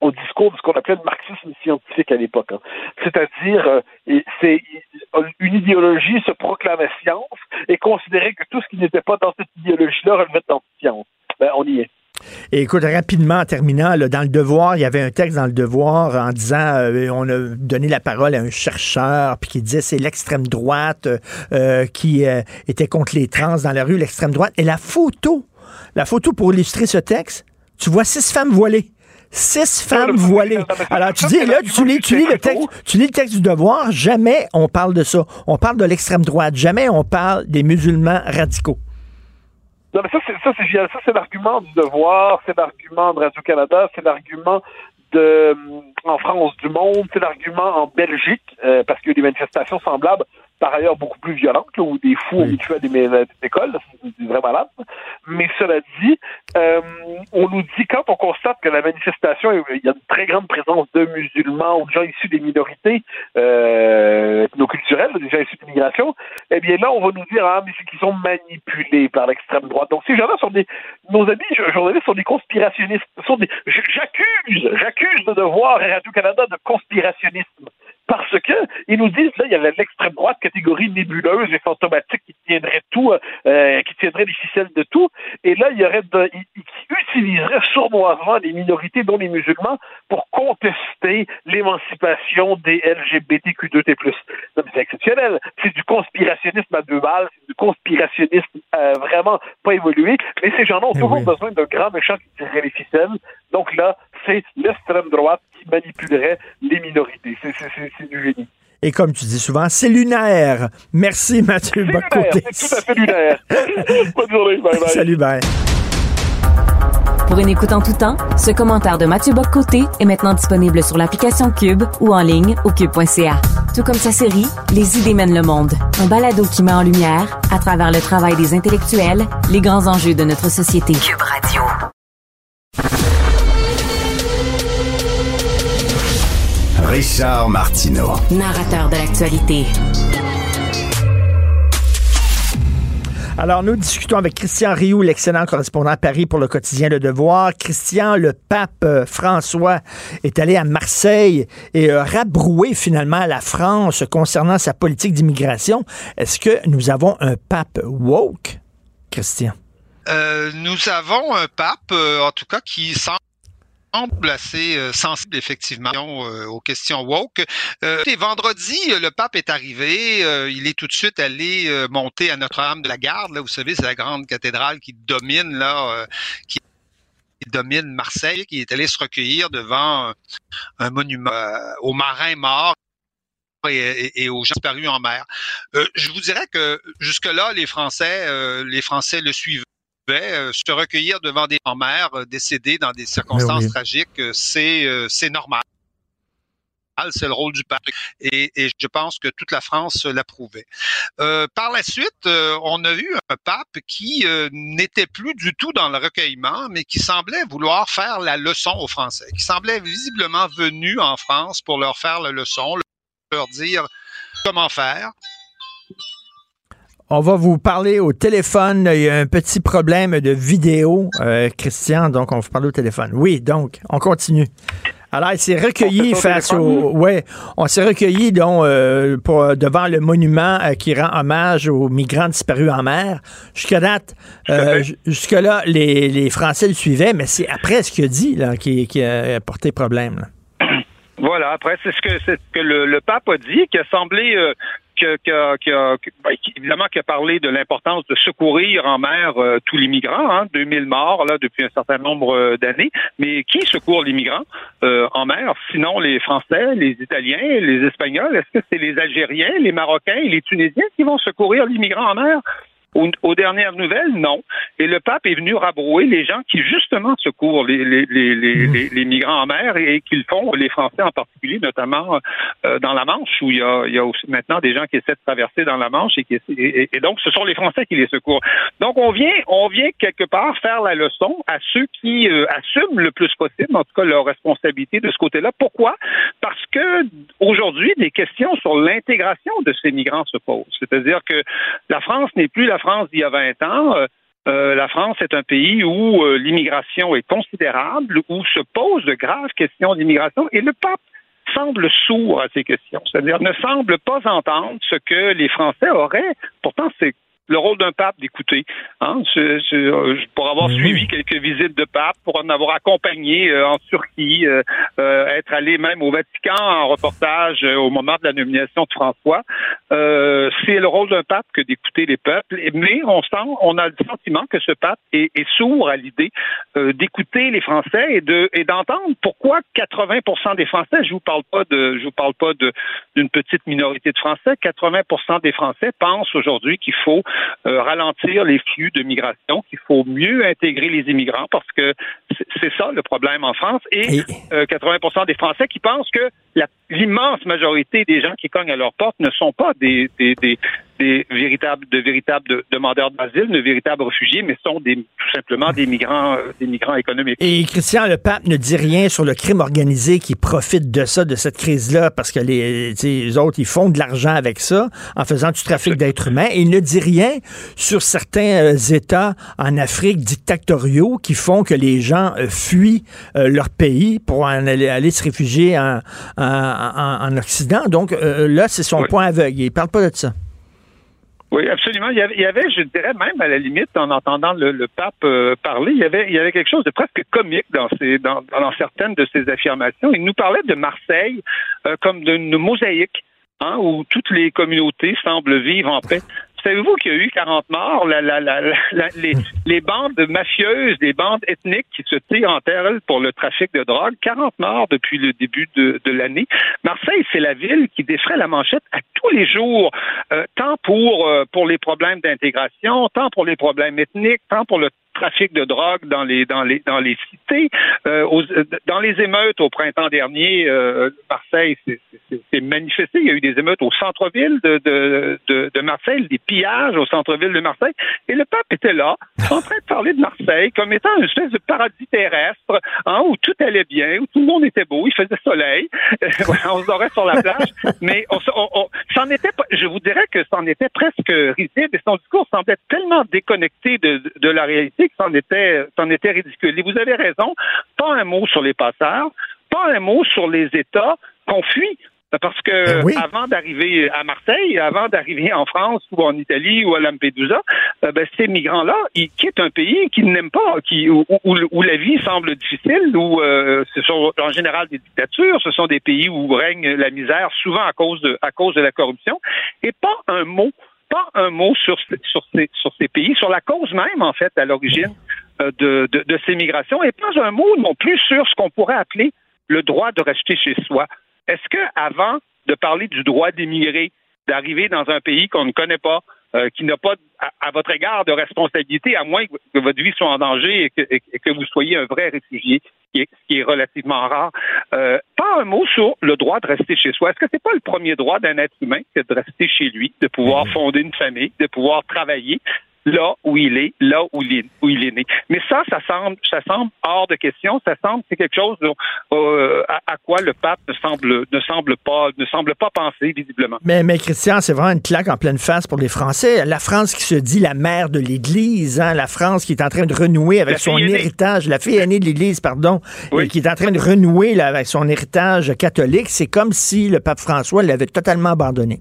au discours de ce qu'on appelait le marxisme scientifique à l'époque. hein. C'est-à-dire, euh, une idéologie se proclamait science et considérait que tout ce qui n'était pas dans cette idéologie-là relevait d'anti-science. Ben, on y est. Écoute, rapidement, en terminant, dans le devoir, il y avait un texte dans le devoir en disant euh, on a donné la parole à un chercheur puis qui disait c'est l'extrême droite euh, qui était contre les trans dans la rue, l'extrême droite. Et la photo, la photo pour illustrer ce texte, tu vois six femmes voilées. Six femmes voilées. Alors, tu dis, là, tu lis, le texte, tu lis le texte du devoir, jamais on parle de ça. On parle de l'extrême droite, jamais on parle des musulmans radicaux. Non, mais ça, c'est, ça, c'est. Ça, c'est l'argument du devoir, c'est l'argument de Radio-Canada, c'est l'argument euh, en France du Monde, c'est l'argument en Belgique, euh, parce qu'il y a des manifestations semblables, par ailleurs beaucoup plus violentes, là, où des fous ont feu à des, des écoles, c'est vraiment malade. Mais cela dit, euh, on nous dit, quand on constate que la manifestation, il y a une très grande présence de musulmans ou de gens issus des minorités euh, ethnoculturelles, des gens issus de l'immigration, eh bien là, on va nous dire, ah, mais c'est qu'ils sont manipulés par l'extrême droite. Donc ces gens-là sont des, nos amis jo- journalistes sont des conspirationnistes. Sont des, j'accuse, j'accuse de devoir Radio-Canada de conspirationnisme. Parce que ils nous disent, là, il y a l'extrême droite, catégorie nébuleuse et fantomatique qui tiendrait tout, euh, qui tiendrait les ficelles de tout. Et là, il y aurait de, ils- qui utiliserait sournoisement les minorités, dont les musulmans, pour contester l'émancipation des LGBTQ2T+. Non, mais c'est exceptionnel. C'est du conspirationnisme à deux balles, c'est du conspirationnisme euh, vraiment pas évolué. Mais ces gens-là ont toujours besoin d'un grand méchant qui tirerait les ficelles. Donc là, c'est l'extrême droite qui manipulerait les minorités. C'est- c'est- C'est c'est du génie. Et comme tu dis souvent, c'est lunaire. Merci Mathieu Bocoté. C'est tout à fait lunaire. Bonne journée. Bye bye. Salut, bye. Pour une écoute en tout temps, ce commentaire de Mathieu Bock-Côté est maintenant disponible sur l'application Cube ou en ligne au cube.ca. Tout comme sa série Les idées mènent le monde, un balado qui met en lumière, à travers le travail des intellectuels, les grands enjeux de notre société. Cube Radio. Richard Martineau. Narrateur de l'actualité. Alors, nous discutons avec Christian Rioux, l'excellent correspondant à Paris pour le quotidien Le Devoir. Christian, le pape euh, François est allé à Marseille et a rabroué finalement la France concernant sa politique d'immigration. Est-ce que nous avons un pape woke, Christian? Euh, nous avons un pape, euh, en tout cas, qui semble assez euh, sensible effectivement euh, aux questions woke. Euh, et vendredi, le pape est arrivé, il est tout de suite allé monter à Notre-Dame de la Garde. Là, vous savez, c'est la grande cathédrale qui domine là, qui domine Marseille, qui est allé se recueillir devant un, monument aux marins morts et, aux gens disparus en mer. je vous dirais que jusque-là, les Français, les Français le suivent euh, se recueillir devant des mères euh, décédées dans des circonstances tragiques, euh, c'est c'est normal. C'est le rôle du pape et, et, je pense que toute la France l'approuvait. Euh, par la suite, on a eu un pape qui n'était plus du tout dans le recueillement, mais qui semblait vouloir faire la leçon aux Français, qui semblait visiblement venu en France pour leur faire la leçon, leur dire comment faire. On va vous parler au téléphone. Il y a un petit problème de vidéo, euh, Christian, donc on va vous parler au téléphone. Oui, donc, on continue. Alors, il s'est recueilli face au. Ouais, on s'est recueilli donc, euh, pour, devant le monument euh, qui rend hommage aux migrants disparus en mer. Jusqu'à date, jusque-là, les, Français le suivaient, mais c'est après ce qu'il a dit là, qui, a porté problème. Voilà, après, c'est ce que, c'est ce que le, pape a dit, qui a semblé que, ben, évidemment, qui a parlé de l'importance de secourir en mer euh, tous les migrants, hein, 2000 morts là depuis un certain nombre euh, d'années. Mais qui secourt les migrants euh, en mer Sinon les Français, les Italiens, les Espagnols? Est-ce que c'est les Algériens, les Marocains et les Tunisiens qui vont secourir les migrants en mer? Aux, dernières nouvelles, non. Et le pape est venu rabrouer les gens qui, justement, secourent les, les, les, les, les migrants en mer et, qu'ils font, les Français en particulier, notamment euh, dans la Manche, où il y, a, il y a aussi maintenant des gens qui essaient de traverser dans la Manche et, qui, et, et, donc ce sont les Français qui les secourent. Donc on vient, on vient quelque part faire la leçon à ceux qui euh, assument le plus possible, en tout cas leur responsabilité de ce côté-là. Pourquoi? Parce que aujourd'hui, des questions sur l'intégration de ces migrants se posent. C'est-à-dire que la France n'est plus la France d'il y a 20 ans. Euh, euh, la France est un pays où euh, l'immigration est considérable, où se posent de graves questions d'immigration, et le pape semble sourd à ces questions, c'est-à-dire ne semble pas entendre ce que les Français auraient. Pourtant, c'est le rôle d'un pape d'écouter. Hein, pour avoir suivi quelques visites de pape, pour en avoir accompagné euh, en Turquie, euh, euh, être allé même au Vatican en reportage au moment de la nomination de François, c'est le rôle d'un pape que d'écouter les peuples. Mais on sent, on a le sentiment que ce pape est, est sourd à l'idée d'écouter les Français et de et d'entendre pourquoi 80% des Français, je vous parle pas de, je vous parle pas de d'une petite minorité de Français, 80% des Français pensent aujourd'hui qu'il faut euh, ralentir les flux de migration, qu'il faut mieux intégrer les immigrants parce que c'est ça le problème en France. Et, 80 euh, des Français qui pensent que l'immense majorité des gens qui cognent à leur porte ne sont pas des, des, des, des véritables, de véritables demandeurs d'asile, de véritables réfugiés, mais sont des, tout simplement des migrants, euh, des migrants économiques. Et Christian, le pape ne dit rien sur le crime organisé qui profite de ça, de cette crise-là, parce que les, les autres, ils font de l'argent avec ça, en faisant du trafic d'êtres humains. Et il ne dit rien sur certains euh, États en Afrique dictatoriaux qui font que les gens euh, fuient leur pays pour aller, aller se réfugier en, en, Occident. Donc là, c'est son point aveugle. Il parle pas de ça. Oui, absolument. Il y, avait, je dirais même à la limite, en entendant le, pape euh, parler, il y avait, quelque chose de presque comique dans certaines de ses affirmations. Il nous parlait de Marseille euh, comme d'une mosaïque. Hein, où toutes les communautés semblent vivre en paix. Savez-vous qu'il y a eu 40 morts? La, la, la, les, les, bandes mafieuses, les bandes ethniques qui se tirent en terre pour le trafic de drogue, 40 morts depuis le début de, de l'année. Marseille, c'est la ville qui défraie la manchette à tous les jours, euh, tant pour, euh, pour les problèmes d'intégration, tant pour les problèmes ethniques, tant pour le trafic de drogue dans les dans les dans les cités, euh, dans les émeutes au printemps dernier, euh, Marseille s'est manifesté. Il y a eu des émeutes au centre-ville de, de, de, Marseille, des pillages au centre-ville de Marseille, et le pape était là, en train de parler de Marseille comme étant une espèce de paradis terrestre, hein, où tout allait bien, où tout le monde était beau, il faisait soleil, on se aurait sur la plage, mais on, on, pas. Je vous dirais que c'en était presque risible et son discours semblait tellement déconnecté de, de la réalité que c'en était, c'en était ridicule. Et vous avez raison, pas un mot sur les passeurs, pas un mot sur les États qu'on fuit. Parce que Ben avant d'arriver à Marseille, avant d'arriver en France ou en Italie ou à Lampedusa, euh, ben, ces migrants-là, ils quittent un pays qu'ils n'aiment pas, qui, où, où- où la vie semble difficile, où euh, ce sont en général des dictatures, ce sont des pays où règne la misère, souvent à cause de, à cause de la corruption, et pas un mot, pas un mot sur, ces- pays, sur la cause même, en fait, à l'origine euh, de ces migrations, et pas un mot non plus sur ce qu'on pourrait appeler le droit de rester chez soi. Est-ce que avant de parler du droit d'émigrer, d'arriver dans un pays qu'on ne connaît pas, euh, qui n'a pas à, à votre égard de responsabilité, à moins que, que votre vie soit en danger et que, et- et que vous soyez un vrai réfugié, ce qui est, qui est relativement rare, euh, pas un mot sur le droit de rester chez soi. Est-ce que c'est pas le premier droit d'un être humain, c'est de rester chez lui, de pouvoir fonder une famille, de pouvoir travailler? Là où il est, là où il est, où il est né. Mais ça, ça semble, ça semble hors de question. Ça semble, c'est quelque chose dont, euh, à, à quoi le pape ne semble, ne semble pas, ne semble pas penser visiblement. Mais, mais Christian, c'est vraiment une claque en pleine face pour les Français. La France qui se dit la mère de l'Église, hein, la France qui est en train de renouer avec son aînée. héritage, la fille aînée de l'Église, pardon, et qui est en train de renouer là, avec son héritage catholique. C'est comme si le pape François l'avait totalement abandonné.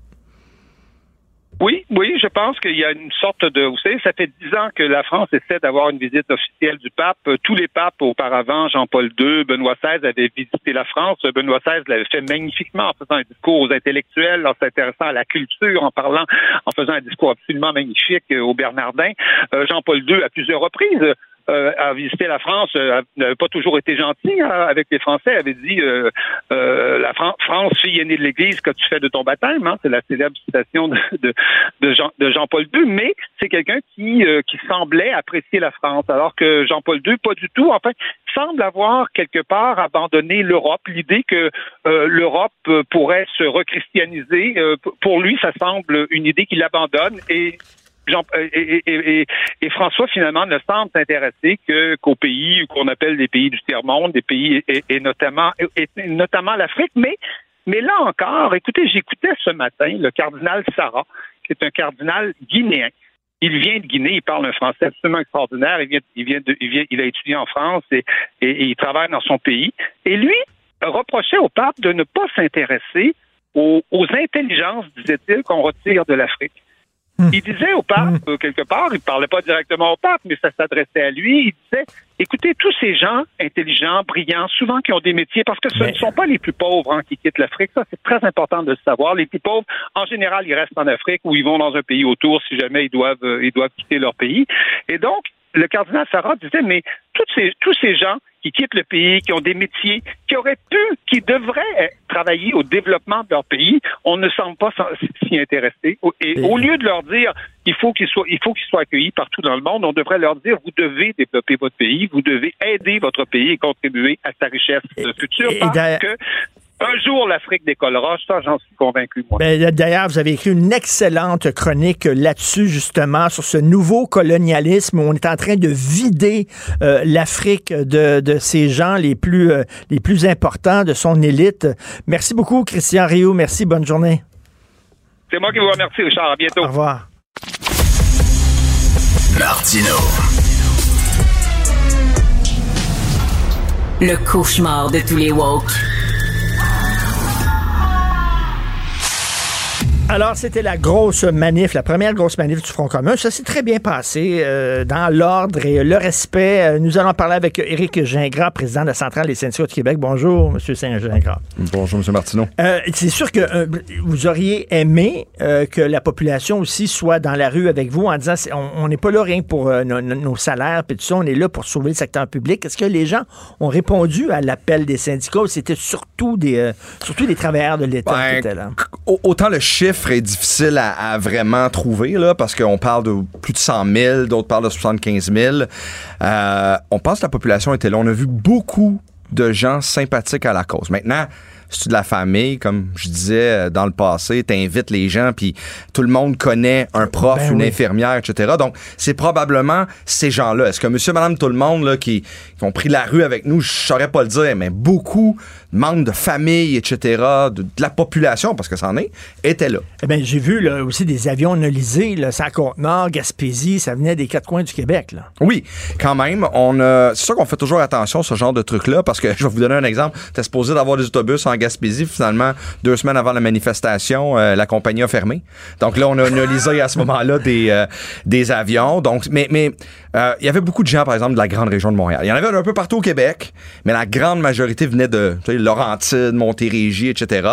Oui, oui, je pense qu'il y a une sorte de, vous savez, ça fait dix ans que la France essaie d'avoir une visite officielle du pape. Euh, Tous les papes auparavant, Jean-Paul II, Benoît XVI avaient visité la France. Benoît XVI l'avait fait magnifiquement en faisant un discours aux intellectuels, en s'intéressant à la culture, en parlant, en faisant un discours absolument magnifique euh, aux Bernardins. Euh, Jean-Paul II, à plusieurs reprises, euh, a visité la France, euh, n'avait pas toujours été gentil hein, avec les Français, avait dit euh, euh, la Fran- France, fille aînée de l'Église, que tu fais de ton baptême, hein, c'est la célèbre citation de, de, de Jean, Jean-Paul II, mais c'est quelqu'un qui, euh, qui semblait apprécier la France, alors que Jean-Paul II, pas du tout, enfin, semble avoir quelque part abandonné l'Europe, l'idée que euh, l'Europe pourrait se rechristianiser, pour lui, ça semble une idée qu'il abandonne et Euh, et, François finalement ne semble s'intéresser qu'aux pays qu'on appelle des pays du tiers monde, des pays et, notamment notamment l'Afrique. Mais là encore, écoutez, j'écoutais ce matin le cardinal Sarah, qui est un cardinal guinéen. Il vient de Guinée, il parle un français absolument extraordinaire. Il vient, il vient, il a étudié en France et, il travaille dans son pays. Et lui reprochait au pape de ne pas s'intéresser aux intelligences, disait-il, qu'on retire de l'Afrique. Il disait au pape, euh, quelque part, il ne parlait pas directement au pape, mais ça s'adressait à lui, il disait, écoutez, tous ces gens intelligents, brillants, souvent qui ont des métiers, parce que ce ne sont pas les plus pauvres hein, qui quittent l'Afrique, ça c'est très important de le savoir. Les plus pauvres, en général, ils restent en Afrique ou ils vont dans un pays autour si jamais ils doivent, euh, ils doivent quitter leur pays. Et donc, le cardinal Sarah disait, mais tous ces, tous ces gens qui quittent le pays, qui ont des métiers, qui auraient pu, qui devraient travailler au développement de leur pays, on ne semble pas s'y intéresser. Et au lieu de leur dire, il faut qu'ils soient, il faut qu'ils soient accueillis partout dans le monde, on devrait leur dire, vous devez développer votre pays, vous devez aider votre pays et contribuer à sa richesse future et parce que un jour l'Afrique décollera. Ça, j'en suis convaincu, moi. Ben, D'ailleurs, vous avez écrit une excellente chronique là-dessus, justement, sur ce nouveau colonialisme où on est en train de vider euh, l'Afrique de, de ses gens les plus, euh, les plus importants, de son élite. Merci beaucoup, Christian Rio. Merci, bonne journée. C'est moi qui vous remercie, Richard. À bientôt. Au revoir. Martino. Le cauchemar de tous les woke. Alors, c'était la grosse manif, la première grosse manif du Front commun. Ça s'est très bien passé euh, dans l'ordre et le respect. Euh, nous allons parler avec Éric Gingras, président de la Centrale des syndicats du Québec. Bonjour, M. Saint-Gingras. Bonjour, M. Martineau. Euh, c'est sûr que euh, vous auriez aimé que la population aussi soit dans la rue avec vous en disant on n'est pas là rien pour nos, salaires puis tout ça, on est là pour sauver le secteur public. Est-ce que les gens ont répondu à l'appel des syndicats ou c'était surtout des surtout des travailleurs de l'État Ben, qui étaient là? Au- Autant le chiffre est difficile à, à vraiment trouver, là, parce qu'on parle de plus de 100 000, d'autres parlent de 75 000. Euh, on pense que la population était là. On a vu beaucoup de gens sympathiques à la cause. Maintenant, c'est de la famille, comme je disais euh, dans le passé, t'invites les gens, puis tout le monde connaît un prof, Ben une oui. infirmière, etc. Donc, c'est probablement ces gens-là. Est-ce que monsieur, madame, tout le monde là, qui, qui ont pris la rue avec nous, je saurais pas le dire, mais beaucoup membres de famille, etc., de, de la population, parce que c'en est, étaient là. Eh bien, j'ai vu là, aussi des avions nolisés, là, ça Côte-Nord, Gaspésie, ça venait des quatre coins du Québec. Là. Oui, quand même. On a- c'est sûr qu'on fait toujours attention à ce genre de truc-là parce que je vais vous donner un exemple. T'es supposé d'avoir des autobus en Gaspésie. Finalement, deux semaines avant la manifestation, euh, la compagnie a fermé. Donc là, on a analysé à ce moment-là des, euh, des avions. Donc, mais mais euh, il y avait beaucoup de gens, par exemple, de la grande région de Montréal. Il y en avait un peu partout au Québec, mais la grande majorité venait de Laurentides, Montérégie, etc.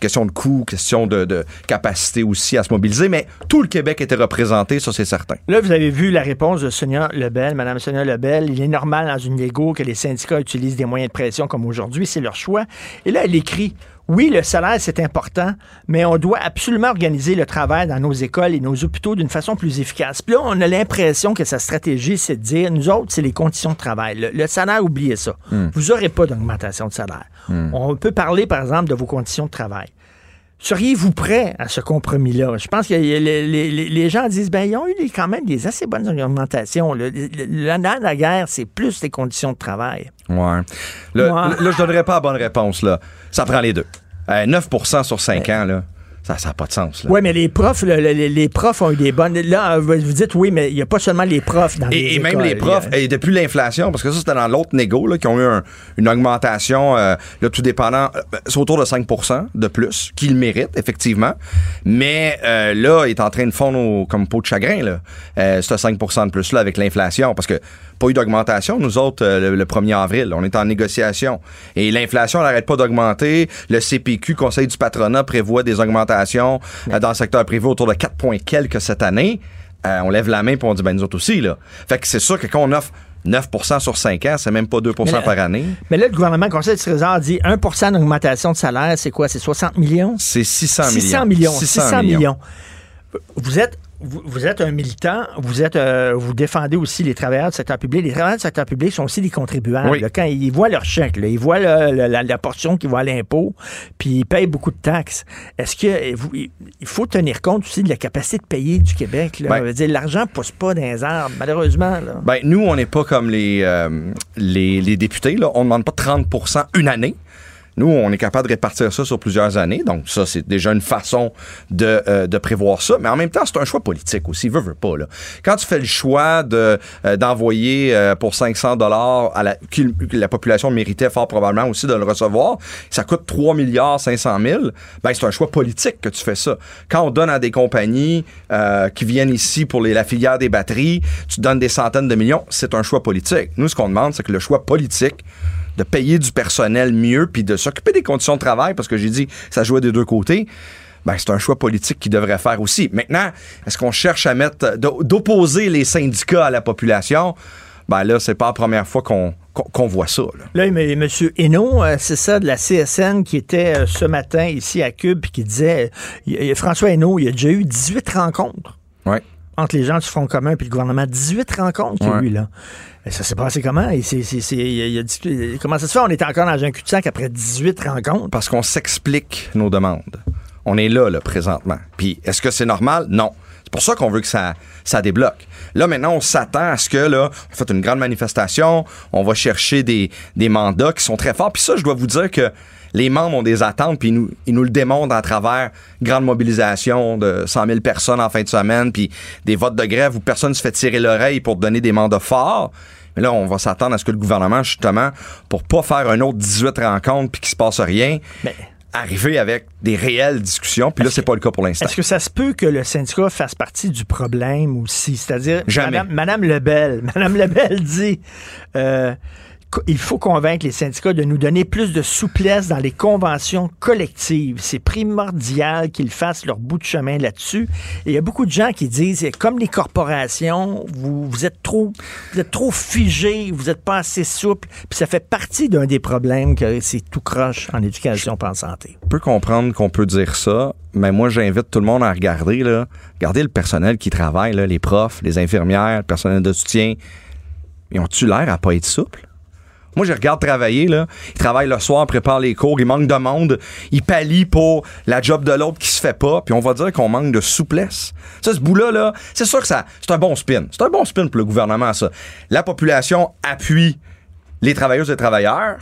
Question de coût, question de, capacité aussi à se mobiliser. Mais tout le Québec était représenté, ça c'est certain. Là, vous avez vu la réponse de Sonia Lebel, Madame Sonia Lebel. Il est normal dans une Lego que les syndicats utilisent des moyens de pression comme aujourd'hui, c'est leur choix. Et là, elle écrit oui, le salaire, c'est important, mais on doit absolument organiser le travail dans nos écoles et nos hôpitaux d'une façon plus efficace. Puis là, on a l'impression que sa stratégie, c'est de dire, nous autres, c'est les conditions de travail. Le, le salaire, oubliez ça. Hmm. Vous n'aurez pas d'augmentation de salaire. Hmm. On peut parler, par exemple, de vos conditions de travail. Seriez-vous prêt à ce compromis-là? Je pense que les, les- les- les gens disent, ben, ils ont eu des- quand même des assez bonnes augmentations. Le, le- le- la, guerre, c'est plus les conditions de travail. Ouais. Là, Ouais. là, je donnerais pas la bonne réponse, là. Ça prend les deux. Euh, 9% sur 5 ans, là. Ça n'a pas de sens. Oui, mais les profs, le- le- les, profs ont eu des bonnes. Là, vous dites, oui, mais il n'y a pas seulement les profs dans les Et, et même les profs, a- et depuis l'inflation, parce que ça, c'était dans l'autre négo, là, qui ont eu un- une augmentation, euh, là, tout dépendant, euh, c'est autour de 5 de plus, qu'ils méritent, effectivement. Mais euh, là, il est en train de fondre au- comme peau de chagrin, là, euh, ce 5 de plus-là avec l'inflation, parce que pas eu d'augmentation, nous autres, euh, le, le 1er avril. On est en négociation. Et l'inflation n'arrête pas d'augmenter. Le CPQ, Conseil du patronat, prévoit des augmentations euh, dans le secteur privé autour de 4 points quelques cette année. Euh, on lève la main pour on dit, ben nous autres aussi, là. Fait que c'est sûr que quand on offre 9% sur 5 ans, c'est même pas 2 Mais là- par année. Mais là, le gouvernement, Conseil du Trésor dit 1% d'augmentation de salaire, c'est quoi? C'est 60 millions? C'est 600 millions. 600 millions. 600 600 millions. millions. Vous êtes, vous, vous êtes un militant, vous êtes, euh, vous défendez aussi les travailleurs du secteur public. Les travailleurs du secteur public sont aussi des contribuables. Oui. là. Quand ils voient leur chèque, là, ils voient le- le- la, la portion qui va à l'impôt, puis ils payent beaucoup de taxes. Est-ce que vous- il faut tenir compte aussi de la capacité de payer du Québec? Là? Ben- dire, l'argent ne pousse pas dans les arbres, malheureusement. Là. Ben, nous, on n'est pas comme les, euh, les, les députés. Là. On ne demande pas 30% une année. Nous, on est capable de répartir ça sur plusieurs années. Donc, ça, c'est déjà une façon de, euh, de prévoir ça. Mais en même temps, c'est un choix politique aussi. Veut, veut pas. Là. Quand tu fais le choix de, euh, d'envoyer euh, pour 500 dollars à la, la population méritait fort probablement aussi de le recevoir, ça coûte 3 milliards 500 000, ben, c'est un choix politique que tu fais ça. Quand on donne à des compagnies euh, qui viennent ici pour les, la filière des batteries, tu donnes des centaines de millions, c'est un choix politique. Nous, ce qu'on demande, c'est que le choix politique de payer du personnel mieux puis de s'occuper des conditions de travail, parce que j'ai dit ça jouait des deux côtés. Ben, c'est un choix politique qu'il devrait faire aussi. Maintenant, est-ce qu'on cherche à mettre d'o- d'opposer les syndicats à la population? Ben là, c'est pas la première fois qu'on voit ça. là. Là, M. Hainaut, euh, c'est ça, de la CSN, qui était euh, ce matin ici à Cube, qui disait, François Hainaut, il a déjà eu 18 rencontres. Entre les gens du Front commun et le gouvernement. 18 rencontres qu'il y a Ouais. eu, là. Et ça s'est passé comment? Et c'est- c'est- c'est- il a dit- comment ça se fait? On est encore dans un cul-de-sac après 18 rencontres. Parce qu'on s'explique nos demandes. On est là, là, présentement. Puis, est-ce que c'est normal? Non. C'est pour ça qu'on veut que ça, ça débloque. Là, maintenant, on s'attend à ce que, là, on fait une grande manifestation, on va chercher des, des mandats qui sont très forts. Puis ça, je dois vous dire que les membres ont des attentes, puis ils nous, ils nous le démontrent à travers grande mobilisation de 100 000 personnes en fin de semaine, puis des votes de grève où personne se fait tirer l'oreille pour donner des mandats forts. Mais là, on va s'attendre à ce que le gouvernement, justement, pour pas faire un autre 18 rencontres puis qu'il se passe rien, arriver avec des réelles discussions. Puis là, c'est pas le cas pour l'instant. Est-ce que ça se peut que le syndicat fasse partie du problème aussi? C'est-à-dire, Jamais. Madame, Madame Lebel, Madame Lebel dit, euh, il faut convaincre les syndicats de nous donner plus de souplesse dans les conventions collectives. C'est primordial qu'ils fassent leur bout de chemin là-dessus. Et il y a beaucoup de gens qui disent, comme les corporations, vous, êtes trop, vous figés, vous n'êtes pas assez souple. Puis ça fait partie d'un des problèmes que c'est tout croche en éducation et en santé. Je peux comprendre qu'on peut dire ça, mais moi, j'invite tout le monde à regarder, là. Regardez le personnel qui travaille, les profs, les infirmières, le personnel de soutien. Ils ont-tu l'air à pas être souples? Moi, je regarde travailler, là. Ils travaillent le soir, préparent les cours, il manque de monde, ils pallient pour la job de l'autre qui se fait pas, puis on va dire qu'on manque de souplesse. Ça, ce bout-là, là, c'est sûr que c'est un bon spin. C'est un bon spin pour le gouvernement, ça. La population appuie les travailleuses et les travailleurs.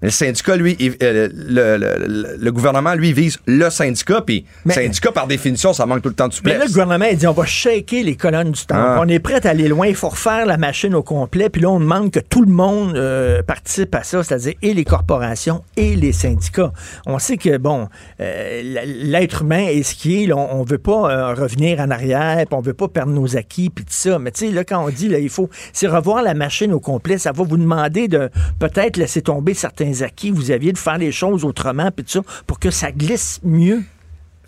Le syndicat, lui, il- euh, le, le- le- le gouvernement, lui, vise le syndicat, puis le syndicat, par définition, ça manque tout le temps de Mais souplesse. là, le gouvernement, il dit on va shaker les colonnes du temple. Ah. On est prêt à aller loin. Il faut refaire la machine au complet. Puis là, on demande que tout le monde euh, participe à ça, c'est-à-dire et les corporations et les syndicats. On sait que, bon, euh, l'être humain est ce qui est. on, on veut pas revenir en arrière, puis on veut pas perdre nos acquis, puis tout ça. Mais tu sais, là, quand on dit, là, il faut, c'est revoir la machine au complet. Ça va vous demander de peut-être laisser tomber certains acquis que vous aviez, de faire les choses autrement, puis tout ça, pour que ça glisse mieux.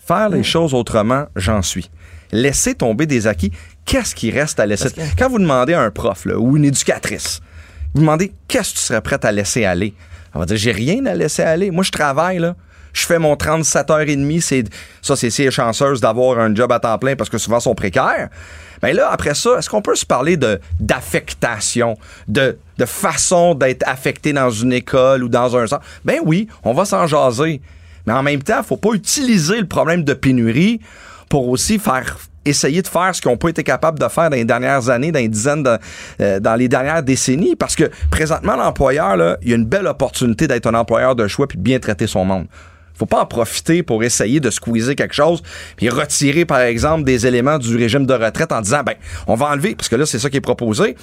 Faire les choses autrement, j'en suis. Laisser tomber des acquis, qu'est-ce qui reste à laisser? Quand vous demandez à un prof là, ou une éducatrice, vous demandez qu'est-ce que tu serais prête à laisser aller? On va dire, j'ai rien à laisser aller. Moi, je travaille, là. Je fais mon 37h30. C'est, ça, c'est si elle chanceuse d'avoir un job à temps plein parce que souvent, ils sont précaires. Mais là, après ça, est-ce qu'on peut se parler de, d'affectation, de, de façon d'être affecté dans une école ou dans un centre? Ben oui, on va s'en jaser. Mais en même temps, faut pas utiliser le problème de pénurie pour aussi faire essayer de faire ce n'ont pas été capables de faire dans les dernières années, dans les dizaines de, euh, dans les dernières décennies, parce que présentement, l'employeur, là, il y a une belle opportunité d'être un employeur de choix puis de bien traiter son monde. Faut pas en profiter pour essayer de squeezer quelque chose puis retirer, par exemple, des éléments du régime de retraite en disant, ben, on va enlever, parce que là, c'est ça qui est proposé,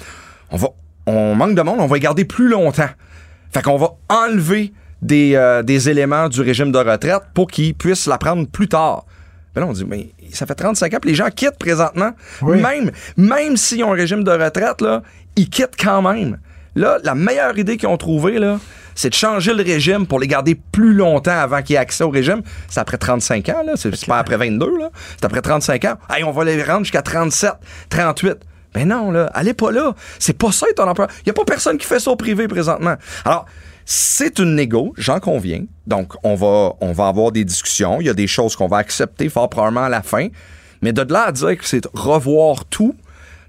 on va, on manque de monde, on va les garder plus longtemps. Fait qu'on va enlever des, euh, des éléments du régime de retraite pour qu'ils puissent la prendre plus tard. Ben là, on dit, mais ça fait 35 ans, puis les gens quittent présentement. Même, même s'ils ont un régime de retraite, là, ils quittent quand même. Là, la meilleure idée qu'ils ont trouvée, là, c'est de changer le régime pour les garder plus longtemps avant qu'ils aient accès au régime. C'est après 35 ans, là. C'est pas après 22, là. C'est après 35 ans. Hey, on va les rendre jusqu'à 37, 38. Ben non, là, allez pas là. C'est pas ça ton emploi. Il y a pas personne qui fait ça au privé présentement. Alors, c'est une négo, j'en conviens. Donc, on va, on va avoir des discussions. Il y a des choses qu'on va accepter fort probablement à la fin. Mais de là à dire que c'est revoir tout,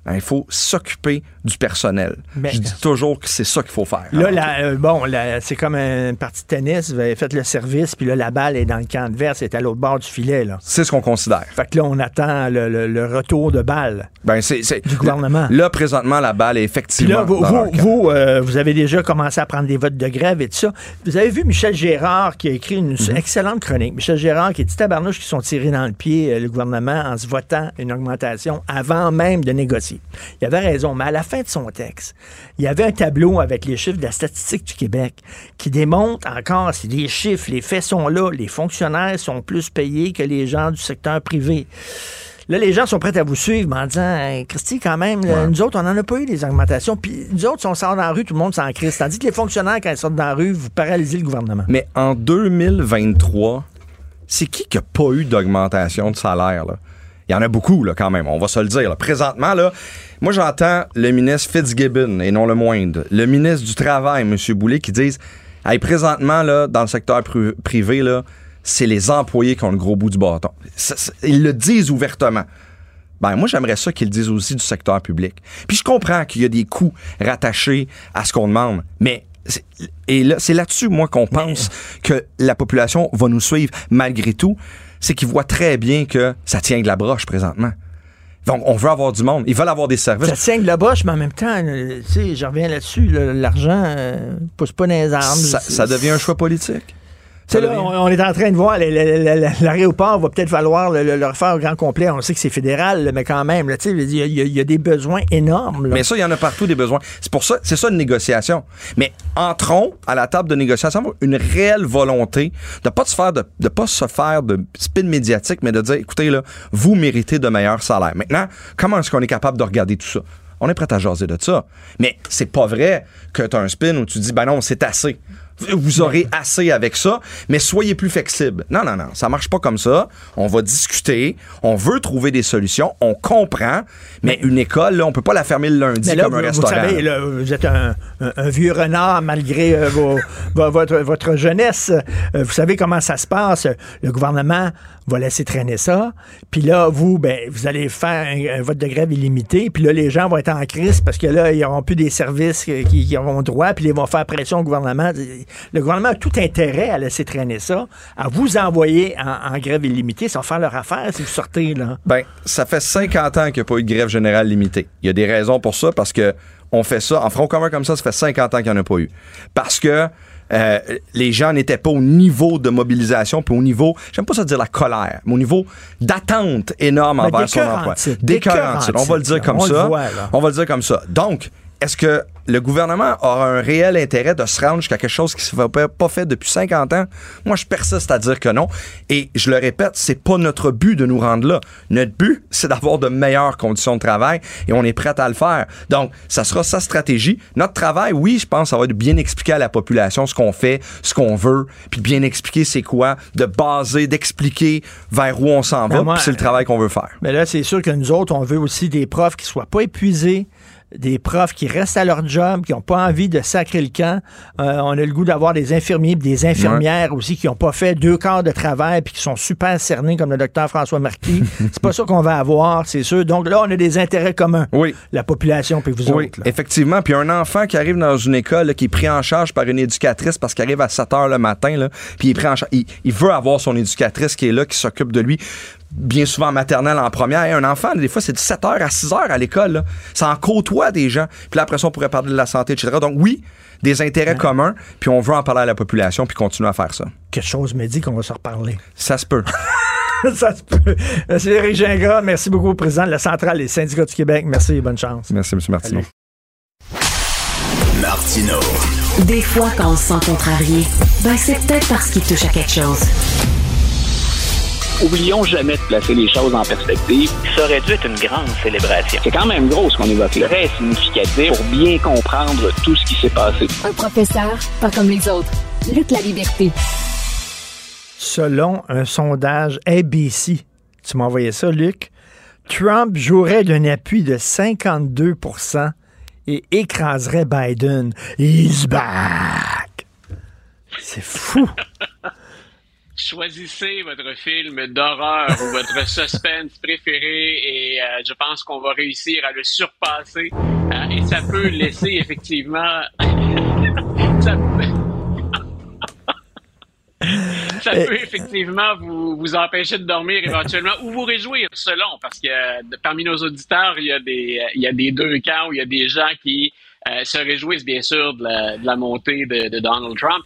ben, il faut s'occuper du personnel. Mais- Je dis toujours que c'est ça qu'il faut faire. Là, la- euh, bon, c'est comme une partie de tennis. Vous avez fait le service, puis là, la balle est dans le camp adverse, elle est à l'autre bord du filet. C'est ce qu'on considère. Fait que là, on attend le, le- le retour de balle. Ben, Du gouvernement. Là, présentement, la balle est effectivement. là, vous, dans vous, euh, vous avez déjà commencé à prendre des votes de grève et tout ça. Vous avez vu Michel Gérard qui a écrit une Mhm. excellente chronique. Michel Gérard qui dit tabarnouche qui sont tirés dans le pied, euh, le gouvernement, en se votant une augmentation avant même de négocier. Il avait raison, mais à la fin de son texte, il y avait un tableau avec les chiffres de la statistique du Québec qui démontre encore, c'est des chiffres, les faits sont là, les fonctionnaires sont plus payés que les gens du secteur privé. Là, les gens sont prêts à vous suivre mais en disant Hey, Christy, quand même, là, nous autres, on n'en a pas eu des augmentations. Puis nous autres, si on sort dans la rue, tout le monde s'en crise. Tandis que les fonctionnaires, quand ils sortent dans la rue, vous paralysez le gouvernement. Mais en 2023, c'est qui qui n'a pas eu d'augmentation de salaire? Là? Il y en a beaucoup, là, quand même, on va se le dire. là. Présentement, là, moi, j'entends le ministre Fitzgibbon, et non le moindre, le ministre du Travail, M. Boulay, qui disent hey, présentement, là, dans le secteur pri- privé, là, c'est les employés qui ont le gros bout du bâton. Ils le disent ouvertement. Ben, moi, j'aimerais ça qu'ils le disent aussi du secteur public. Puis je comprends qu'il y a des coûts rattachés à ce qu'on demande, mais et là, c'est là-dessus, moi, qu'on pense que la population va nous suivre malgré tout. C'est qu'ils voient très bien que ça tient de la broche présentement. Donc, on veut avoir du monde. Ils veulent avoir des services. Ça tient de la boche, mais en même temps, euh, tu sais, je reviens là-dessus, là, l'argent euh, pousse pas dans les armes. Ça, ça devient un choix politique. Là, on, on est en train de voir, l'aéroport va peut-être falloir le, le- le refaire au grand complet. On sait que c'est fédéral, mais quand même, il y, y a- il y a des besoins énormes. là. Mais ça, il y en a partout des besoins. C'est pour ça, c'est ça une négociation. Mais entrons à la table de négociation une réelle volonté de pas se faire de, de pas se faire de spin médiatique, mais de dire, écoutez là, vous méritez de meilleurs salaires. Maintenant, comment est-ce qu'on est capable de regarder tout ça? On est prêt à jaser de ça. Mais c'est pas vrai que tu as un spin où tu dis, ben non, c'est assez. Vous aurez assez avec ça, mais soyez plus flexible. Non, non, non, ça marche pas comme ça. On va discuter, on veut trouver des solutions, on comprend, mais une école, là, on peut pas la fermer le lundi Mais là, comme vous, un vous restaurant. savez, là, vous êtes un, un- un vieux renard malgré euh, vos- vo- votre, votre jeunesse. Euh, vous savez comment ça se passe. Le gouvernement va laisser traîner ça. Puis là, vous, ben, vous allez faire un, vote de grève illimité. Puis là, les gens vont être en crise parce que là, ils n'auront plus des services qui, qui auront droit. Puis ils vont faire pression au gouvernement. Le gouvernement a tout intérêt à laisser traîner ça, à vous envoyer en, grève illimitée. Va faire leur affaire si vous sortez, là. Ben, ça fait 50 ans qu'il n'y a pas eu de grève générale limitée. Il y a des raisons pour ça parce que on fait ça en front commun comme ça, ça fait 50 ans qu'il n'y en a pas eu. Parce que euh, les gens n'étaient pas au niveau de mobilisation, puis au niveau, j'aime pas ça dire la colère, mais au niveau d'attente énorme envers son emploi. D'écœurantite. On va le dire comme on ça. voit. On va le dire comme ça. Donc, est-ce que le gouvernement aura un réel intérêt de se rendre jusqu'à quelque chose qui ne s'est pas- pas fait depuis 50 ans? Moi, je persiste à dire que non. Et je le répète, c'est pas notre but de nous rendre là. Notre but, c'est d'avoir de meilleures conditions de travail et on est prêt à le faire. Donc, ça sera sa stratégie. Notre travail, oui, je pense, ça va être de bien expliquer à la population ce qu'on fait, ce qu'on veut, puis de bien expliquer c'est quoi, de baser, d'expliquer vers où on s'en va, puis c'est le travail qu'on veut faire. Mais là, c'est sûr que nous autres, on veut aussi des profs qui soient pas épuisés, des profs qui restent à leur job, qui n'ont pas envie de sacrer le camp. Euh, on a le goût d'avoir des infirmiers, des infirmières aussi qui n'ont pas fait deux quarts de travail, puis qui sont super cernés comme le docteur François Marquis. c'est pas ça qu'on va avoir, c'est sûr. Donc là, on a des intérêts communs. Oui. La population, puis vous Oui, autres. là. effectivement. Puis un enfant qui arrive dans une école, là, qui est pris en charge par une éducatrice parce qu'il arrive à 7 heures le matin, là, puis il est pris en il veut avoir son éducatrice qui est là, qui s'occupe de lui. Bien souvent en maternelle, en première. Et un enfant, des fois, c'est de 7 heures à 6 heures à l'école. là. Ça en côtoie des gens. Puis là, après ça, on pourrait parler de la santé, etc. Donc oui, des intérêts communs, puis on veut en parler à la population, puis continuer à faire ça. Quelque chose me dit qu'on va se reparler. Ça se peut. ça se peut. C'est Éric Gingras. Merci beaucoup, président de la Centrale des syndicats du Québec. Merci et bonne chance. Merci, M. Martineau. Martino. Des fois, quand on se sent contrarié, ben c'est peut-être parce qu'il touche à quelque chose. Oublions jamais de placer les choses en perspective. Ça aurait dû être une grande célébration. C'est quand même gros ce qu'on évoque là. Très significatif pour bien comprendre tout ce qui s'est passé. Un professeur, pas comme les autres. Lutte la liberté. Selon un sondage ABC, tu m'as envoyé ça, Luc, Trump jouerait d'un appui de 52% et écraserait Biden. He's back! C'est fou! Choisissez votre film d'horreur ou votre suspense préféré et euh, je pense qu'on va réussir à le surpasser. Euh, et ça peut laisser effectivement... ça ça peut effectivement vous, vous empêcher de dormir éventuellement ou vous réjouir selon parce que euh, parmi nos auditeurs il y a des euh, il y a des deux camps où il y a des gens qui euh, se réjouissent bien sûr de la, de la montée de, de Donald Trump.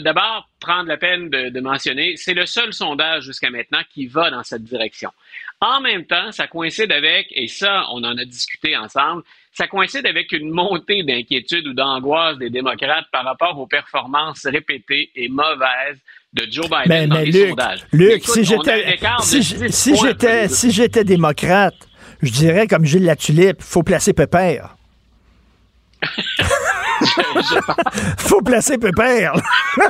D'abord prendre la peine de, de mentionner, c'est le seul sondage jusqu'à maintenant qui va dans cette direction. En même temps, ça coïncide avec, et ça, on en a discuté ensemble, ça coïncide avec une montée d'inquiétude ou d'angoisse des démocrates par rapport aux performances répétées et mauvaises de Joe Biden Ben, dans mais les Luc, sondages. Luc, Écoute, si j'étais si, j- 10 si j'étais démocrate, je dirais comme Gilles Latulippe, faut placer Pépère. faut placer Pépère.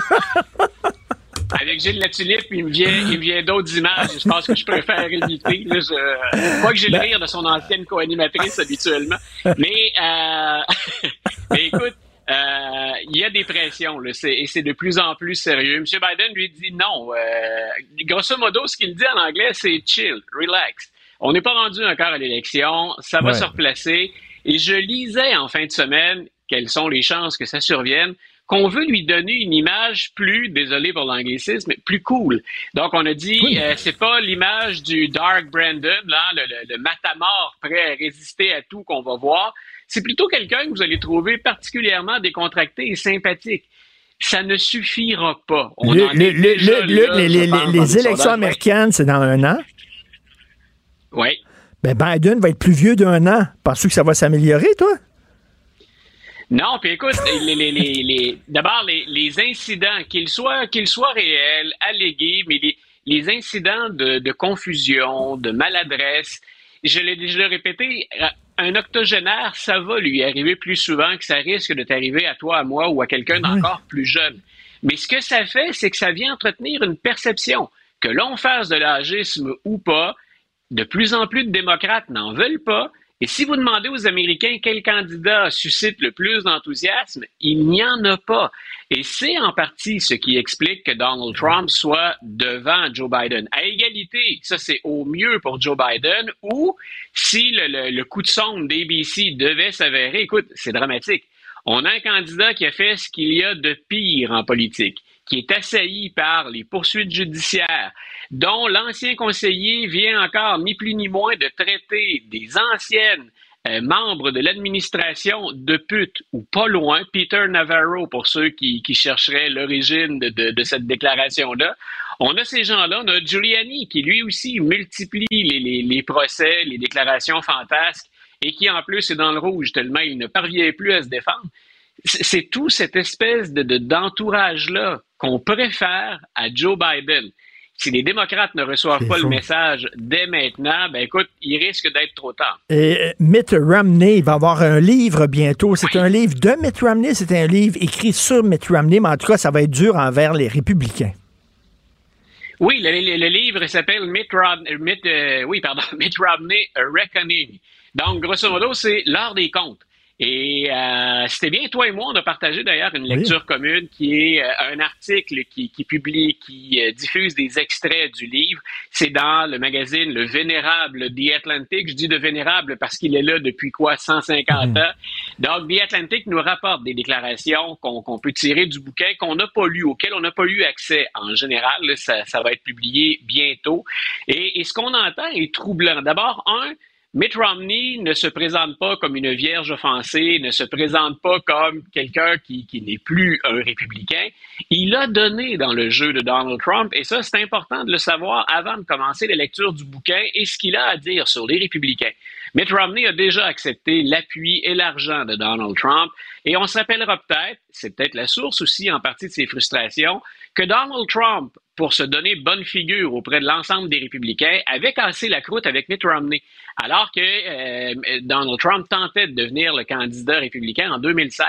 Avec Gilles Latulippe, il me vient, il me vient d'autres images. Je pense que je préfère éviter. Là, je, pas que j'ai le rire de son ancienne co-animatrice habituellement. Mais, euh, mais écoute, euh, il y a des pressions là, et c'est de plus en plus sérieux. M. Biden lui dit non. Euh, grosso modo, ce qu'il dit en anglais, c'est chill, relax. On n'est pas rendu encore à l'élection, ça va Ouais. se replacer. Et je lisais en fin de semaine quelles sont les chances que ça survienne qu'on veut lui donner une image plus, désolé pour l'anglicisme, plus cool. Donc, on a dit, euh, c'est pas l'image du Dark Brandon, là, le, le, le matamor prêt à résister à tout qu'on va voir. C'est plutôt quelqu'un que vous allez trouver particulièrement décontracté et sympathique. Ça ne suffira pas. On Luc, en est Luc, déjà Luc, Luc, là, les, élections américaines, c'est dans un an? Oui. Ben Biden va être plus vieux d'un an. Penses-tu que ça va s'améliorer, toi? Non, puis écoute, les, les, les, les- d'abord, les, incidents, qu'ils soient, qu'ils soient réels, allégués, mais les, incidents de, de confusion, de maladresse, je l'ai déjà répété, un octogénaire, ça va lui arriver plus souvent que ça risque de t'arriver à toi, à moi ou à quelqu'un d'encore plus jeune. Mais ce que ça fait, c'est que ça vient entretenir une perception que l'on fasse de l'agisme ou pas, de plus en plus de démocrates n'en veulent pas. Et si vous demandez aux Américains quel candidat suscite le plus d'enthousiasme, il n'y en a pas. Et c'est en partie ce qui explique que Donald Trump soit devant Joe Biden. À égalité, ça c'est au mieux pour Joe Biden, ou si le, coup de sonde d'ABC devait s'avérer, écoute, c'est dramatique. On a un candidat qui a fait ce qu'il y a de pire en politique qui est assailli par les poursuites judiciaires, dont l'ancien conseiller vient encore ni plus ni moins de traiter des anciennes euh, membres de l'administration de pute ou pas loin, Peter Navarro pour ceux qui, chercheraient l'origine de, cette déclaration-là. On a ces gens-là, on a Giuliani qui lui aussi multiplie les, procès, les déclarations fantasques et qui en plus est dans le rouge tellement il ne parvient plus à se défendre c'est tout cette espèce de, d'entourage-là qu'on préfère à Joe Biden. Si les démocrates ne reçoivent pas le message dès maintenant, ben écoute, il risque d'être trop tard. Et euh, Mitt Romney va avoir un livre bientôt. C'est un livre de Mitt Romney, c'est un livre écrit sur Mitt Romney, mais en tout cas, ça va être dur envers les républicains. Oui, le, livre s'appelle Mitt, Romney, euh, oui, pardon, Mitt Romney A Reckoning. Donc, grosso modo, c'est l'heure des comptes. Et euh, c'était bien, toi et moi, on a partagé d'ailleurs une lecture commune qui est euh, un article qui, qui publie, qui euh, diffuse des extraits du livre. C'est dans le magazine Le Vénérable The Atlantic. Je dis de Vénérable parce qu'il est là depuis quoi, 150 mhm. ans. Donc, The Atlantic nous rapporte des déclarations qu'on peut tirer du bouquin qu'on n'a pas lu, auxquelles on n'a pas eu accès en général. ça, ça, va être publié bientôt. Et, et ce qu'on entend est troublant. D'abord, un, Mitt Romney ne se présente pas comme une vierge offensée, ne se présente pas comme quelqu'un qui, n'est plus un républicain. Il a donné dans le jeu de Donald Trump, et ça, c'est important de le savoir avant de commencer la lecture du bouquin et ce qu'il a à dire sur les républicains. Mitt Romney a déjà accepté l'appui et l'argent de Donald Trump, et on se rappellera peut-être, c'est peut-être la source aussi en partie de ses frustrations, que Donald Trump, pour se donner bonne figure auprès de l'ensemble des républicains, avait cassé la croûte avec Mitt Romney, alors que euh, Donald Trump tentait de devenir le candidat républicain en 2016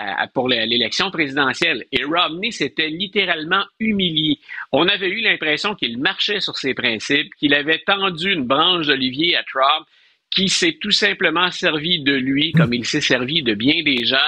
euh, pour l'élection présidentielle. Et Romney s'était littéralement humilié. On avait eu l'impression qu'il marchait sur ses principes, qu'il avait tendu une branche d'olivier à Trump, qui s'est tout simplement servi de lui comme il s'est servi de bien des gens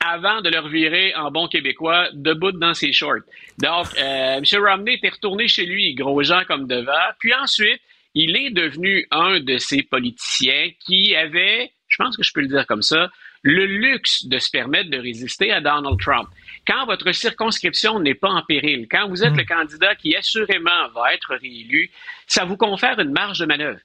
avant de leur virer en bon québécois debout dans ses shorts. Donc, euh, M. Romney était retourné chez lui, gros gens comme devant. Puis ensuite, il est devenu un de ces politiciens qui avait, je pense que je peux le dire comme ça, le luxe de se permettre de résister à Donald Trump. Quand votre circonscription n'est pas en péril, quand vous êtes hmm. le candidat qui assurément va être réélu, ça vous confère une marge de manœuvre.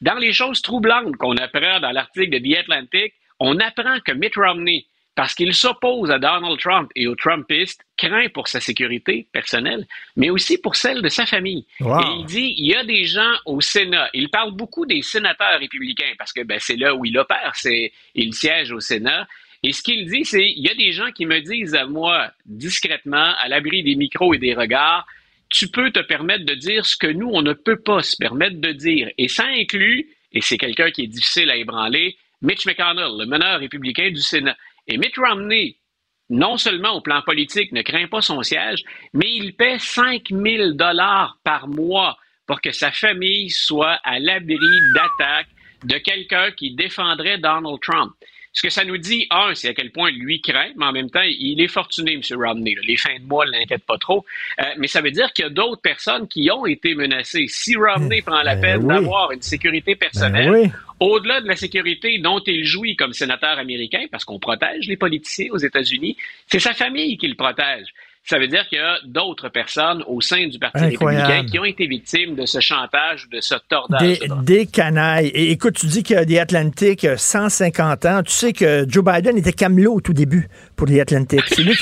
Dans les choses troublantes qu'on apprend dans l'article de The Atlantic, on apprend que Mitt Romney, parce qu'il s'oppose à Donald Trump et aux Trumpistes, craint pour sa sécurité personnelle, mais aussi pour celle de sa famille. Et il dit, il y a des gens au Sénat, il parle beaucoup des sénateurs républicains, parce que ben, c'est là où il opère, c'est, il siège au Sénat, et ce qu'il dit, c'est, il y a des gens qui me disent à moi, discrètement, à l'abri des micros et des regards, tu peux te permettre de dire ce que nous, on ne peut pas se permettre de dire. Et ça inclut, et c'est quelqu'un qui est difficile à ébranler, Mitch McConnell, le meneur républicain du Sénat. Et Mitt Romney, non seulement au plan politique, ne craint pas son siège, mais il paie 5 000 dollars par mois pour que sa famille soit à l'abri d'attaques de quelqu'un qui défendrait Donald Trump. Ce que ça nous dit, un, c'est à quel point lui craint, mais en même temps, il est fortuné, M. Romney. Les fins de mois ne l'inquiètent pas trop. Euh, mais ça veut dire qu'il y a d'autres personnes qui ont été menacées. Si Romney prend la ben peine d'avoir une sécurité personnelle, ben au-delà de la sécurité dont il jouit comme sénateur américain, parce qu'on protège les politiciens aux États-Unis, c'est sa famille qui le protège. Ça veut dire qu'il y a d'autres personnes au sein du Parti républicain qui ont été victimes de ce chantage, de ce tordage. Des, canailles. Et écoute, tu dis que des Atlantic, 150 ans. Tu sais que Joe Biden était camelot au tout début pour les Atlantic. C'est lui,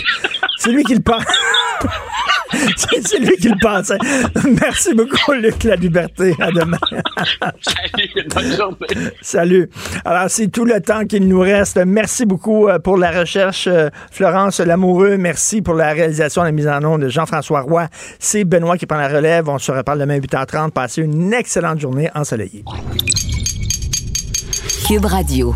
lui qui le parle. C'est lui qui le pensait. Merci beaucoup, Luc La Liberté. À demain. Salut, bonne. Salut. Alors, c'est tout le temps qu'il nous reste. Merci beaucoup euh, pour la recherche, euh, Florence Lamoureux. Merci pour la réalisation, la mise en onde de Jean-François Roy. C'est Benoît qui prend la relève. On se reparle demain 8h30. Passez une excellente journée ensoleillée. Cube Radio.